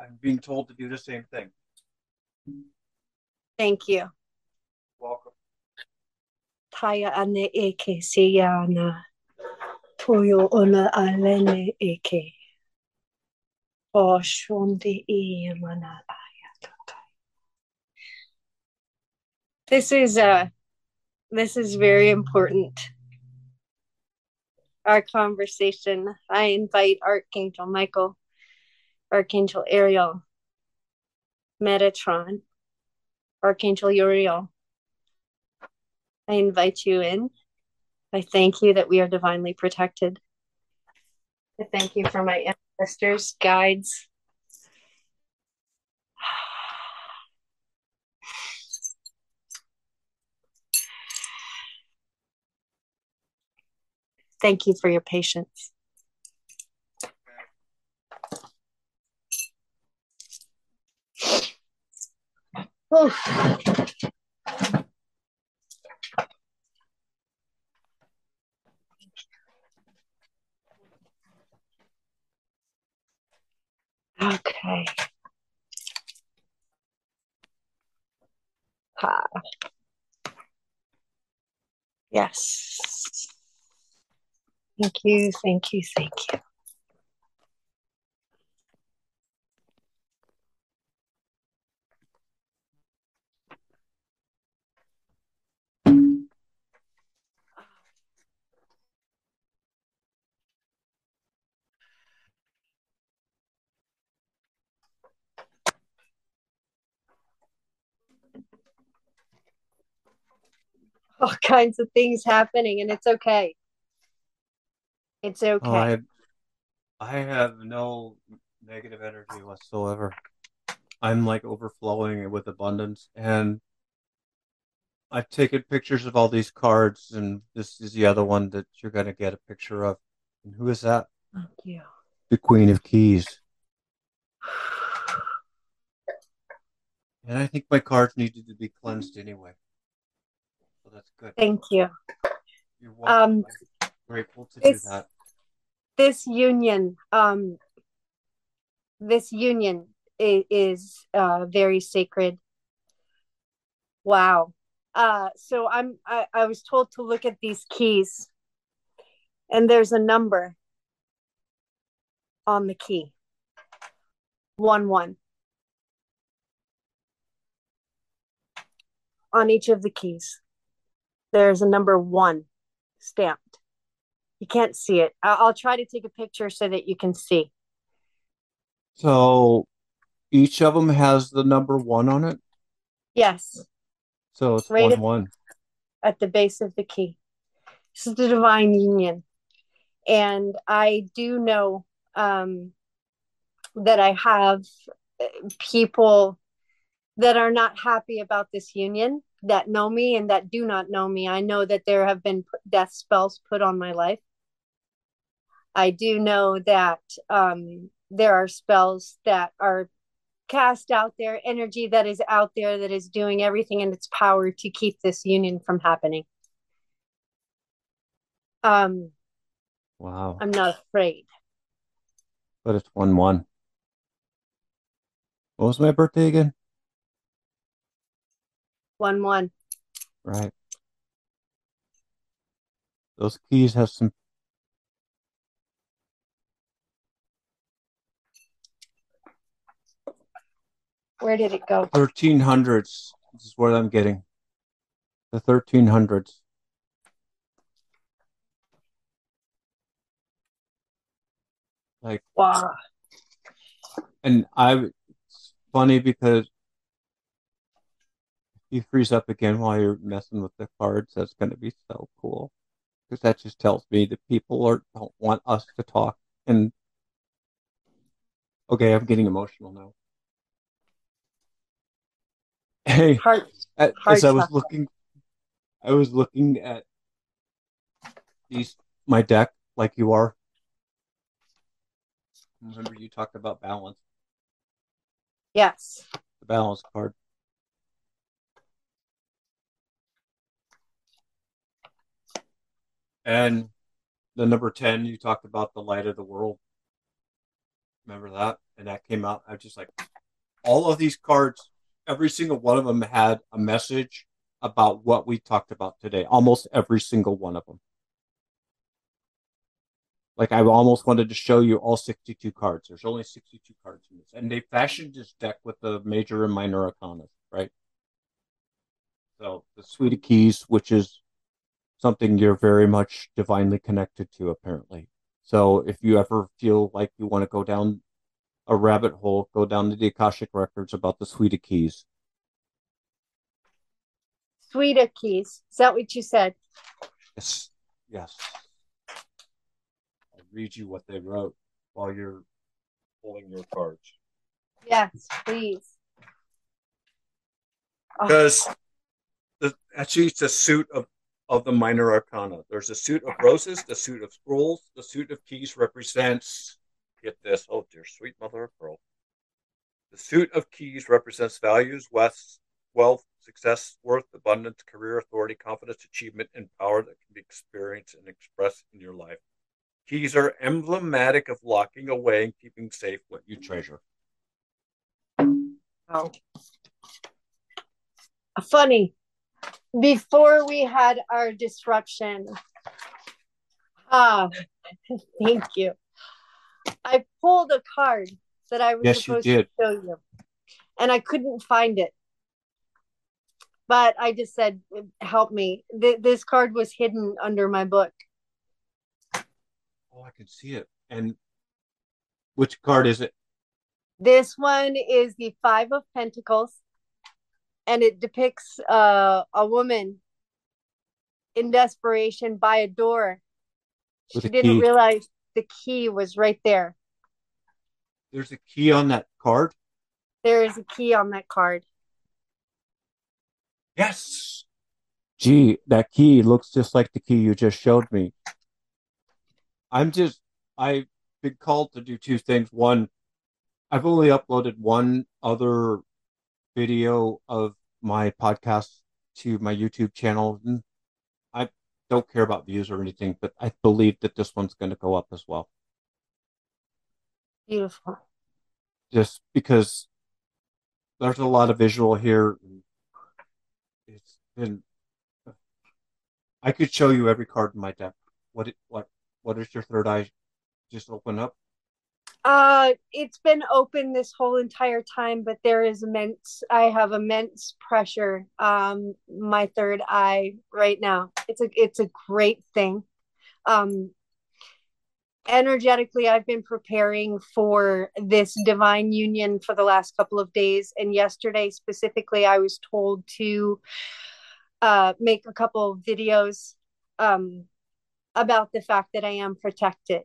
I'm being told to do the same thing. thank you. Toyo ona alene eke. O shonde mana ayataka. This is uh this is very important. Our conversation. I invite Archangel Michael, Archangel Ariel, Metatron, Archangel Uriel. I invite you in. I thank you that we are divinely protected. I thank you for my ancestors, guides. Thank you for your patience. Oof. Okay. Ha. Yes. Thank you, thank you, thank you. All kinds of things happening, and it's okay. It's okay. Oh, I I have no negative energy whatsoever. I'm like overflowing with abundance and I've taken pictures of all these cards and this is the other one that you're gonna get a picture of. And who is that? Thank you. The Queen of Keys. And I think my cards needed to be cleansed anyway. So that's good. Thank you. You're welcome. Um, grateful to do that. this union um this union is, is uh very sacred wow uh so i'm I, I was told to look at these keys and there's a number on the key one one on each of the keys there's a number one stamped you can't see it. I'll try to take a picture so that you can see. So each of them has the number one on it. Yes, So it's Right one at- one. at the base of the key. This is the divine union. and I do know um, that I have uh, people that are not happy about this union that know me and that do not know me. I know that there have been death spells put on my life. I do know that um, there are spells that are cast out there, energy that is out there that is doing everything in its power to keep this union from happening. Um, Wow. I'm not afraid. But it's 1 1. What was my birthday again? One one. Right. Those keys have some. Where did it go? 1300s. This is what I'm getting. The 1300s. Like, Wow. and I, it's funny because you freeze up again while you're messing with the cards, that's going to be so cool. Because that just tells me that people are, don't want us to talk. And, okay, I'm getting emotional now. Hey, Heart. as Hard I was looking, I was looking at these my deck like you are. Remember you talked about balance, Yes. the balance card. And the number 10, you talked about the light of the world. Remember that? And that came out. I was just like, all of these cards, every single one of them had a message about what we talked about today. Almost every single one of them. Like I almost wanted to show you all 62 cards. There's only 62 cards in this. And they fashioned this deck with the major and minor arcana, right? So the Suite of Keys, which is something you're very much divinely connected to, apparently. So if you ever feel like you want to go down a rabbit hole, go down to the Akashic records about the Suite of Keys. Suite of keys. Is that what you said? Yes. Yes. I'll read you what they wrote while you're pulling your cards. Yes, please. Oh, Because the, actually, it's a suit of, of the minor arcana. There's a suit of roses, the suit of scrolls, the suit of keys represents, get this, oh dear sweet mother of pearl. The suit of keys represents values, wealth, wealth, success, worth, abundance, career, authority, confidence, achievement, and power that can be experienced and expressed in your life. Keys are emblematic of locking away and keeping safe what you treasure. oh. Funny. Before we had our disruption, ah, thank you. I pulled a card that I was Yes, supposed to show you, and I couldn't find it. But I just said, "Help me!" Th- this card was hidden under my book. Oh, I can see it. And which card is it? This one is the Five of Pentacles, and it depicts uh, a woman in desperation by a door. With she a didn't key. realize the key was right there. There's a key on that card. There is a key on that card. Yes. Gee, that key looks just like the key you just showed me. I'm just, I've been called to do two things. One, I've only uploaded one other video of my podcast to my YouTube channel. And I don't care about views or anything, but I believe that this one's going to go up as well. Beautiful. just because there's a lot of visual here. It's been. I could show you every card in my deck. What it, what what is your third eye? Just open up. Uh, it's been open this whole entire time, but there is immense. I have immense pressure. Um, my third eye right now. It's a it's a great thing. Um, energetically, I've been preparing for this divine union for the last couple of days, and yesterday specifically, I was told to uh make a couple of videos um about the fact that I am protected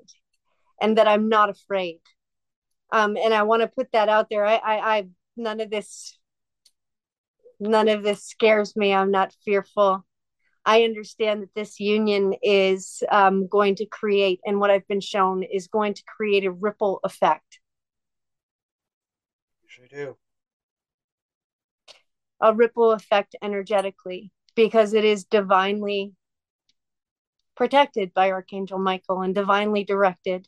and that I'm not afraid. Um, and I want to put that out there. I, I, I, none of this, none of this scares me. I'm not fearful. I understand that this union is um, going to create, and what I've been shown is going to create a ripple effect. Usually do. A ripple effect energetically because it is divinely protected by Archangel Michael and divinely directed.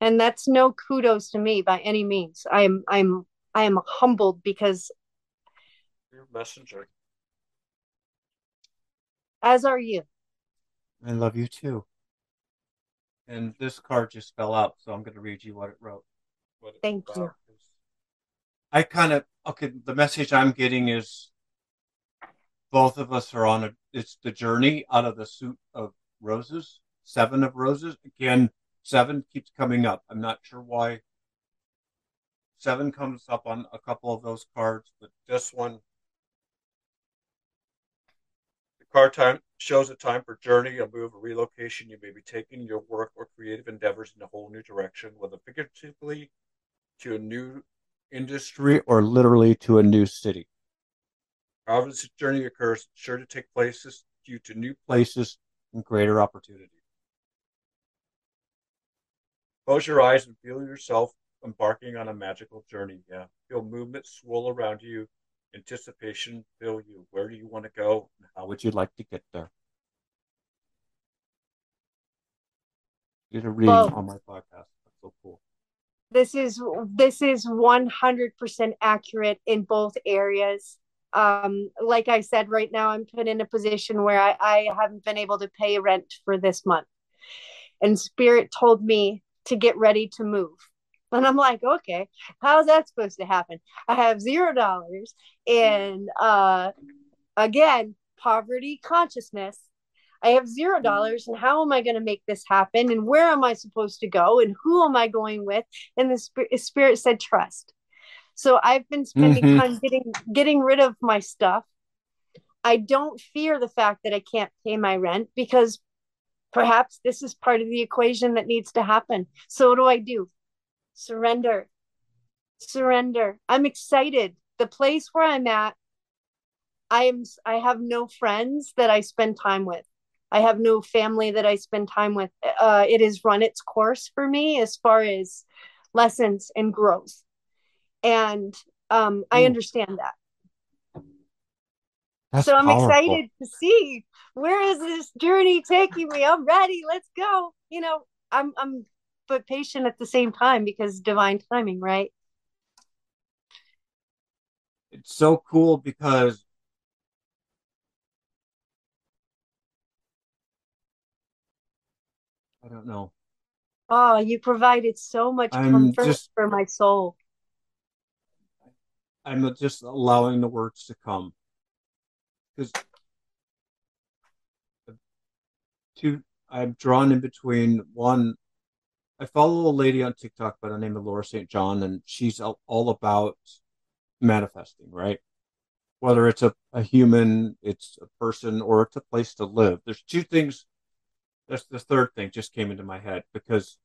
And that's no kudos to me by any means. I'm I'm I am humbled because Your messenger. as are you. I love you too. And this card just fell out, so I'm going to read you what it wrote. What it's Thank you. I kind of okay. The message I'm getting is both of us are on a. It's the journey out of the suit of roses, seven of roses. Again, seven keeps coming up. I'm not sure why. Seven comes up on a couple of those cards, but This one. The card time shows a time for journey, a move, a relocation. You may be taking your work or creative endeavors in a whole new direction, whether figuratively to a new industry or literally to a new city. However, this journey occurs, sure to take places due to new places and greater opportunity. Close your eyes and feel yourself embarking on a magical journey. Yeah. Feel movement swirl around you, anticipation fill you. Where do you want to go? And How would you like to get there? Did a reading Well- on my podcast. That's so cool. This is this is 100% accurate in both areas. Um, like I said, right now I'm put in a position where I, I haven't been able to pay rent for this month. And Spirit told me to get ready to move. And I'm like, okay, how's that supposed to happen? I have zero dollars and uh again, poverty consciousness. I have zero dollars, and how am I going to make this happen? And where am I supposed to go? And who am I going with? And the spirit, spirit said, trust. So I've been spending Mhm. time getting getting rid of my stuff. I don't fear the fact that I can't pay my rent because perhaps this is part of the equation that needs to happen. So what do I do? Surrender. Surrender. I'm excited. The place where I'm at, I am I have no friends that I spend time with. I have no family that I spend time with. Uh, it has run its course for me as far as lessons and growth. And um, I understand that. That's so I'm powerful. excited to see where is this journey taking me. I'm ready. Let's go. You know, I'm I'm but patient at the same time because divine timing, right? It's so cool because I don't know. Oh, you provided so much I'm comfort just- for my soul. I'm just allowing the words to come because two. I'm drawn in between one. I follow a lady on TikTok by the name of Laura St. John, and she's all about manifesting, right? Whether it's a, a human, it's a person, or it's a place to live. There's two things. That's the third thing just came into my head because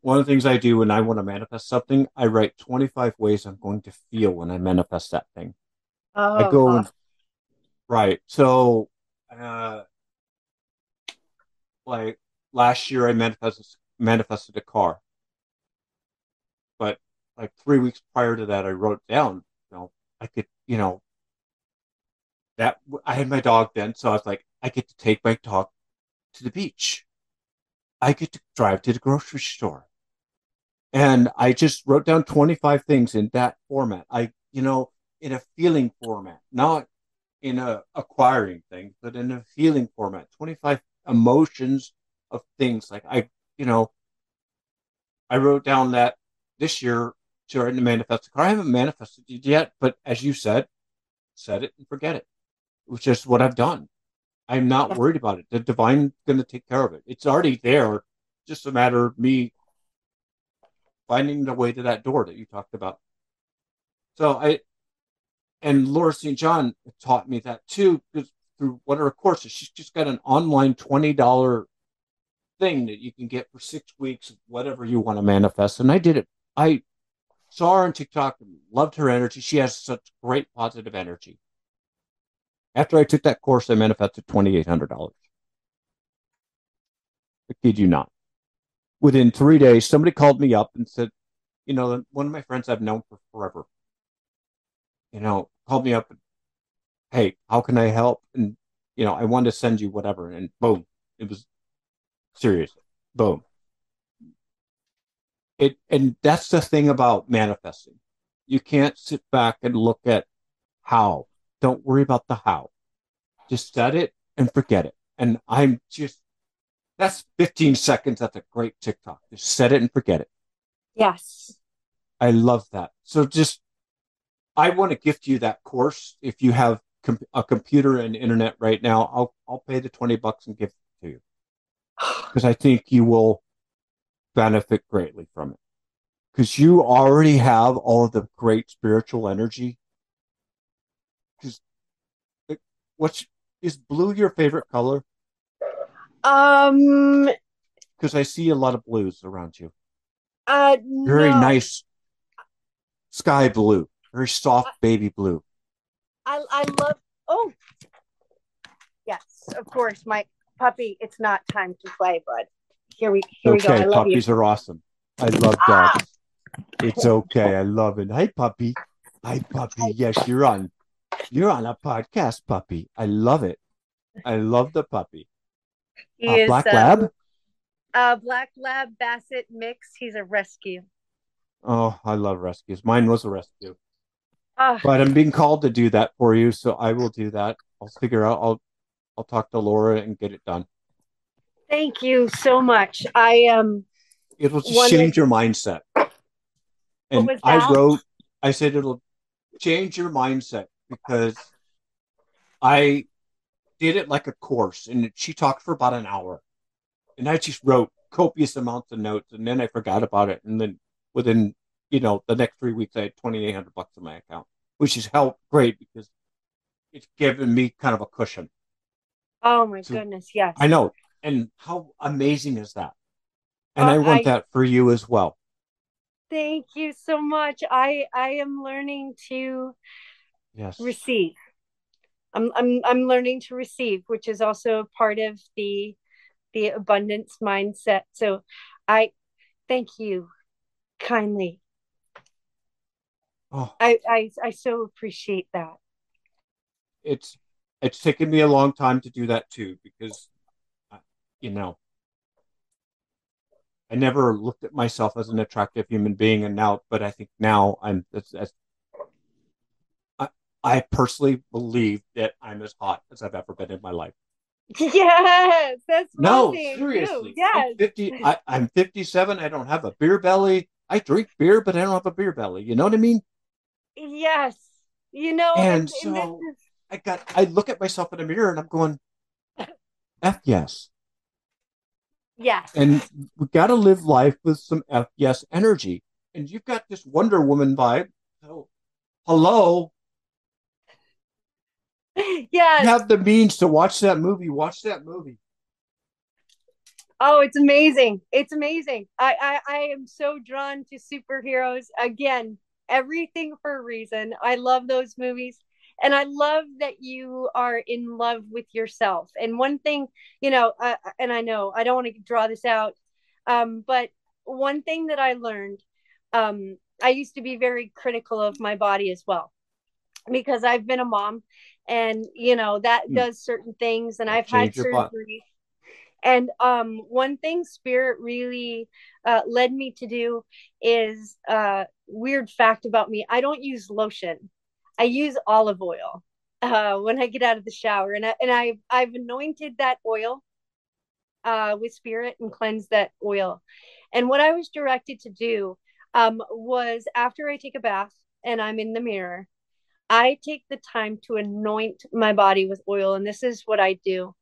one of the things I do when I want to manifest something, I write 25 ways I'm going to feel when I manifest that thing. Oh, I go God. Right. So, uh, like last year, I manifested manifested a car, but like three weeks prior to that, I wrote down, you know, I could, you know, that I had my dog then, so I was like, I get to take my dog to the beach. I get to drive to the grocery store. And I just wrote down 25 things in that format. I, you know, in a feeling format, not in a acquiring thing, but in a feeling format. 25 emotions of things. Like I, you know, I wrote down that this year to manifest a car. I haven't manifested it yet, but as you said, set it and forget it, which is what I've done. I'm not worried about it. The divine's going to take care of it. It's already there. Just a matter of me finding the way to that door that you talked about. So I, and Laura St. John taught me that too, through one of her courses, she's just got an online twenty dollar thing that you can get for six weeks, whatever you want to manifest. And I did it. I saw her on TikTok, loved her energy. She has such great positive energy. After I took that course, I manifested $2,800. I kid you not. Within three days, somebody called me up and said, you know, one of my friends I've known for forever, you know, called me up hey, how can I help? And, you know, I wanted to send you whatever. And boom, it was serious. Boom. It, and that's the thing about manifesting. You can't sit back and look at how. Don't worry about the how. Just set it and forget it. And I'm just that's 15 seconds. That's a great TikTok. Just set it and forget it. Yes. I love that. So just, I want to gift you that course. If you have com- a computer and internet right now, I'll, I'll pay the 20 bucks and give it to you. Because I think you will benefit greatly from it. Because you already have all of the great spiritual energy. Because what's, is blue your favorite color? Um, because I see a lot of blues around you. uh, Very no. nice sky blue, very soft baby blue. I I love. Oh, yes, of course, my puppy. It's not time to play, bud. Here we here we go. I Okay, love you. puppies are awesome. I love Ah. dogs. It's okay. I love it. Hi, puppy. Hi, puppy. Yes, you're on. You're on a podcast, puppy. I love it. I love the puppy. He Uh, is Black uh, Lab. Uh, black lab basset mix. He's a rescue. Oh, I love rescues. Mine was a rescue, But I'm being called to do that for you, so I will do that. I'll figure out. I'll I'll talk to Laura and get it done. thank you so much. I um. It will just One change your mindset. And I wrote, I said it'll change your mindset because I did it like a course and she talked for about an hour. And I just wrote copious amounts of notes and then I forgot about it. And then within, you know, the next three weeks, I had 2,800 bucks in my account, which has helped great because it's given me kind of a cushion. Oh my So- goodness, yes. I know. And how amazing is that? And Uh, I want I- that for you as well. Thank you so much. I I am learning to Yes. receive. I'm I'm I'm learning to receive, which is also part of the the abundance mindset. So I thank you kindly. Oh, I I I so appreciate that. it's it's taken me a long time to do that too because uh, you know I never looked at myself as an attractive human being and now but I think now I'm that's, that's I, I personally believe that I'm as hot as I've ever been in my life. Yes, that's No, thing, too. seriously. Yes. I'm 50 I, I'm 57, I don't have a beer belly. I drink beer but I don't have a beer belly. You know what I mean? Yes. You know, And and, so- and is I got I look at myself in the mirror and I'm going F yes. yes. And we got to live life with some F yes energy. And you've got this Wonder Woman vibe. So, hello, Yeah. you have the means to watch that movie. Watch that movie. Oh, it's amazing. It's amazing. I, I I am so drawn to superheroes. Again, everything for a reason. I love those movies. And I love that you are in love with yourself. And one thing, you know, uh, and I know I don't want to draw this out, um, but one thing that I learned, um, I used to be very critical of my body as well, because I've been a mom, and you know that Hmm. does certain things, and I've had surgery. And um, one thing Spirit really uh, led me to do is uh, weird fact about me: I don't use lotion. I use olive oil uh, when I get out of the shower, and I, and I I've anointed that oil uh, with Spirit and cleansed that oil. And what I was directed to do um, was after I take a bath and I'm in the mirror, I take the time to anoint my body with oil, and this is what I do.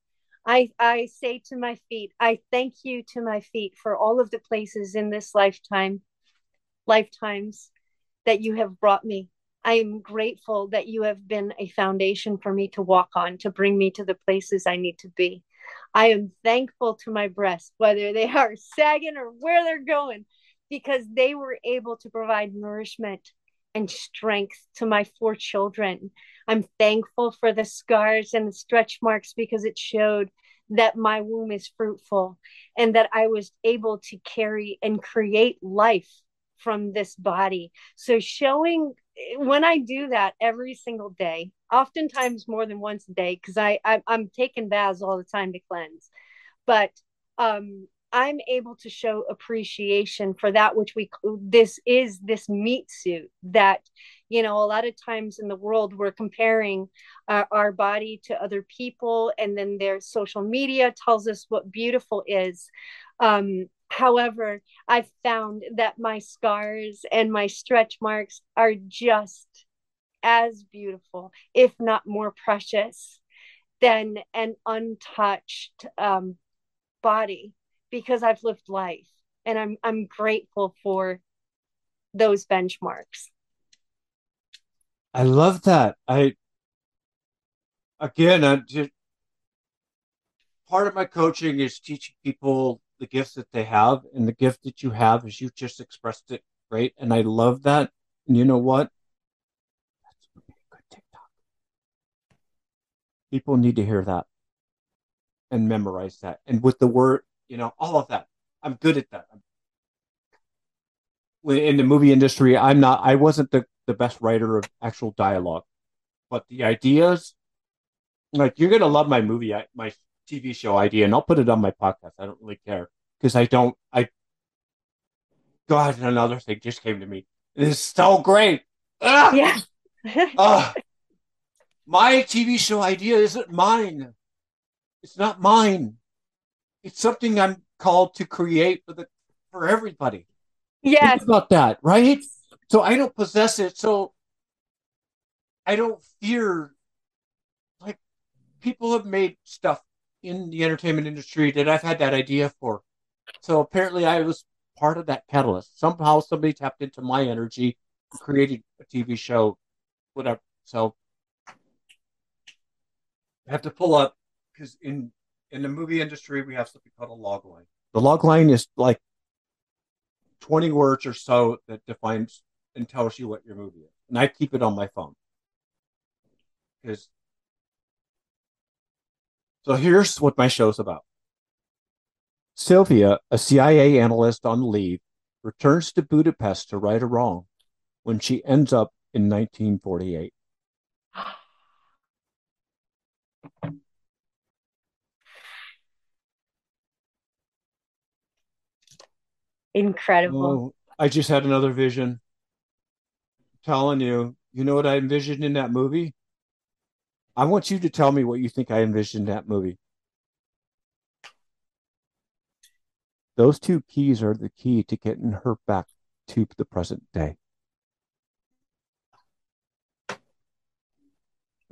I, I say to my feet, I thank you to my feet for all of the places in this lifetime, lifetimes that you have brought me. I am grateful that you have been a foundation for me to walk on, to bring me to the places I need to be. I am thankful to my breasts, whether they are sagging or where they're going, because they were able to provide nourishment and strength to my four children. I'm thankful for the scars and the stretch marks because it showed that my womb is fruitful and that I was able to carry and create life from this body. So, showing when I do that every single day, oftentimes more than once a day, because I, I I'm taking baths all the time to cleanse, but um, I'm able to show appreciation for that which we this is this meat suit that you know a lot of times in the world we're comparing uh, our body to other people and then their social media tells us what beautiful is um, however i've found that my scars and my stretch marks are just as beautiful if not more precious than an untouched um, body because I've lived life and I'm I'm grateful for those benchmarks. I love that. I again, I just part of my coaching is teaching people the gifts that they have, and the gift that you have is you just expressed it great, and I love that. And you know what? That's a good TikTok. People need to hear that and memorize that, and with the word you know, all of that. I'm good at that. In the movie industry, I'm not. I wasn't the the best writer of actual dialogue, but the ideas, like you're gonna love my movie, my TV show idea, and I'll put it on my podcast. I don't really care because I don't. I God, another thing just came to me. It is so great. Ah! Yeah. uh, my TV show idea isn't mine. It's not mine it's something I'm called to create for the for everybody. Yeah, about that, right? So I don't possess it. So I don't fear. Like people have made stuff in the entertainment industry that I've had that idea for. So apparently, I was part of that catalyst. Somehow, somebody tapped into my energy, created a TV show, whatever. So I have to pull up because in in the movie industry, we have something called a log line. The log line is like 20 words or so that defines and tells you what your movie is. And I keep it on my phone. Because so here's what my show's about. Sylvia, a CIA analyst on leave, returns to Budapest to right a wrong when she ends up in 1948. Incredible. Oh, I just had another vision. I'm telling you, you know what I envisioned in that movie? I want you to tell me what you think I envisioned that movie. Those two keys are the key to getting her back to the present day.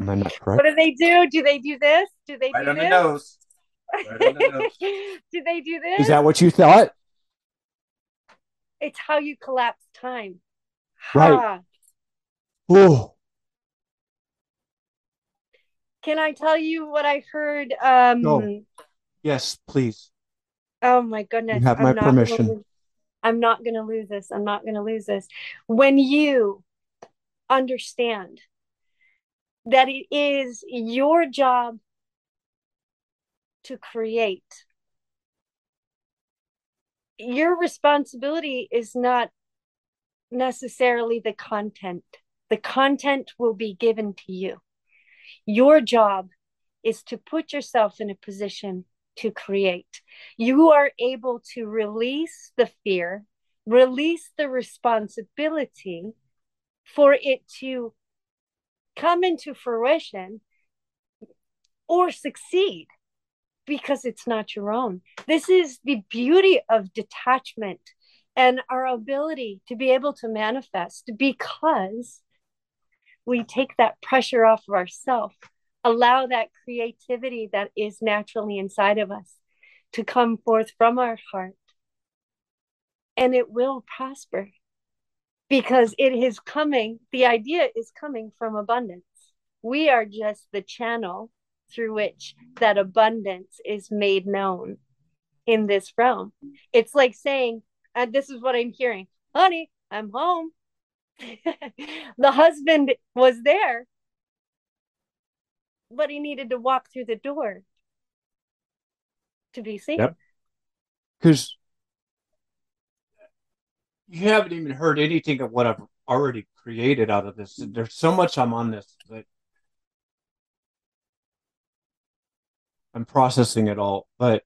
Am I not correct? What do they do? Do they do this? Do they right do on this? the nose. Right on the nose. do they do this? Is that what you thought? It's how you collapse time. Right. Oh. Can I tell you what I heard? Um, no. Yes, please. Oh my goodness. You have my permission. Gonna, I'm not going to lose this. I'm not going to lose this. When you understand that it is your job to create your responsibility is not necessarily the content. The content will be given to you. Your job is to put yourself in a position to create. You are able to release the fear, release the responsibility for it to come into fruition or succeed because it's not your own. This is the beauty of detachment and our ability to be able to manifest because we take that pressure off of ourselves, allow that creativity that is naturally inside of us to come forth from our heart. And it will prosper because it is coming, the idea is coming from abundance. We are just the channel through which that abundance is made known in this realm. It's like saying, and this is what I'm hearing, honey, I'm home. the husband was there, but he needed to walk through the door to be seen. Yep. Because you haven't even heard anything of what I've already created out of this. There's so much I'm on this that I'm processing it all. But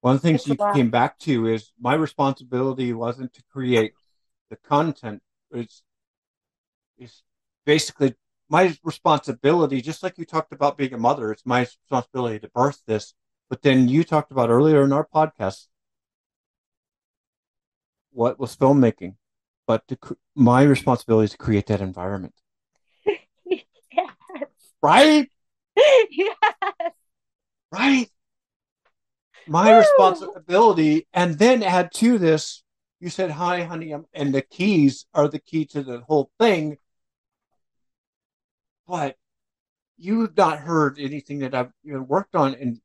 one of the things It's you came back to is my responsibility wasn't to create the content. It's it's basically my responsibility, just like you talked about being a mother, it's my responsibility to birth this. But then you talked about earlier in our podcast what was filmmaking, but to, cr- my responsibility is to create that environment, yes. right? yes. Right. My Woo! responsibility, and then add to this, you said, "Hi, honey," um, and the keys are the key to the whole thing. But you've not heard anything that I've even worked on, and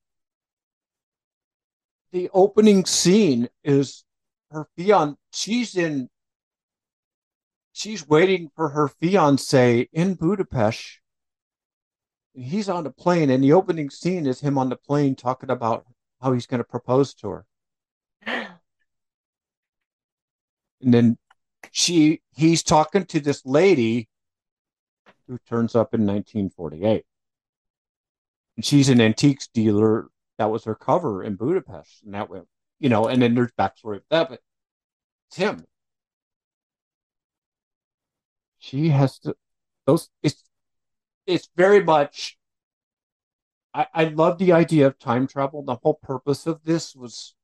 the opening scene is her fiance. She's in. She's waiting for her fiance in Budapest. And he's on the plane, and the opening scene is him on the plane talking about how he's going to propose to her. And then she he's talking to this lady who turns up in 1948. And she's an antiques dealer. That was her cover in Budapest. And that went, you know, and then there's backstory of that, but Tim. She has to those it's it's very much I, I love the idea of time travel. The whole purpose of this was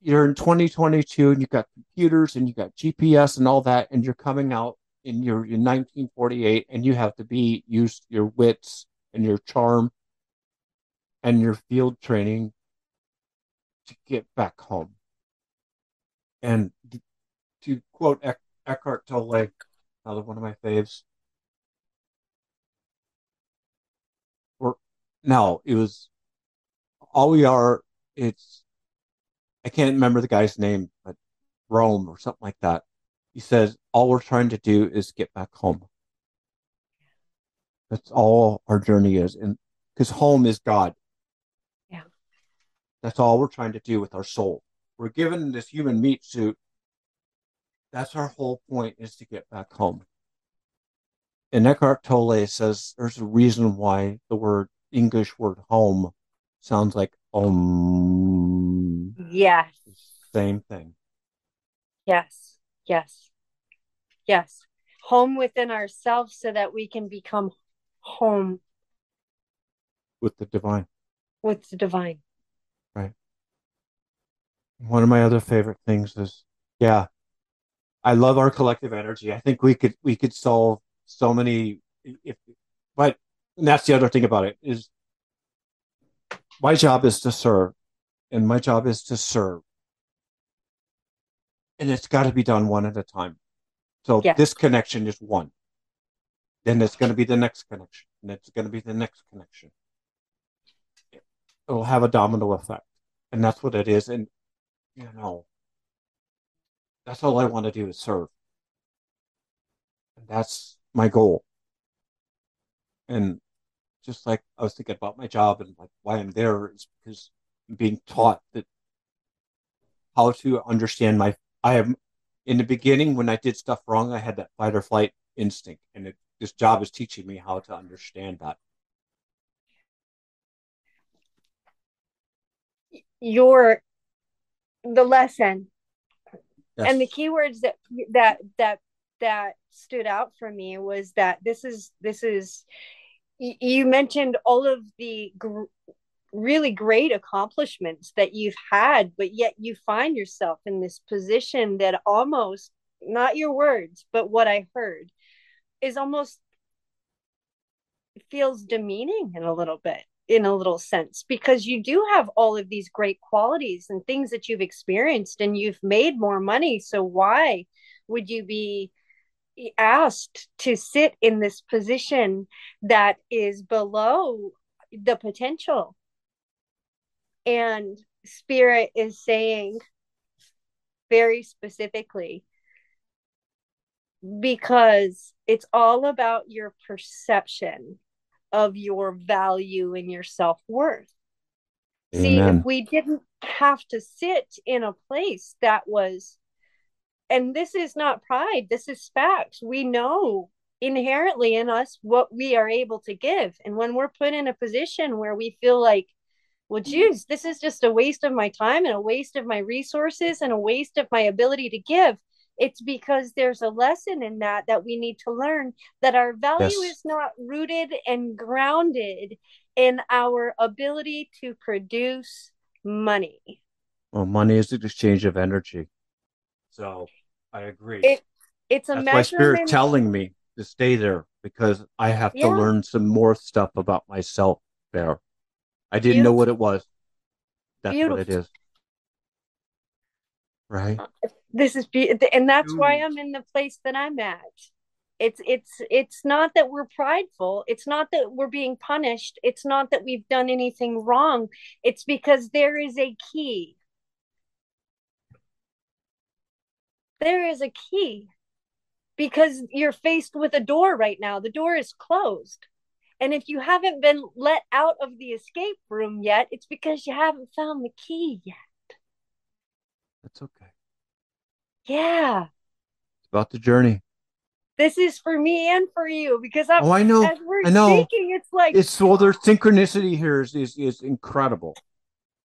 you're in 2022 and you've got computers and you've got GPS and all that, and you're coming out in your in 1948 and you have to be use your wits and your charm and your field training to get back home. And to quote Eck, Eckhart Tolle, another one of my faves, or no, it was all we are. It's I can't remember the guy's name, but Rome or something like that. He says all we're trying to do is get back home. That's all our journey is, and because home is God. Yeah. That's all we're trying to do with our soul. We're given this human meat suit. That's our whole point is to get back home. And Eckhart Tolle says there's a reason why the word English word home sounds like um Yes. same thing. Yes. Yes. Yes. Home within ourselves so that we can become home with the divine. with the divine. Right. One of my other favorite things is, yeah, I love our collective energy. I think we could we could solve so many. If, but and that's the other thing about it is, my job is to serve, and my job is to serve, and it's got to be done one at a time. So Yes. this connection is one. Then it's going to be the next connection, and it's going to be the next connection. It'll have a domino effect, and that's what it is. And you know, that's all I want to do is serve. And that's my goal. And just like I was thinking about my job and like why I'm there is because I'm being taught that how to understand my I am in the beginning when I did stuff wrong, I had that fight or flight instinct. And it, this job is teaching me how to understand that. Your the lesson Yes. and the keywords that that that that stood out for me was that this is this is you mentioned all of the gr- really great accomplishments that you've had but yet you find yourself in this position that almost not your words but what i heard is almost feels demeaning in a little bit in a little sense because you do have all of these great qualities and things that you've experienced and you've made more money so why would you be asked to sit in this position that is below the potential. And Spirit is saying very specifically, because it's all about your perception of your value and your self worth. See, if we didn't have to sit in a place that was, and this is not pride, this is facts. We know inherently in us what we are able to give. And when we're put in a position where we feel like, well, mm-hmm. geez, this is just a waste of my time and a waste of my resources and a waste of my ability to give, it's because there's a lesson in that that we need to learn that our value yes. is not rooted and grounded in our ability to produce money. Well, money is the exchange of energy. So I agree. It, it's a That's my spirit telling me to stay there because I have yeah. to learn some more stuff about myself there. I didn't Beautiful. know what it was. That's Beautiful. what it is. Right? This is be- and that's Ooh. why I'm in the place that I'm at it's it's it's not that we're prideful it's not that we're being punished it's not that we've done anything wrong it's because there is a key there is a key because you're faced with a door right now the door is closed and if you haven't been let out of the escape room yet it's because you haven't found the key yet that's okay yeah it's about the journey this is for me and for you because I'm, oh, I know. As we're I know. speaking, it's like it's well, their synchronicity here is, is is incredible.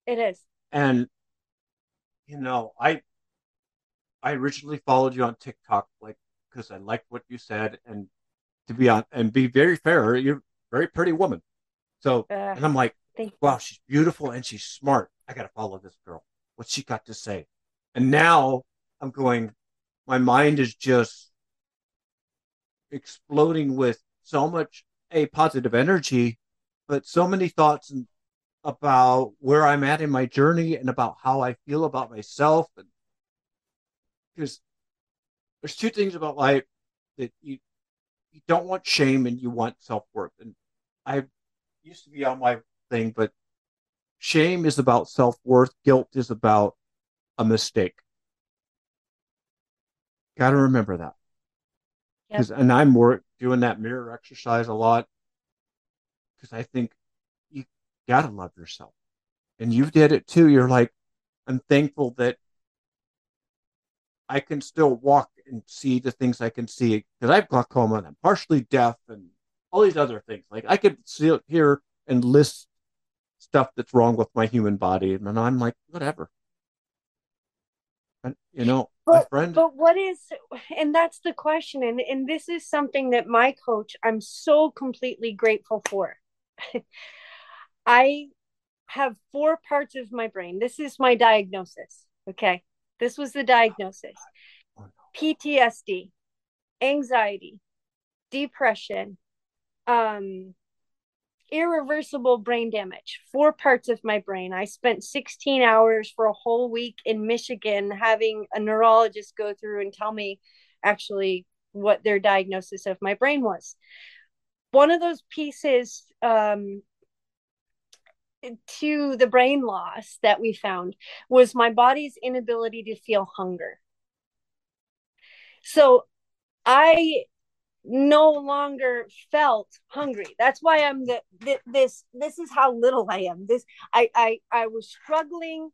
It is, and you know, I I originally followed you on TikTok, like because I liked what you said, and to be on and be very fair, you're very pretty woman. So, uh, and I'm like, wow, she's beautiful and she's smart. I got to follow this girl. What's she got to say? And now I'm going, my mind is just exploding with so much a positive energy, but so many thoughts about where I'm at in my journey and about how I feel about myself. And because there's two things about life that you you don't want shame and you want self worth. And I used to be on my thing, but shame is about self worth. Guilt is about a mistake. Got to remember that. Yep. and I'm more doing that mirror exercise a lot because I think you gotta love yourself, and you did it too. You're like, I'm thankful that I can still walk and see the things I can see because I have glaucoma and I'm partially deaf and all these other things. Like I could see here and list stuff that's wrong with my human body, and I'm like, whatever. And you know, but, friend. But what is and that's the question. And and this is something that my coach I'm so completely grateful for. I have four parts of my brain. This is my diagnosis. Okay. This was the diagnosis. Oh, PTSD, anxiety, depression, um, irreversible brain damage, four parts of my brain. I spent 16 hours for a whole week in Michigan having a neurologist go through and tell me actually what their diagnosis of my brain was. One of those pieces um, to the brain loss that we found was my body's inability to feel hunger. So I no longer felt hungry. That's why i'm the, the, this this is how little i am. This I, I i was struggling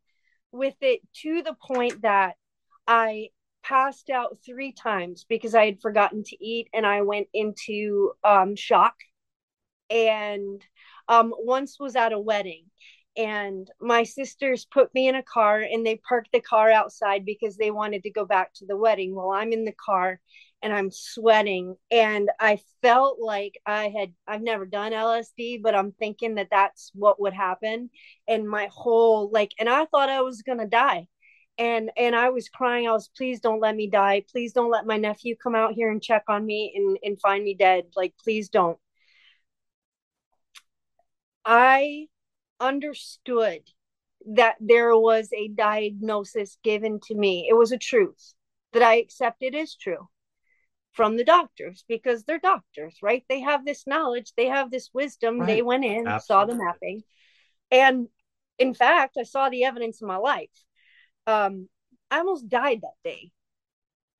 with it to the point that i passed out three times because i had forgotten to eat and i went into um shock. And um once was at a wedding and my sisters put me in a car and they parked the car outside because they wanted to go back to the wedding. Well i'm in the car and I'm sweating. And I felt like I had I've never done LSD but I'm thinking that that's what would happen. And my whole like and I thought I was going to die. And and I was crying. I was please don't let me die. Please don't let my nephew come out here and check on me and and find me dead. Like please don't. I understood that there was a diagnosis given to me. It was a truth. That I accepted as true from the doctors because they're doctors, right? They have this knowledge, they have this wisdom. They went in, saw the mapping. And in fact, I saw the evidence in my life. Um, I almost died that day.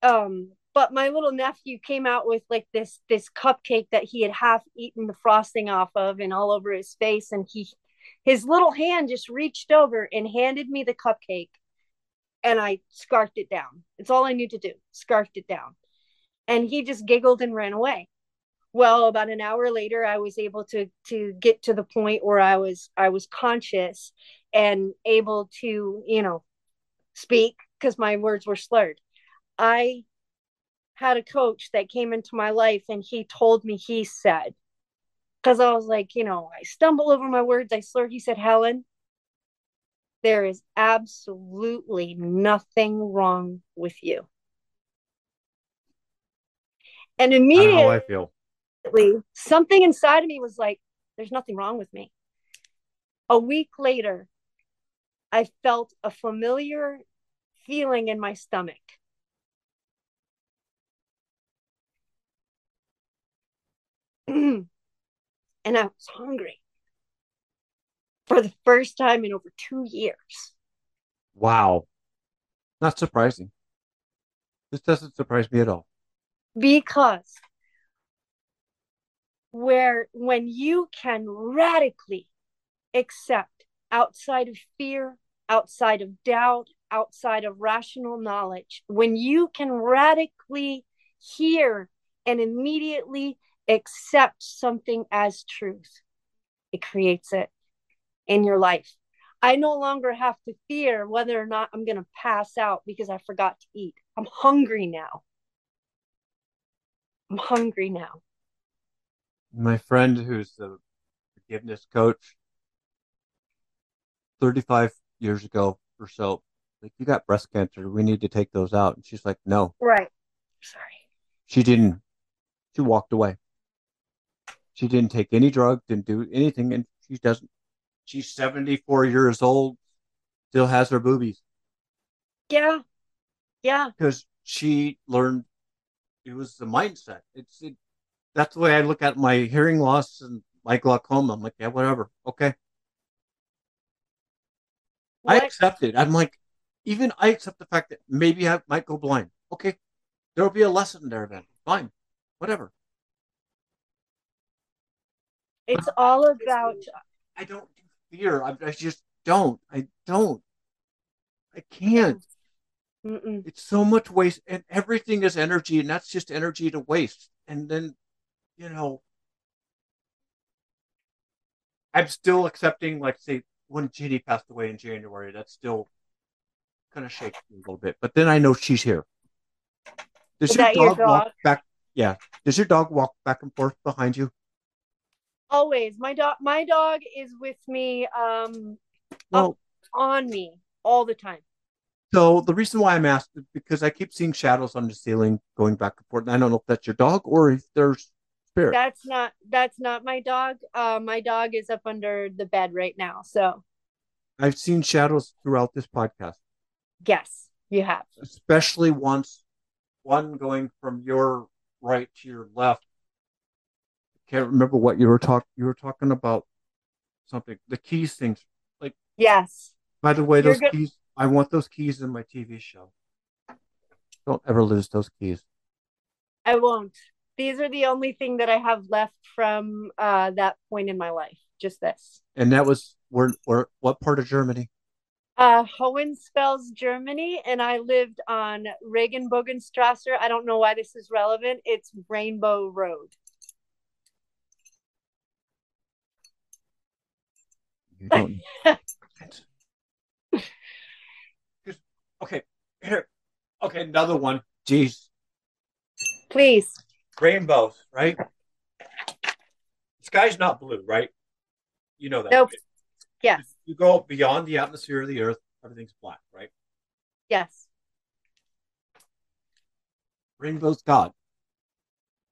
Um, but my little nephew came out with like this this cupcake that he had half eaten the frosting off of and all over his face and he his little hand just reached over and handed me the cupcake and I scarfed it down. It's all I knew to do. Scarfed it down. And he just giggled and ran away. Well, about an hour later I was able to to get to the point where I was I was conscious and able to, you know, speak because my words were slurred. I had a coach that came into my life and he told me he said because I was like, you know, I stumble over my words, I slur. He said, Helen, there is absolutely nothing wrong with you. And immediately, I feel. something inside of me was like, there's nothing wrong with me. A week later, I felt a familiar feeling in my stomach. and I was hungry for the first time in over two years. Wow. Not surprising. This doesn't surprise me at all. Because where when you can radically accept outside of fear outside of doubt outside of rational knowledge when you can radically hear and immediately accept something as truth it creates it in your life. I no longer have to fear whether or not i'm going to pass out because i forgot to eat. I'm hungry now I'm hungry now. My friend who's the forgiveness coach, 35 years ago or so, like, you got breast cancer. We need to take those out. And she's like, no, Right. Sorry. she didn't. She walked away. She didn't take any drug, didn't do anything. And she doesn't. She's 74 years old, still has her boobies Yeah. Yeah. because she learned it was the mindset. It's it, that's the way I look at my hearing loss and my glaucoma. I'm like, yeah, whatever. Okay. I accept it. I'm like, even I accept the fact that maybe I might go blind. Okay. There'll be a lesson there then. Fine. Whatever. It's all about I don't fear. I, I just don't. I don't. I can't. Mm-mm. It's so much waste, and everything is energy, and that's just energy to waste. And then, you know, I'm still accepting, like, say, when Ginny passed away in January, that's still kind of shakes me a little bit. But then I know she's here. Does Is your dog, your walk back? Yeah. Does your dog walk back and forth behind you? always my dog my dog is with me um Well, on me all the time. So the reason why I'm asked is because I keep seeing shadows on the ceiling going back and forth. And I don't know if that's your dog or if there's spirit. That's not that's not my dog. Uh my dog is up under the bed right now. So I've seen shadows throughout this podcast. yes, you have. especially once one going from your right to your left. I can't remember what you were talking. You were talking about something. The keys things. Like Yes. By the way, You're those go- keys. I want those keys in my TV show. Don't ever lose those keys. I won't. These are the only thing that I have left from uh that point in my life. Just this. And that was where, where what part of Germany? Uh, Hohenfels, Germany, and I lived on Regenbogenstrasse. I don't know why this is relevant. It's Rainbow Road. You don't. okay, here. Okay, another one. Jeez, Please. rainbows, right? The sky's not blue, right? You know that. Nope. right? Yes. You go beyond the atmosphere of the Earth, everything's black, right? Yes. Rainbow's God,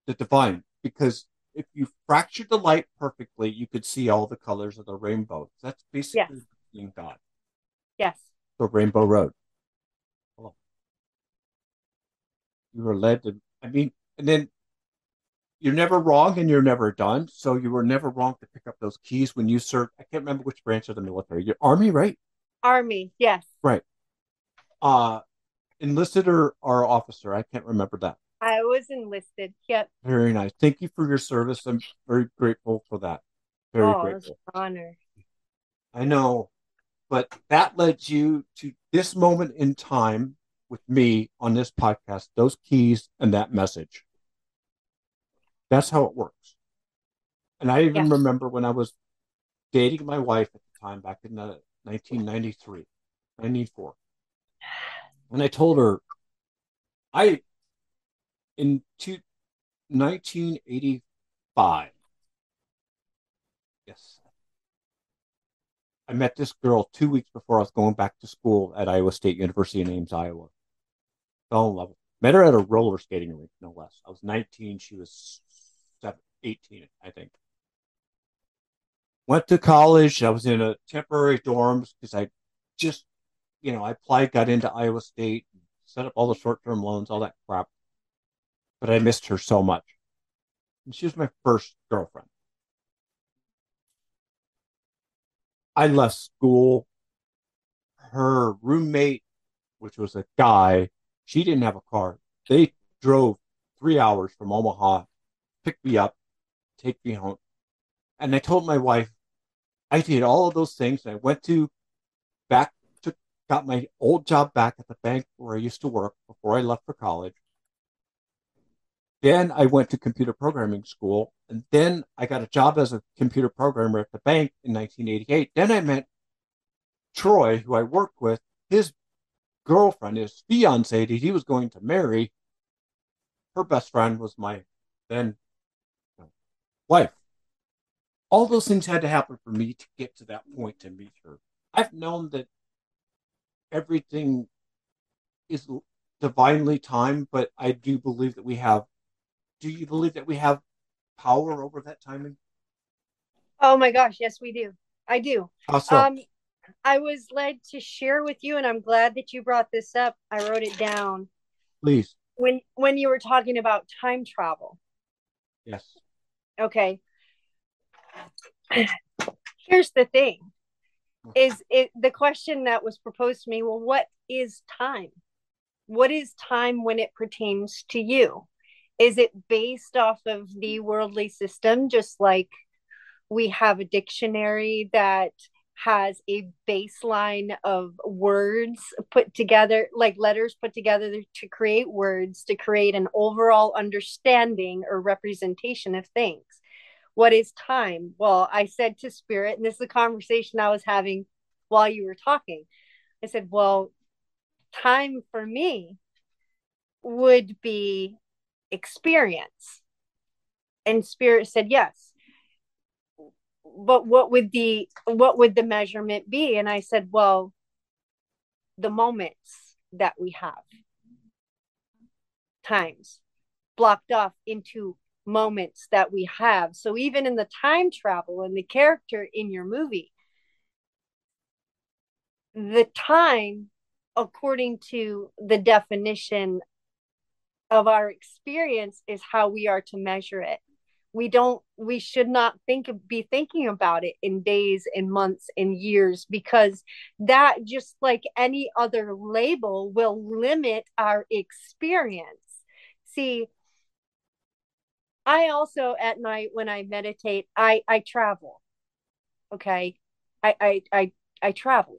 the divine, because if you fractured the light perfectly, you could see all the colors of the rainbow. That's basically Yes. being God. Yes. The Rainbow Road. Hello. You were led to. I mean, and then you're never wrong and you're never done. So you were never wrong to pick up those keys when you served. I can't remember which branch of the military. Your army, right? Army, yes. Right. Uh enlisted or, or officer. I can't remember that. I was enlisted. Yep. Very nice. Thank you for your service. I'm very grateful for that. Very oh, grateful. Honor. I know, but that led you to this moment in time with me on this podcast, those keys and that message. That's how it works. And I even Yeah. remember when I was dating my wife at the time, back in the 1993, 94. And I told her, I, in two, 1985, yes, I met this girl two weeks before I was going back to school at Iowa State University in Ames, Iowa. Fell in love. Met her at a roller skating rink, no less. I was 19. She was seven, 18, I think. Went to college. I was in a temporary dorms because I just, you know, I applied, got into Iowa State, set up all the short term loans, all that crap. But I missed her so much. And she was my first girlfriend. I left school. Her roommate, which was a guy, she didn't have a car. They drove three hours from Omaha, pick me up, take me home. And I told my wife, I did all of those things. I went to back to got my old job back at the bank where I used to work before I left for college. Then I went to computer programming school, and then I got a job as a computer programmer at the bank in 1988. Then I met Troy, who I worked with, his girlfriend, his fiance that he was going to marry. Her best friend was my then wife. All those things had to happen for me to get to that point to meet her. I've known that everything is divinely timed, but I do believe that we have. Do you believe that we have power over that timing? Oh my gosh, yes, we do. I do. How so? Um, I was led to share with you, and I'm glad that you brought this up. I wrote it down Please. when when you were talking about time travel. Yes. Okay. Here's the thing. Is it the question that was proposed to me? Well, what is time? What is time when it pertains to you? Is it based off of the worldly system, just like we have a dictionary that has a baseline of words put together, like letters put together to create words, to create an overall understanding or representation of things? What is time? Well, I said to Spirit, and this is a conversation I was having while you were talking. I said, well, time for me would be experience. And Spirit said, yes. But what would the what would the measurement be? And I said, well, the moments that we have times blocked off into moments that we have. So even in the time travel and the character in your movie, the time, according to the definition of our experience, is how we are to measure it. We don't, we should not think be thinking about it in days and months and years because that, just like any other label, will limit our experience. See, I also at night when I meditate, I I travel. Okay. I I I, I travel.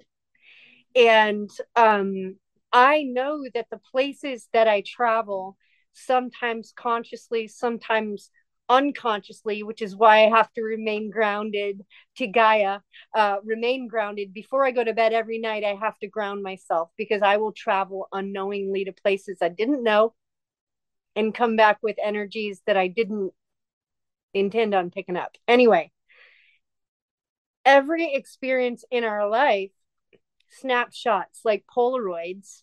And um I know that the places that I travel, sometimes consciously, sometimes unconsciously, which is why I have to remain grounded to Gaia, uh, remain grounded. Before I go to bed every night, I have to ground myself because I will travel unknowingly to places I didn't know and come back with energies that I didn't intend on picking up. Anyway, every experience in our life, snapshots like Polaroids,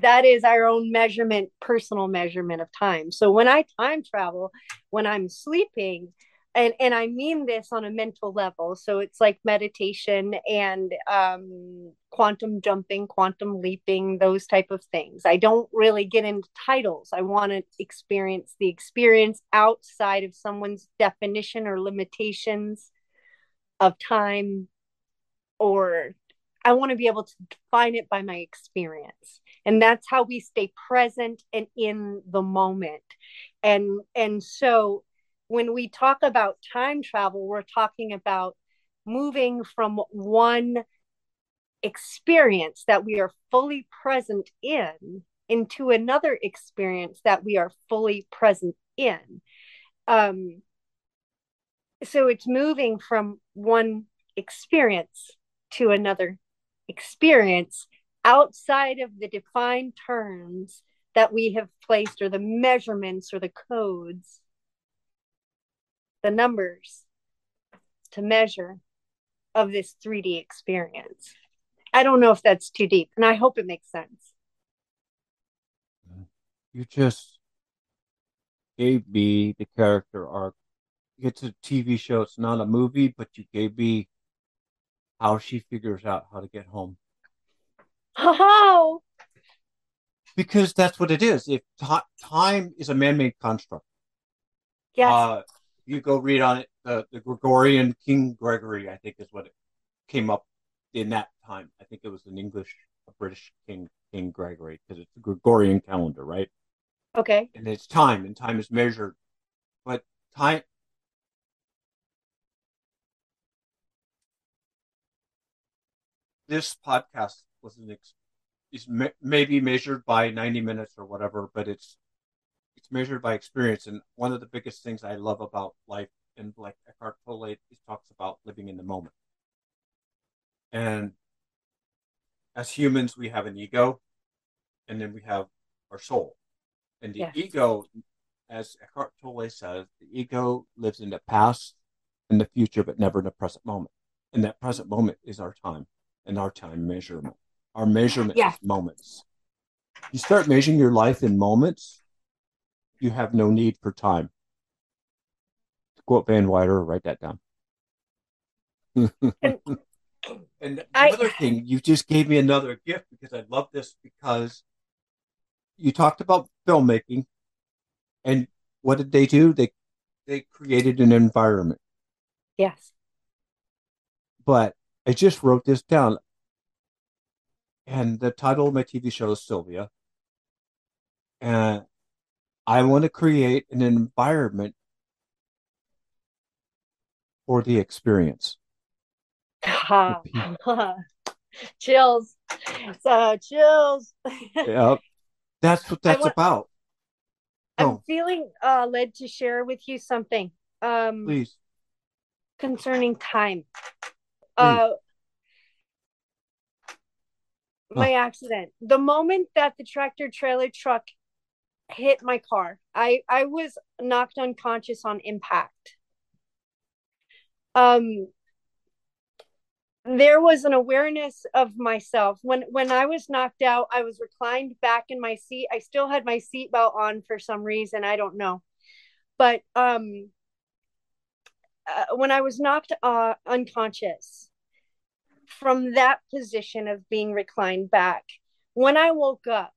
that is our own measurement, personal measurement of time. So when I time travel, when I'm sleeping, and and i mean this on a mental level so it's like meditation and um quantum jumping quantum leaping those type of things i don't really get into titles i want to experience the experience outside of someone's definition or limitations of time or i want to be able to define it by my experience and that's how we stay present and in the moment and and so when we talk about time travel, we're talking about moving from one experience that we are fully present in into another experience that we are fully present in. Um, so it's moving from one experience to another experience outside of the defined terms that we have placed or the measurements or the codes the numbers to measure of this 3D experience. I don't know if that's too deep, and I hope it makes sense. You just gave me the character arc. It's a TV show, it's not a movie, but you gave me how she figures out how to get home. How? Because that's what it is. If t- time is a man made construct. Yes. Uh, you go read on it, uh, the Gregorian King Gregory, I think is what it came up in that time. I think it was an English, a British King King Gregory because it's a Gregorian calendar, right? Okay. And it's time, and time is measured, but time. This podcast was an ex- is me- maybe measured by ninety minutes or whatever, but it's it's measured by experience. And one of the biggest things I love about life, and like Eckhart Tolle, he talks about living in the moment. And as humans, we have an ego, and then we have our soul. And the yes. ego, as Eckhart Tolle says, the ego lives in the past and the future, but never in the present moment. And that present moment is our time and our time measurement. Our measurement is moments. You start measuring your life in moments, you have no need for time. To quote Van Wyder, write that down. and, and another I, thing, you just gave me another gift because I love this because you talked about filmmaking and what did they do? They they created an environment. Yes. But I just wrote this down. And the title of my TV show is Sylvia. And I want to create an environment for the experience. chills. So chills. yep. That's what that's want, about. I'm oh. feeling uh, led to share with you something. Um, Please. Concerning time. Uh, my oh. accident. The moment that the tractor trailer truck hit my car. I I was knocked unconscious on impact. Um there was an awareness of myself when when I was knocked out. I was reclined back in my seat. I still had my seatbelt on for some reason. I don't know, but um, uh, when I was knocked uh, unconscious from that position of being reclined back, when I woke up,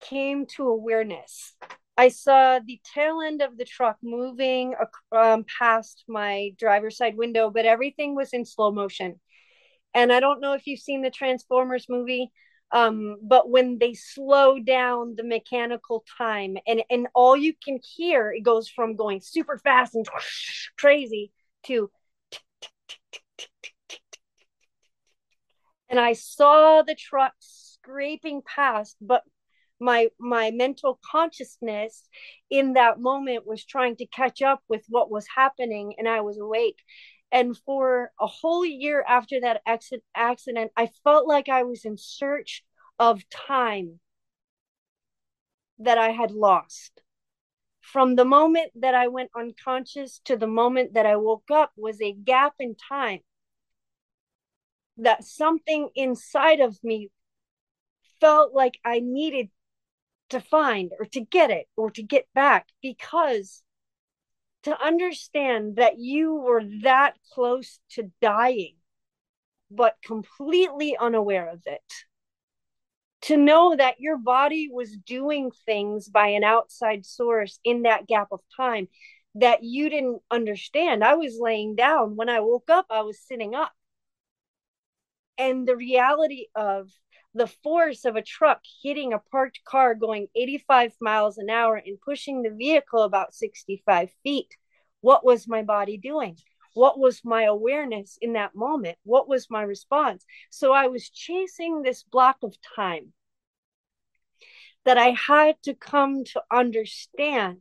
came to awareness. I saw the tail end of the truck moving um, past my driver's side window, but everything was in slow motion. And I don't know if you've seen the Transformers movie, um, but when they slow down the mechanical time, and and all you can hear, it goes from going super fast and crazy to. And I saw the truck scraping past, but my my mental consciousness in that moment was trying to catch up with what was happening and i was awake. And for a whole year after that accident i felt like i was in search of time that i had lost. From the moment that i went unconscious to the moment that i woke up was a gap in time that something inside of me felt like i needed to find or to get it or to get back because to understand that you were that close to dying, but completely unaware of it. To know that your body was doing things by an outside source in that gap of time that you didn't understand. I was laying down. When I woke up, I was sitting up. And the reality of the force of a truck hitting a parked car going 85 miles an hour and pushing the vehicle about 65 feet. What was my body doing? What was my awareness in that moment? What was my response? So I was chasing this block of time that I had to come to understand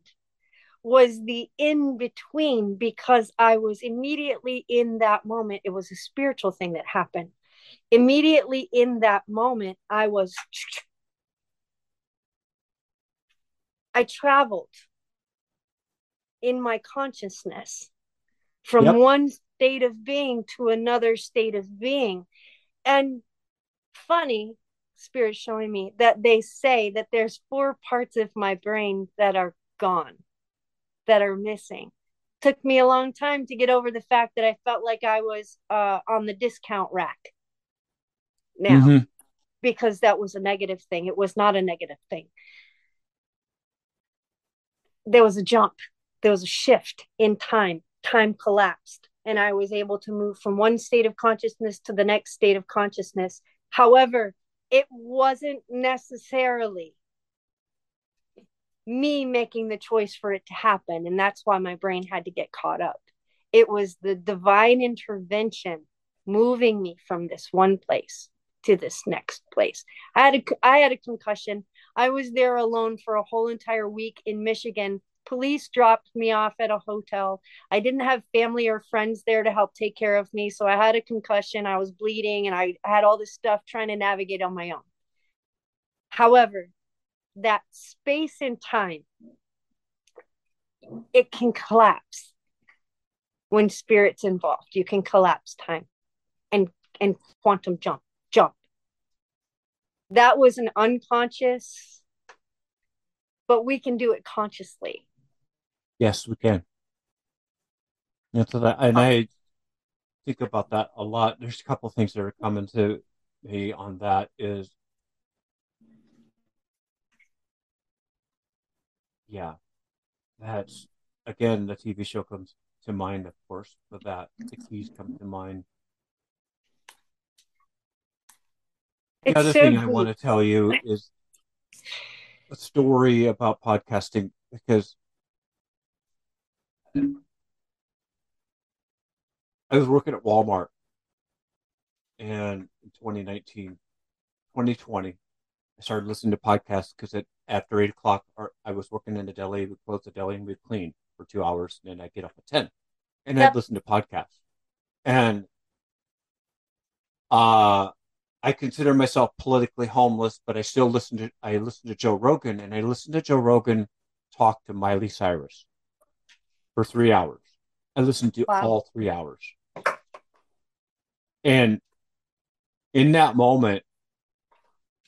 was the in between because I was immediately in that moment. It was a spiritual thing that happened immediately in that moment, I was, I traveled in my consciousness from yep. one state of being to another state of being. And funny, spirit showing me that they say that there's four parts of my brain that are gone, that are missing. Took me a long time to get over the fact that I felt like I was uh, on the discount rack now mm-hmm. because that was a negative thing. It was not a negative thing. There was a jump, there was a shift in time. Time collapsed, and I was able to move from one state of consciousness to the next state of consciousness. However, it wasn't necessarily me making the choice for it to happen. And that's why my brain had to get caught up. It was the divine intervention moving me from this one place to this next place. I had a I had a concussion. I was there alone for a whole entire week in Michigan. Police dropped me off at a hotel. I didn't have family or friends there to help take care of me, so I had a concussion. I was bleeding and I had all this stuff trying to navigate on my own. However, that space and time it can collapse when spirit's involved. You can collapse time and and quantum jump jump. That was an unconscious, but we can do it consciously. Yes, we can. And so that, and I think about that a lot. There's a couple things that are coming to me on that is, yeah, that's again the TV show comes to mind, of course, but that the keys come to mind. The other so thing I want to tell you is a story about podcasting because I was working at Walmart and in 2019, 2020, I started listening to podcasts because after eight o'clock, I was working in the deli. We close the deli and we clean for two hours, and then I'd get up at 10 and yep. I'd listen to podcasts. And uh, I consider myself politically homeless, but I still listen to I listen to Joe Rogan and I listen to Joe Rogan talk to Miley Cyrus for three hours. I listened to wow. all three hours. And in that moment,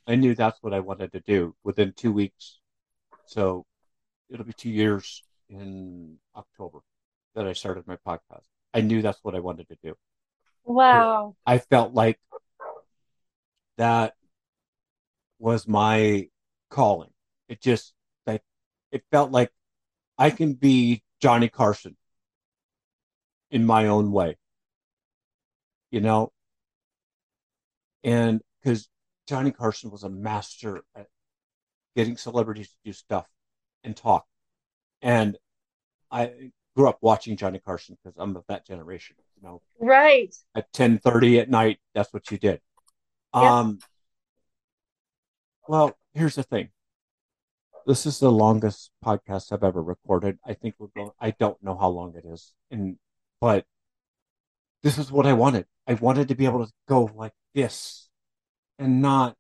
I knew that's what I wanted to do within two weeks. So it'll be two years in October that I started my podcast. I knew that's what I wanted to do. Wow. I felt like that was my calling. It just like it felt like I can be Johnny Carson in my own way. You know? And because Johnny Carson was a master at getting celebrities to do stuff and talk. And I grew up watching Johnny Carson because I'm of that generation, you know. Right. At ten thirty at night, that's what you did. Um, well, here's the thing. This is the longest podcast I've ever recorded. I think we're going. I don't know how long it is, and but this is what I wanted. I wanted to be able to go like this, and not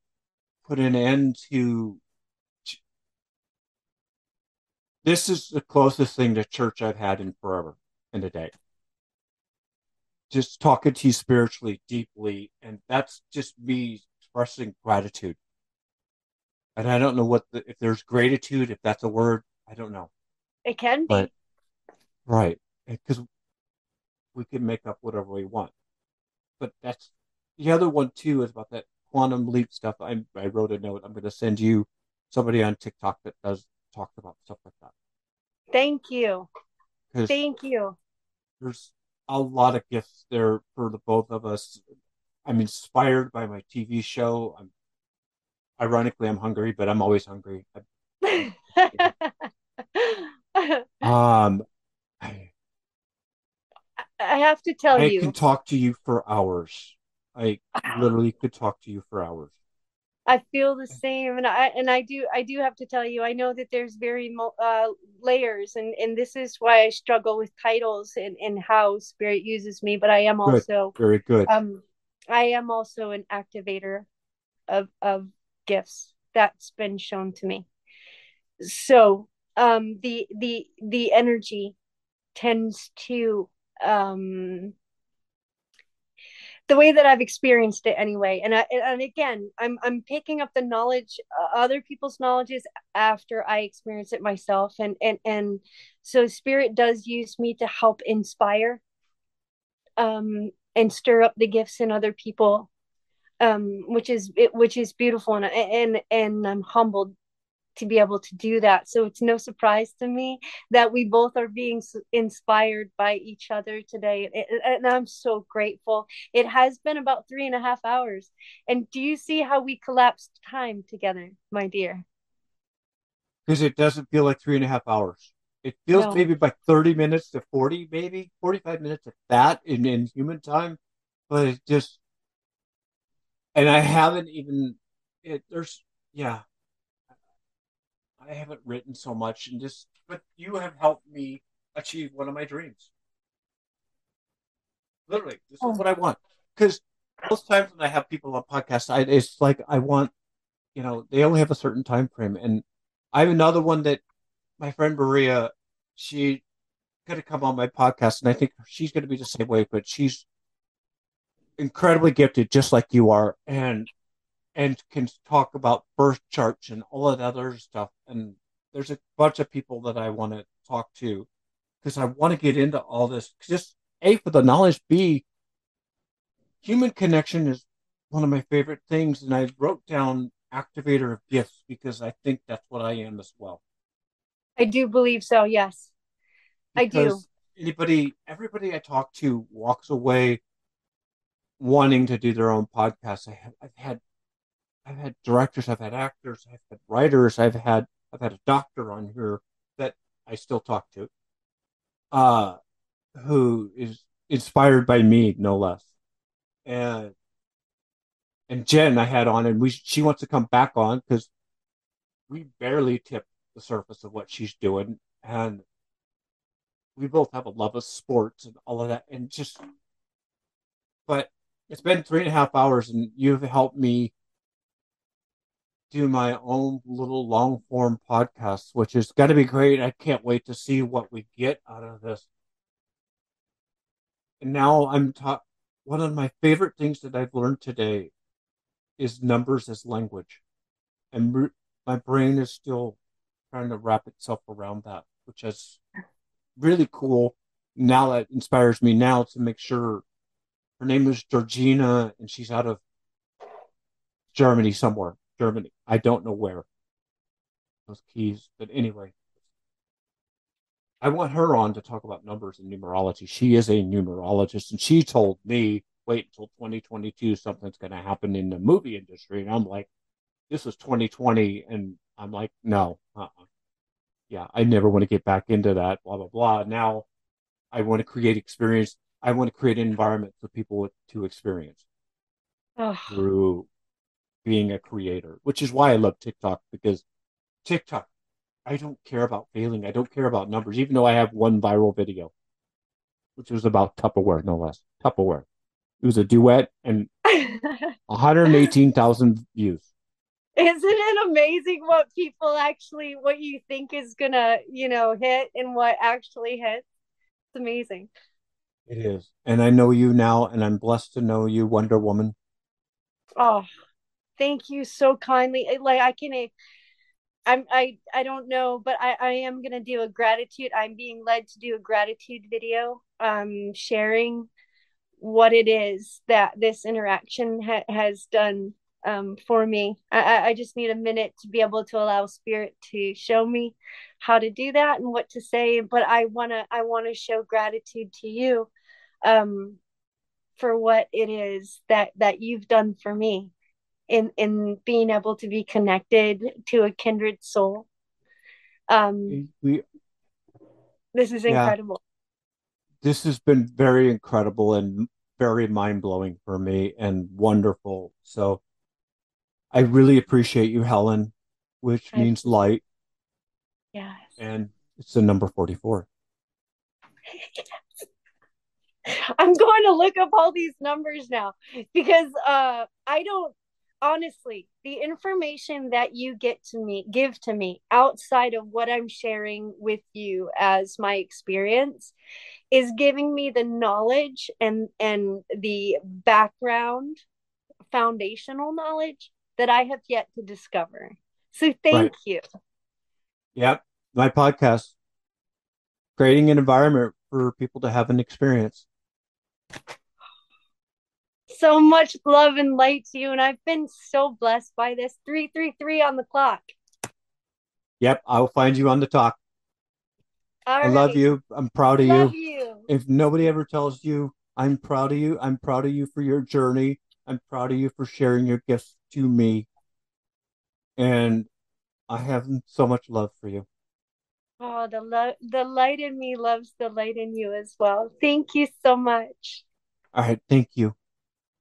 put an end to. This is the closest thing to church I've had in forever in a day just talking to you spiritually deeply and that's just me expressing gratitude and i don't know what the, if there's gratitude if that's a word i don't know it can be but Right. Because we can make up whatever we want. But that's the other one too is about that quantum leap stuff. I I wrote a note. I'm going to send you somebody on TikTok that does talk about stuff like that. Thank you Thank you. there's a lot of gifts there for the both of us. I'm inspired by my TV show. I'm ironically I'm hungry, but I'm always hungry. Um, I, I have to tell I you. I can talk to you for hours. I literally could talk to you for hours. I feel the same, and I and I do I do have to tell you. I know that there's very uh, layers, and and this is why I struggle with titles and and how spirit uses me. But I am Good. also Very good. um I am also an activator of of gifts that's been shown to me. So um the the the energy tends to um the way that I've experienced it anyway. And I, and again, I'm I'm picking up the knowledge, uh, other people's knowledges after I experience it myself, and and and so spirit does use me to help inspire, um, and stir up the gifts in other people, um, which is it, which is beautiful, and and and I'm humbled to be able to do that. So it's no surprise to me that we both are being inspired by each other today. And- I'm so grateful. It has been about three and a half hours. And do you see how we collapsed time together, my dear? Because it doesn't feel like three and a half hours. It feels No. maybe like 30 minutes to 40, maybe 45 minutes at that in, in human time. But it just, and I haven't even, it, there's, yeah, I haven't written so much and just, but you have helped me achieve one of my dreams. Literally, this Oh. is what I want. Because most times when I have people on podcasts, I, it's like I want, you know, they only have a certain time frame. And I have another one that my friend Maria, she going to come on my podcast, and I think she's going to be the same way. But she's incredibly gifted, just like you are, and and can talk about birth charts and all that other stuff. And there's a bunch of people that I want to talk to because I want to get into all this. Just a for the knowledge, b human connection is one of my favorite things, and I wrote down activator of gifts because I think that's what I am as well. I do believe so. Yes, I do. anybody everybody I talk to walks away wanting to do their own podcast. I have I've had I've had directors, I've had actors, I've had writers, I've had I've had a doctor on here that I still talk to, uh, who is inspired by me, no less. And and Jen I had on and we she wants to come back on because we barely tipped the surface of what she's doing and we both have a love of sports and all of that and just but it's been three and a half hours and you've helped me do my own little long form podcast which is going to be great i can't wait to see what we get out of this and now i'm taught one of my favorite things that i've learned today is numbers as language and my brain is still trying to wrap itself around that which is really cool. Now that inspires me now to make sure her name is Georgina and she's out of Germany somewhere. Germany. I don't know where. Those keys. But anyway. I want her on to talk about numbers and numerology. She is a numerologist and she told me wait until 2022 something's going to happen in the movie industry and I'm like this is 2020 and I'm like no uh-uh yeah, I never want to get back into that, blah, blah, blah. Now I want to create experience. I want to create an environment for people to experience Oh, through being a creator, which is why I love TikTok because TikTok, I don't care about failing. I don't care about numbers, even though I have one viral video, which was about Tupperware, no less. Tupperware. It was a duet and 118,000 views. Isn't it amazing what people actually, what you think is gonna, you know, hit and what actually hits? It's amazing. It is. And I know you now, and I'm blessed to know you, Wonder Woman. Oh, thank you so kindly. Like I can, I'm I I don't know, but I I am gonna do a gratitude. I'm being led to do a gratitude video, um, sharing what it is that this interaction ha- has done um, for me. I, I just need a minute to be able to allow spirit to show me how to do that and what to say. But I wanna I wanna show gratitude to you um, for what it is that that you've done for me in in being able to be connected to a kindred soul. Um, we this is Yeah. incredible. this has been very incredible and very mind blowing for me and wonderful. So I really appreciate you, Helen, which I- means light, Yes. and it's the number 44. I'm going to look up all these numbers now because uh I don't honestly the information that you get to me give to me outside of what I'm sharing with you as my experience is giving me the knowledge and and the background foundational knowledge that I have yet to discover. So thank Right. you. Yep. My podcast, creating an environment for people to have an experience. So much love and light to you and I've been so blessed by this 333 on the clock. Yep. I'll find you on the talk. All I love you. I'm proud of Love you. you. If nobody ever tells you, I'm proud of you. I'm proud of you for your journey. I'm proud of you for sharing your gifts to me. And I have so much love for you. Oh, the lo- the light in me loves the light in you as well. Thank you so much. All right. Thank you.